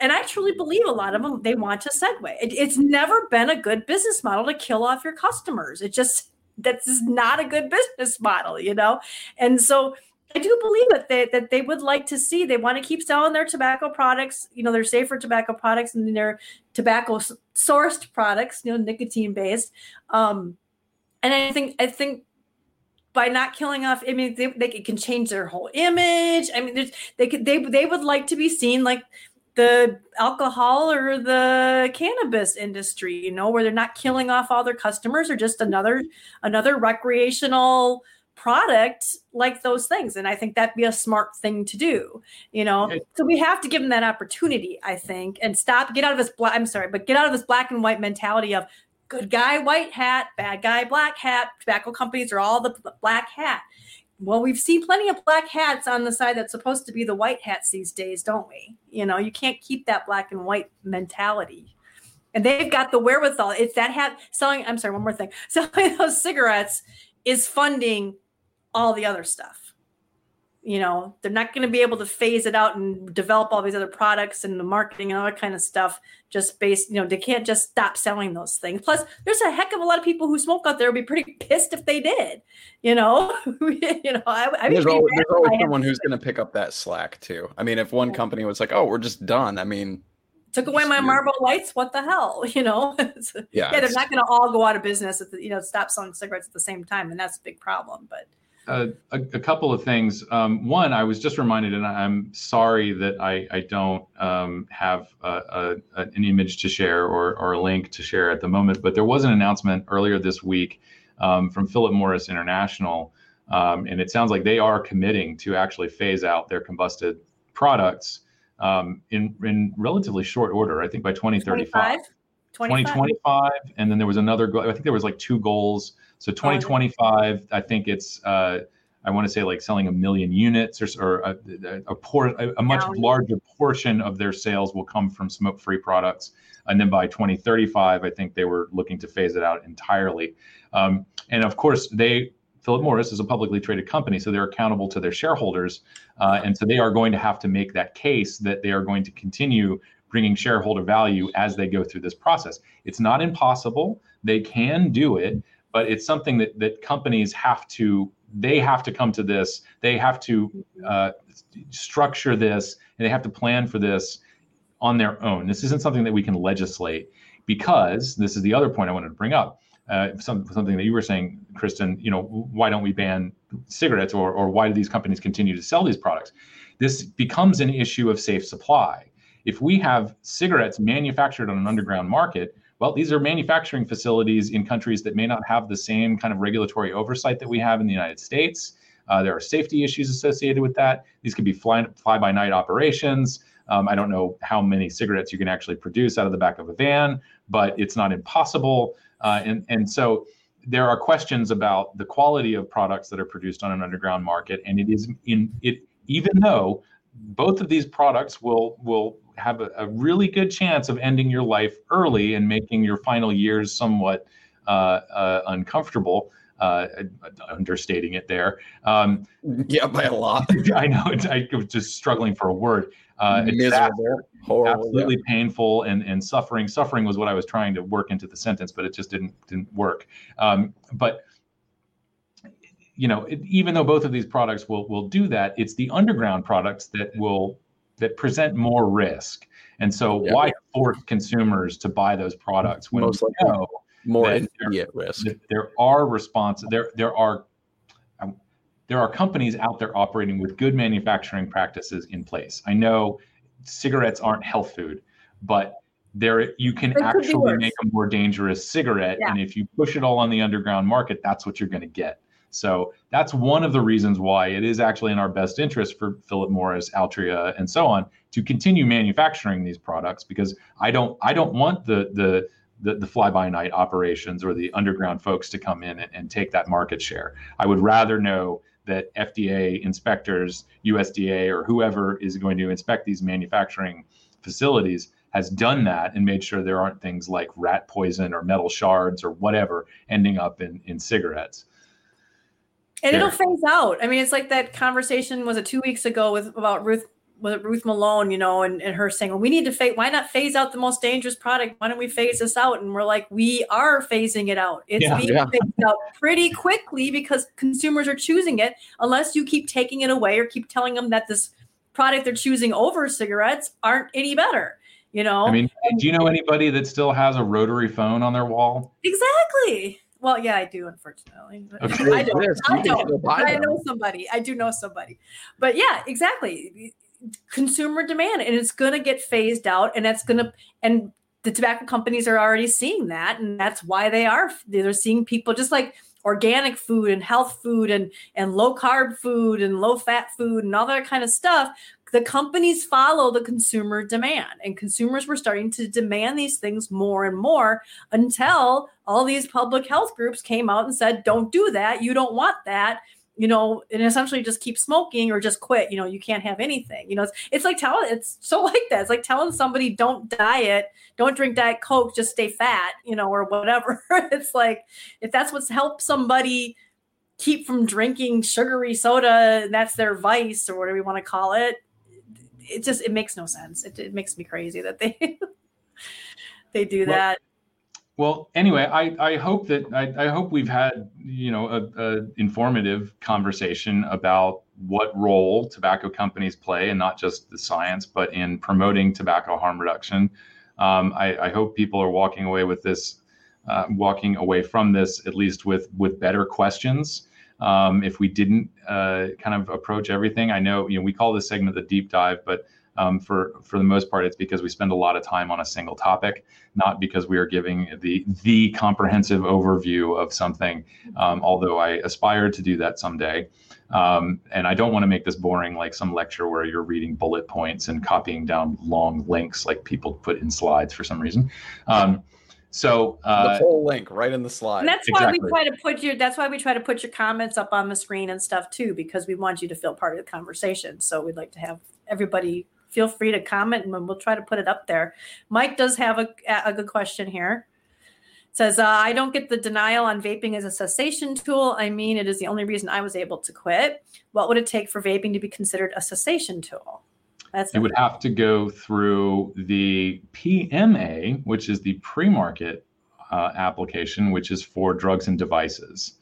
and I truly believe a lot of them they want to segue. It, it's never been a good business model to kill off your customers. It just that's not a good business model, you know. And so I do believe that they that they would like to see they want to keep selling their tobacco products, you know, their safer tobacco products and their tobacco sourced products, you know, nicotine based. Um, and I think I think by not killing off, I mean, they, they can change their whole image. I mean, they could they they would like to be seen like the alcohol or the cannabis industry you know where they're not killing off all their customers or just another another recreational product like those things and i think that'd be a smart thing to do you know so we have to give them that opportunity i think and stop get out of this black i'm sorry but get out of this black and white mentality of good guy white hat bad guy black hat tobacco companies are all the black hat well, we've seen plenty of black hats on the side that's supposed to be the white hats these days, don't we? You know, you can't keep that black and white mentality. And they've got the wherewithal. It's that hat selling. I'm sorry, one more thing. Selling those cigarettes is funding all the other stuff. You know they're not going to be able to phase it out and develop all these other products and the marketing and all that kind of stuff just based you know they can't just stop selling those things. Plus there's a heck of a lot of people who smoke out there would be pretty pissed if they did you know? You know I, I there's, always, there's always someone who's going to pick up that slack too. I mean if one company was like oh we're just done i mean took away my Marlboro lights? What the hell? You know? Yeah, yeah they're not going to all go out of business at the, you know stop selling cigarettes at the same time and that's a big problem but a, a, couple of things. Um, one, I was just reminded, and I'm sorry that I, I don't um, have a, a, an image to share or, or a link to share at the moment, but there was an announcement earlier this week um, from Philip Morris International, um, and it sounds like they are committing to actually phase out their combusted products um, in, in relatively short order, I think by 2035. 2025 and then there was another goal i think there was like two goals. So 2025 i think it's uh, i want to say like selling a million units or, or a, a, por- a, a much larger portion of their sales will come from smoke free products. And then by 2035 i think they were looking to phase it out entirely. Um, and of course they Philip Morris is a publicly traded company, so they're accountable to their shareholders. Uh, and so they are going to have to make that case that they are going to continue bringing shareholder value as they go through this process. It's not impossible. They can do it, but it's something that, that companies have to they have to come to this. They have to uh, structure this, and they have to plan for this on their own. This isn't something that we can legislate because this is the other point I wanted to bring up. Uh, some, something that you were saying, Kristen. You know, why don't we ban cigarettes, or or why do these companies continue to sell these products? This becomes an issue of safe supply. If we have cigarettes manufactured on an underground market, well, these are manufacturing facilities in countries that may not have the same kind of regulatory oversight that we have in the United States. Uh, there are safety issues associated with that. These could be fly, fly by night operations. Um, I don't know how many cigarettes you can actually produce out of the back of a van, but it's not impossible. Uh, and, and so there are questions about the quality of products that are produced on an underground market. And it is in it, even though both of these products will will have a, a, really good chance of ending your life early and making your final years somewhat uh, uh, uncomfortable. Uh, understating it there. Um, yeah, by a lot. I know. I was just struggling for a word. Uh, Miserable, horrible, absolutely yeah. painful and and suffering. Suffering was what I was trying to work into the sentence, but it just didn't didn't work. Um, but you know, it, even though both of these products will will do that, it's the underground products that will that present more risk. And so, yeah. why force consumers to buy those products when Most we know more immediate risk? There are responses. There there are um, there are companies out there operating with good manufacturing practices in place. I know cigarettes aren't health food, but there you can actually make a more dangerous cigarette, yeah. and if you push it all on the underground market, that's what you're going to get. So that's one of the reasons why it is actually in our best interest for Philip Morris, Altria, and so on to continue manufacturing these products because I don't I don't want the the the, the fly-by-night operations or the underground folks to come in and, and take that market share. I would rather know that FDA inspectors, USDA, or whoever is going to inspect these manufacturing facilities has done that and made sure there aren't things like rat poison or metal shards or whatever ending up in, in cigarettes and it'll phase out. I mean, it's like that conversation was it two weeks ago with about Ruth with Ruth Malone, you know, and, and her saying, well, we need to phase, why not phase out the most dangerous product? Why don't we phase this out? And we're like, we are phasing it out. It's yeah, being yeah. phased out pretty quickly because consumers are choosing it unless you keep taking it away or keep telling them that this product they're choosing over cigarettes aren't any better. You know, I mean, do you know anybody that still has a rotary phone on their wall? Exactly. Well, yeah, I do, unfortunately. Okay. I don't. I, don't I know somebody. I do know somebody. But yeah, exactly. Consumer demand, and it's going to get phased out, and that's going to and the tobacco companies are already seeing that, and that's why they are. They're seeing people just like organic food and health food and and low carb food and low fat food and all that kind of stuff the companies follow the consumer demand and consumers were starting to demand these things more and more until all these public health groups came out and said don't do that you don't want that you know and essentially just keep smoking or just quit you know you can't have anything you know it's, it's like telling it's so like that it's like telling somebody don't diet don't drink diet coke just stay fat you know or whatever it's like if that's what's helped somebody keep from drinking sugary soda and that's their vice or whatever you want to call it it just it makes no sense. It, it makes me crazy that they they do well, that. Well, anyway, I, I hope that I, I hope we've had you know a, a, informative conversation about what role tobacco companies play, and not just the science, but in promoting tobacco harm reduction. Um, I, I, hope people are walking away with this, uh, walking away from this at least with with better questions um, if we didn't uh, kind of approach everything. I know you know we call this segment the deep dive, but um, for for the most part, it's because we spend a lot of time on a single topic, not because we are giving the the comprehensive overview of something. Um, although I aspire to do that someday, um, and I don't want to make this boring like some lecture where you're reading bullet points and copying down long links like people put in slides for some reason. Um, so uh, the full link right in the slide. And that's exactly. why we try to put your that's why we try to put your comments up on the screen and stuff too, because we want you to feel part of the conversation. So we'd like to have everybody feel free to comment and we'll try to put it up there. Mike does have a, a good question here. It says, uh, I don't get the denial on vaping as a cessation tool. I mean, it is the only reason I was able to quit. What would it take for vaping to be considered a cessation tool? That's you would have to go through the PMA, which is the pre-market uh, application, which is for drugs and devices.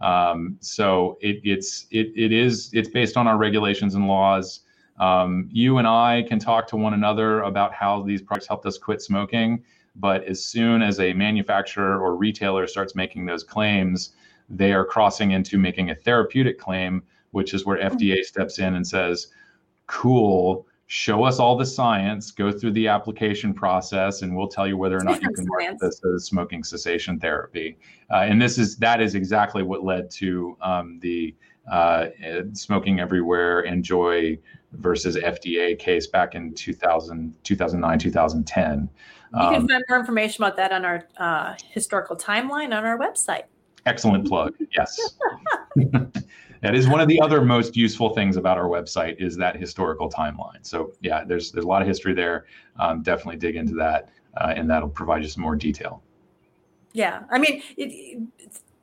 Um, so it, it's it, it is it's based on our regulations and laws. Um, you and I can talk to one another about how these products helped us quit smoking, but as soon as a manufacturer or retailer starts making those claims, they are crossing into making a therapeutic claim, which is where FDA steps in and says, "Cool." show us all the science, go through the application process, and we'll tell you whether or not you can market this as smoking cessation therapy. Uh, and this is that is exactly what led to um, the uh, smoking everywhere NJOY versus FDA case back in 2000, 2009, 2010. You can um, find more information about that on our uh, historical timeline on our website. Excellent plug. Yes. that is one of the other most useful things about our website is that historical timeline. So yeah, there's there's a lot of history there. Um, definitely dig into that, uh, and that'll provide you some more detail. Yeah, I mean, it, it,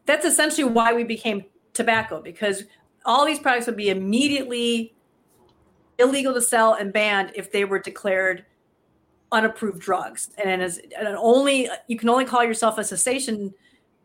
that's essentially why we became tobacco because all these products would be immediately illegal to sell and banned if they were declared unapproved drugs. And as and only you can only call yourself a cessation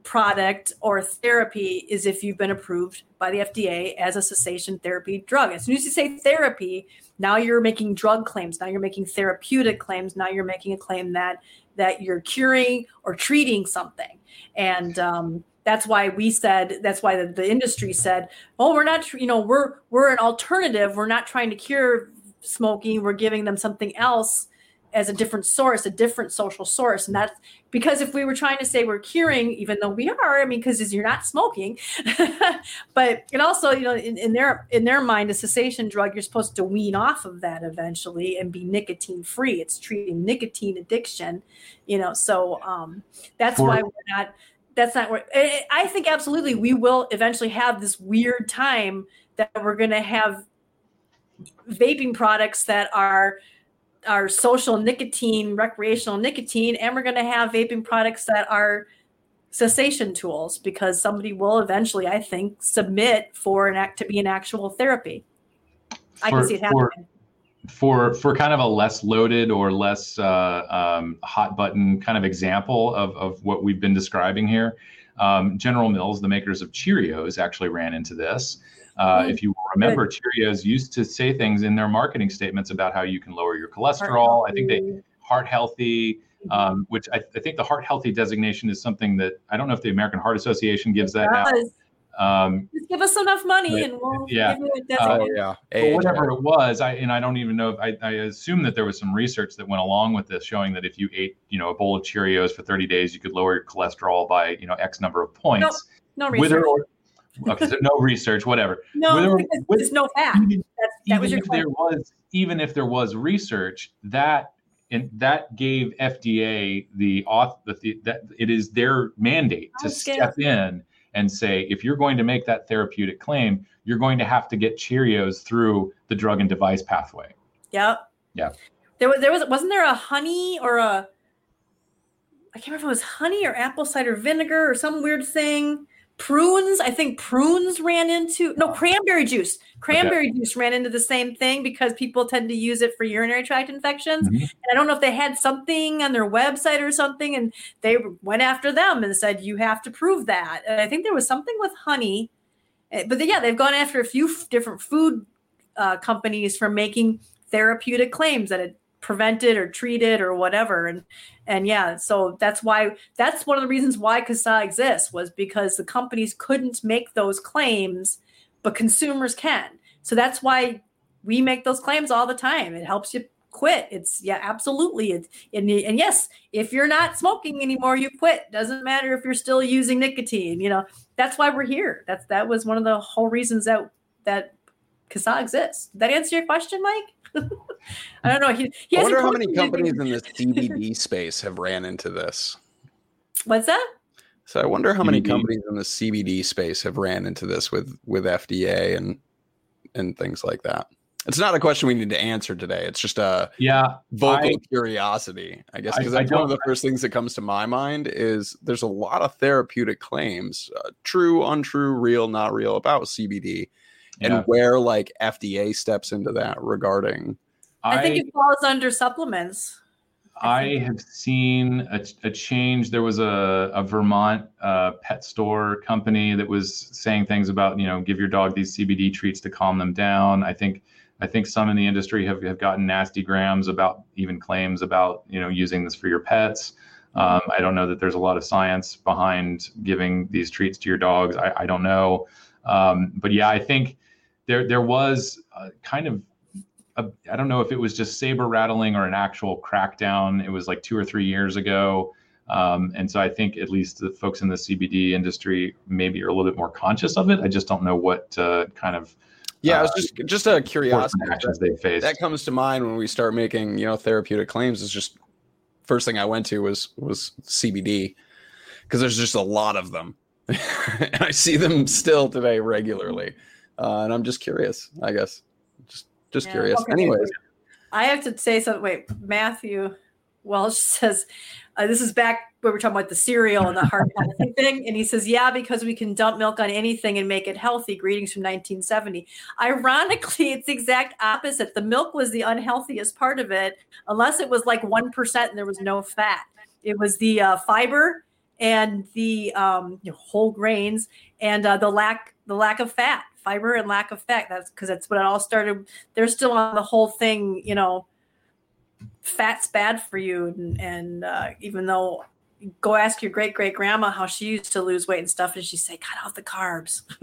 product or therapy is if you've been approved by the FDA as a cessation therapy drug. As soon as you say therapy, now you're making drug claims. Now you're making therapeutic claims. Now you're making a claim that that you're curing or treating something. And um, that's why we said that's why the, the industry said, "Oh, we're not. You know, we're we're an alternative. We're not trying to cure smoking. We're giving them something else." as a different source, a different social source. And that's because if we were trying to say we're curing, even though we are, I mean, because you're not smoking, but and also, you know, in, in, their in their mind, a cessation drug, you're supposed to wean off of that eventually and be nicotine free. It's treating nicotine addiction, you know. So um, that's For- why we're not. That's not where I think absolutely we will eventually have this weird time that we're going to have vaping products that are our social nicotine, recreational nicotine, and we're going to have vaping products that are cessation tools because somebody will eventually, I think, submit for an act to be an actual therapy. I can see it happening. For, for for kind of a less loaded or less uh, um, hot button kind of example of, of what we've been describing here, um, General Mills, the makers of Cheerios, actually ran into this. Uh, mm-hmm. If you remember, Good. Cheerios used to say things in their marketing statements about how you can lower your cholesterol. I think they heart healthy, mm-hmm. um, which I, I, think the heart healthy designation is something that I don't know if the American Heart Association gives that does. Now. Um, Just give us enough money but, and we'll yeah. give you a uh, yeah. whatever it was, I and I don't even know. If, I, I assume that there was some research that went along with this, showing that if you ate, you know, a bowl of Cheerios for 30 days, you could lower your cholesterol by, you know, X number of points. No, no research. Or, okay, so no research, whatever. No, with, there's no fact. Even, that was your if there was, even if there was research, that and that gave FDA the auth the, that it is their mandate to step in and say if you're going to make that therapeutic claim, you're going to have to get Cheerios through the drug and device pathway. Yep. Yeah. There was there was wasn't there a honey or a I can't remember if it was honey or apple cider vinegar or some weird thing prunes i think prunes ran into no cranberry juice cranberry okay. juice ran into the same thing because people tend to use it for urinary tract infections mm-hmm. and i don't know if they had something on their website or something and they went after them and said you have to prove that and i think there was something with honey eh, but yeah they've gone after a few different food uh, companies for making therapeutic claims that it prevented or treated or whatever. And and yeah so that's why that's one of the reasons why CASAA exists was because the companies couldn't make those claims but consumers can. So that's why we make those claims all the time. It helps you quit. It's yeah absolutely. It's and, and yes if you're not smoking anymore you quit. Doesn't matter if you're still using nicotine you know. That's why we're here. That's that was one of the whole reasons that that CASAA exists. Did that answer your question mike I don't know. He, he I wonder how many companies in the CBD space have ran into this. What's that? So I wonder how many companies in the CBD space have ran into this with with FDA and and things like that. It's not a question we need to answer today. It's just a yeah vocal I, curiosity, I guess, because that's one of the first things that comes to my mind is there's a lot of therapeutic claims, uh, true, untrue, real, not real, about CBD and where like FDA steps into that regarding. I, I think it falls under supplements. I have seen a, a change. There was a, a Vermont uh, pet store company that was saying things about, you know, give your dog these CBD treats to calm them down. I think I think some in the industry have, have gotten nasty grams about even claims about, you know, using this for your pets. Um, I don't know that there's a lot of science behind giving these treats to your dogs. I, I don't know. Um, but yeah, I think there there was kind of I don't know if it was just saber rattling or an actual crackdown. It was like two or three years ago. Um, and so I think at least the folks in the CBD industry maybe are a little bit more conscious of it. I just don't know what uh, kind of yeah, it's just just a curiosity actions they face. That comes to mind when we start making you know therapeutic claims. Is just first thing I went to was was CBD because there's just a lot of them, and I see them still today regularly, uh, and I'm just curious. I guess just just yeah, curious. Okay. Anyways, I have to say something. Wait, Matthew Welsh says uh, this is back where we're talking about the cereal and the heart thing, and he says, "Yeah, because we can dump milk on anything and make it healthy." Greetings from 1970. Ironically, it's the exact opposite. The milk was the unhealthiest part of it, unless it was like one percent and there was no fat. It was the uh, fiber and the um, you know, whole grains and uh, the lack the lack of fat fiber and lack of fat. That's because that's what it all started. They're still on the whole thing, you know, fat's bad for you. And, and uh, even though go ask your great great grandma how she used to lose weight and stuff, and she'd say, cut out the carbs.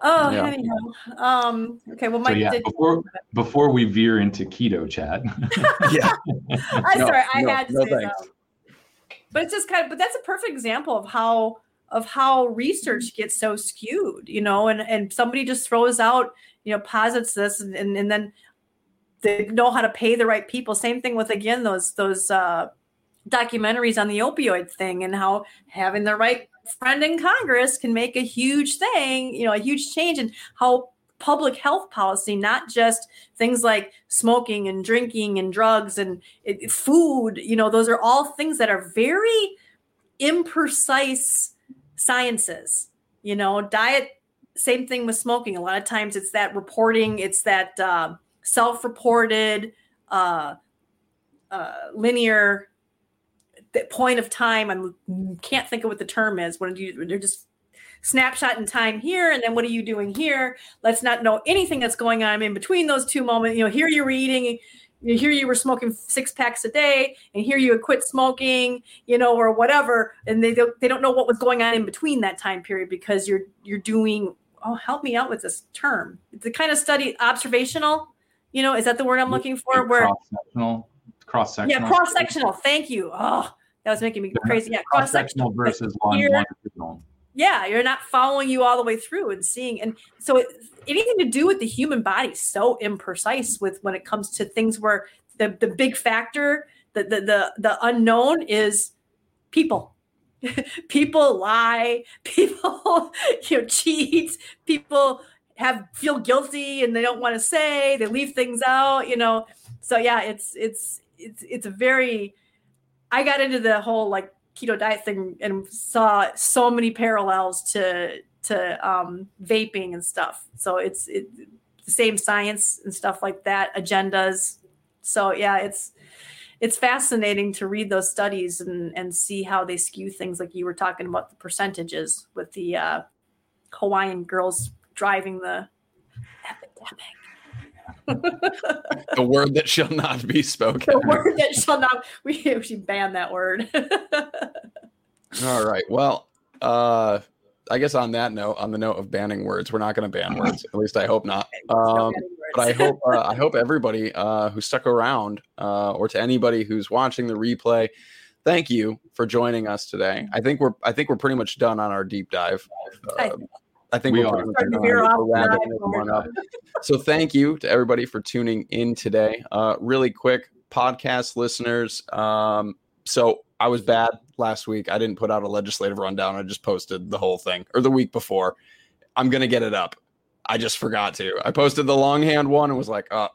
oh, yeah. anyhow. Um, okay, well, Mike, so yeah, did- before before we veer into keto chat. yeah, I'm no, sorry, I no, had to no say that. But it's just kind of, but that's a perfect example of how of how research gets so skewed, you know, and, and somebody just throws out, you know, posits this and, and, and then they know how to pay the right people. Same thing with again those those uh, documentaries on the opioid thing and how having the right friend in Congress can make a huge thing, you know, a huge change and how public health policy, not just things like smoking and drinking and drugs and food, you know, those are all things that are very imprecise sciences. You know, diet, same thing with smoking. A lot of times it's that reporting, it's that uh, self reported, uh, uh, linear point of time. I can't think of what the term is when you, they're just snapshot in time here and then what are you doing here let's not know anything that's going on in between those two moments you know here you're eating here you were smoking six packs a day and here you had quit smoking you know or whatever and they don't they don't know what was going on in between that time period because you're you're doing oh help me out with this term. It's the kind of study observational you know is that the word i'm looking for? Where cross-sectional cross-sectional. Yeah cross-sectional. Thank you. Oh that was making me crazy. Yeah cross-sectional versus longitudinal yeah you're not following you all the way through and seeing and so it, anything to do with the human body so imprecise with when it comes to things where the the big factor the the the, the unknown is people. People lie people you know cheat people have feel guilty and they don't want to say they leave things out you know? So yeah it's it's it's it's a very i got into the whole like keto diet thing and saw so many parallels to to um, vaping and stuff. So it's it, the same science and stuff like that, agendas. So yeah, it's it's fascinating to read those studies and and see how they skew things like you were talking about the percentages with the uh, Hawaiian girls driving the epidemic. the word that shall not be spoken. The word that shall not. We should ban that word. All right. Well, uh, I guess on that note, on the note of banning words, we're not going to ban words. At least I hope not. Um, but I hope uh, I hope everybody uh, who stuck around, uh, or to anybody who's watching the replay, thank you for joining us today. I think we're I think we're pretty much done on our deep dive. Uh, I think we are. so thank you to everybody for tuning in today. Uh, really quick podcast listeners. Um, so I was bad last week. I didn't put out a legislative rundown. I just posted the whole thing or the week before. I'm gonna get it up. I just forgot to. I posted the longhand one and was like, oh,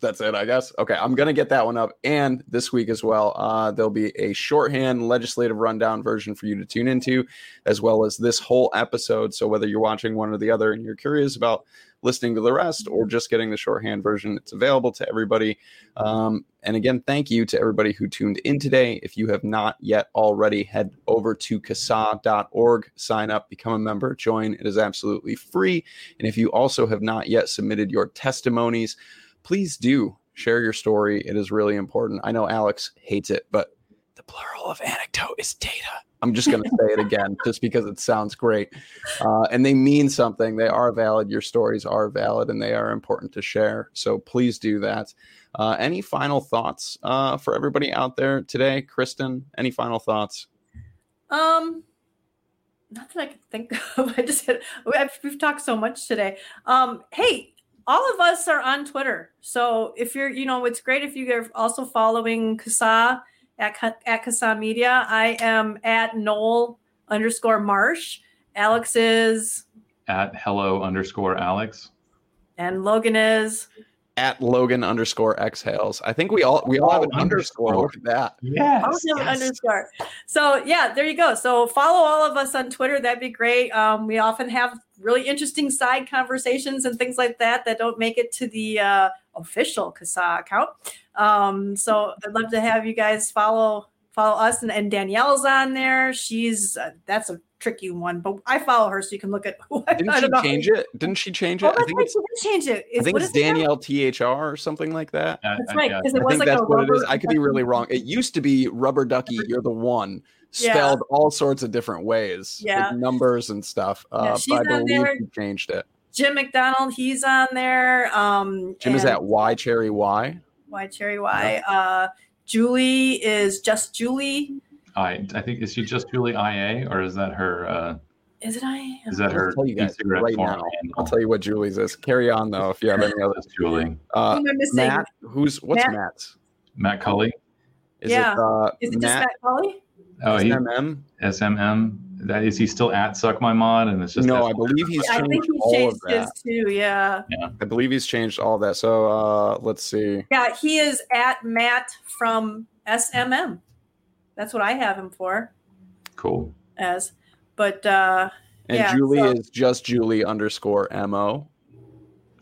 that's it, I guess. Okay, I'm gonna get that one up, and this week as well, uh, there'll be a shorthand legislative rundown version for you to tune into, as well as this whole episode. So whether you're watching one or the other, and you're curious about listening to the rest or just getting the shorthand version, it's available to everybody. Um, and again, thank you to everybody who tuned in today. If you have not yet already, head over to CASAA.org, sign up, become a member, join. It is absolutely free. And if you also have not yet submitted your testimonies please do share your story. It is really important. I know Alex hates it, but the plural of anecdote is data. I'm just going to say it again just because it sounds great. Uh, and they mean something. They are valid. Your stories are valid and they are important to share. So please do that. Uh, any final thoughts uh, for everybody out there today? Kristen, any final thoughts? Um, not that I can think of. I just we've talked so much today. Um, hey, all of us are on Twitter. So if you're, you know, it's great if you're also following CASAA at, at CASAA Media. I am at Noel underscore Marsh. Alex is at hello underscore Alex. And Logan is at Logan underscore exhales. I think we all we all have an underscore. underscore. Look at that. Yes. have yes. an underscore. So yeah, there you go. So follow all of us on Twitter. That'd be great. Um, we often have really interesting side conversations and things like that that don't make it to the uh, official CASAA account. Um, so I'd love to have you guys follow follow us and, and Danielle's on there. She's uh, that's a tricky one, but I follow her so you can look at. Who Didn't I she know. change it? Didn't she change it? Oh, I think right, she did change it. It's, I think it's Danielle THR or something like that. That's right. Because it was like that's what it is. I could be really wrong. It used to be Rubber Ducky. You're the one. Spelled yeah. all sorts of different ways, yeah, numbers and stuff. Uh, yeah, she's I believe there. she changed it. Jim McDonald, he's on there. Um, Jim is at Y Cherry Y. Y Cherry Y. Uh, Julie is just Julie. I I think is she just Julie IA or is that her? Uh, is it I? Is that her? Tell you guys right now. I'll tell you what Julie's is. Carry on though if you have any other. Julie. Uh, Matt, who's what's Matt? Matt's? Matt Culley. Is yeah. It, uh, is it Matt, just Matt Culley? Oh, SMM. SMM. That is he still at Suck My Mod? And it's just no. I believe he's changed I think he changed his too. Yeah. Yeah. I believe he's changed all that. So uh let's see. Yeah, he is at Matt from SMM. That's what I have him for. Cool. As, but uh and yeah, Julie so. is just Julie underscore mo.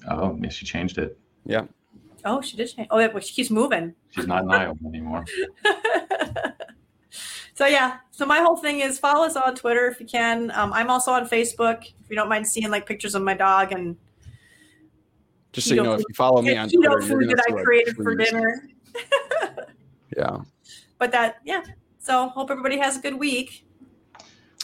Oh, yeah, she changed it. Yeah. Oh, she did change. Oh, yeah, well, she keeps moving. She's not in Iowa anymore. so yeah, so my whole thing is follow us on Twitter if you can. Um, I'm also on Facebook if you don't mind seeing like pictures of my dog and. Just so you know, if you follow me on Twitter, food that I created for dinner. yeah. But that, yeah. So hope everybody has a good week.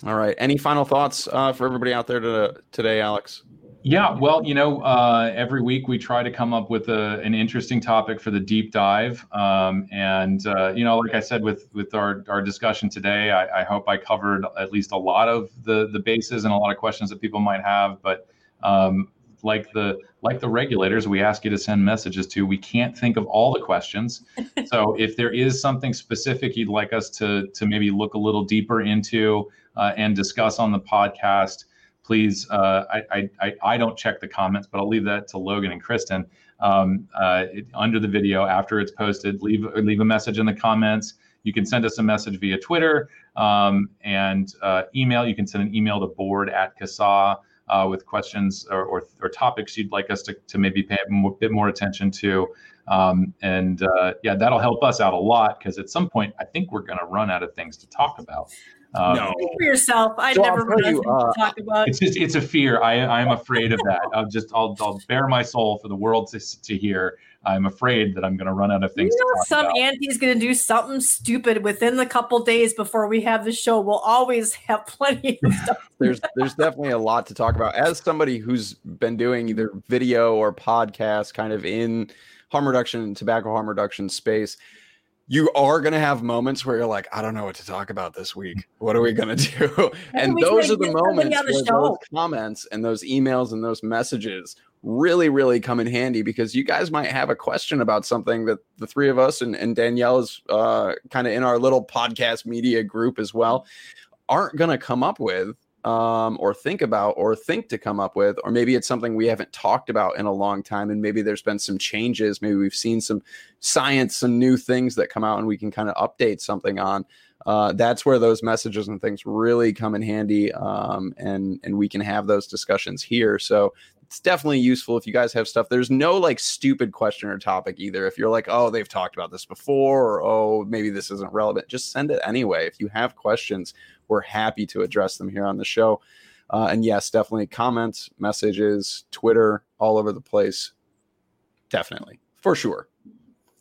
All right. Any final thoughts uh, for everybody out there to, today, Alex? Yeah, well, you know, uh, every week we try to come up with a, an interesting topic for the deep dive, um, and uh, you know, like I said with with our, our discussion today, I, I, hope I covered at least a lot of the the bases and a lot of questions that people might have. But um, like the like the regulators, we ask you to send messages to. We can't think of all the questions, so if there is something specific you'd like us to to maybe look a little deeper into uh, and discuss on the podcast please, uh, I, I, I don't check the comments, but I'll leave that to Logan and Kristen. Um, uh, it, under the video after it's posted, leave leave a message in the comments. You can send us a message via Twitter um, and uh, email. You can send an email to board at CASAA uh, with questions or, or, or, topics you'd like us to, to maybe pay a bit more attention to. Um, and uh, yeah, that'll help us out a lot because at some point, I think we're going to run out of things to talk about. Um, no. for yourself. I so never run you, uh, talk about. It's just it's a fear. I I'm afraid of that. I'll just I'll I'll bare my soul for the world to to hear. I'm afraid that I'm going to run out of things. You know, some auntie's going to do something stupid within the couple days before we have the show. We'll always have plenty of stuff. there's there's definitely a lot to talk about. As somebody who's been doing either video or podcast, kind of in harm reduction, tobacco harm reduction space you are going to have moments where you're like, I don't know what to talk about this week. What are we going to do? and those are the moments the where those comments and those emails and those messages really, really come in handy because you guys might have a question about something that the three of us and, and Danielle is uh, kind of in our little podcast media group as well aren't going to come up with um, or think about or think to come up with, or maybe it's something we haven't talked about in a long time, and maybe there's been some changes. Maybe we've seen some science, some new things that come out, and we can kind of update something on. Uh, that's where those messages and things really come in handy, um, and and we can have those discussions here. So it's definitely useful if you guys have stuff. There's no like stupid question or topic either. If you're like, oh, they've talked about this before, or oh, maybe this isn't relevant, just send it anyway. If you have questions, we're happy to address them here on the show. Uh, and yes, definitely comments, messages, Twitter, all over the place. Definitely, for sure.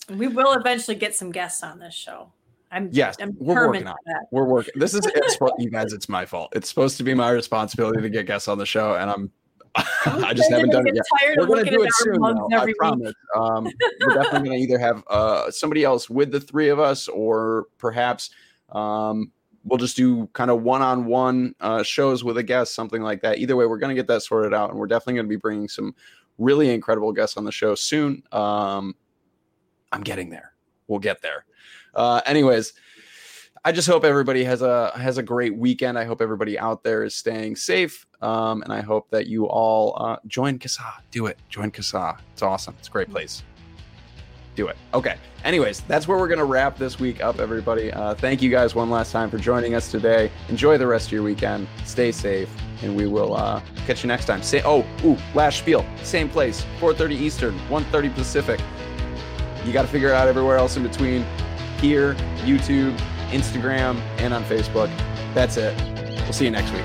We will eventually get some guests on this show. I'm yes, I'm we're working on that. We're working. This is it's, you guys. It's my fault. It's supposed to be my responsibility to get guests on the show, and I'm I just haven't done it yet. We're going to do it soon, I promise. Um, we're definitely going to either have uh, somebody else with the three of us, or perhaps um, we'll just do kind of one-on-one uh, shows with a guest, something like that. Either way, we're going to get that sorted out, and we're definitely going to be bringing some really incredible guests on the show soon. Um, I'm getting there. We'll get there. Uh, anyways. I just hope everybody has a has a great weekend. I hope everybody out there is staying safe, um, and I hope that you all uh, join CASAA. Do it. Join CASAA. It's awesome. It's a great place. Do it. Okay. Anyways, that's where we're gonna wrap this week up, everybody. Uh, thank you guys one last time for joining us today. Enjoy the rest of your weekend. Stay safe, and we will uh, catch you next time. Say, oh, ooh, last spiel. Same place. 4:30 Eastern, 1:30 Pacific. You got to figure it out everywhere else in between. Here, YouTube, Instagram, and on Facebook. That's it. We'll see you next week.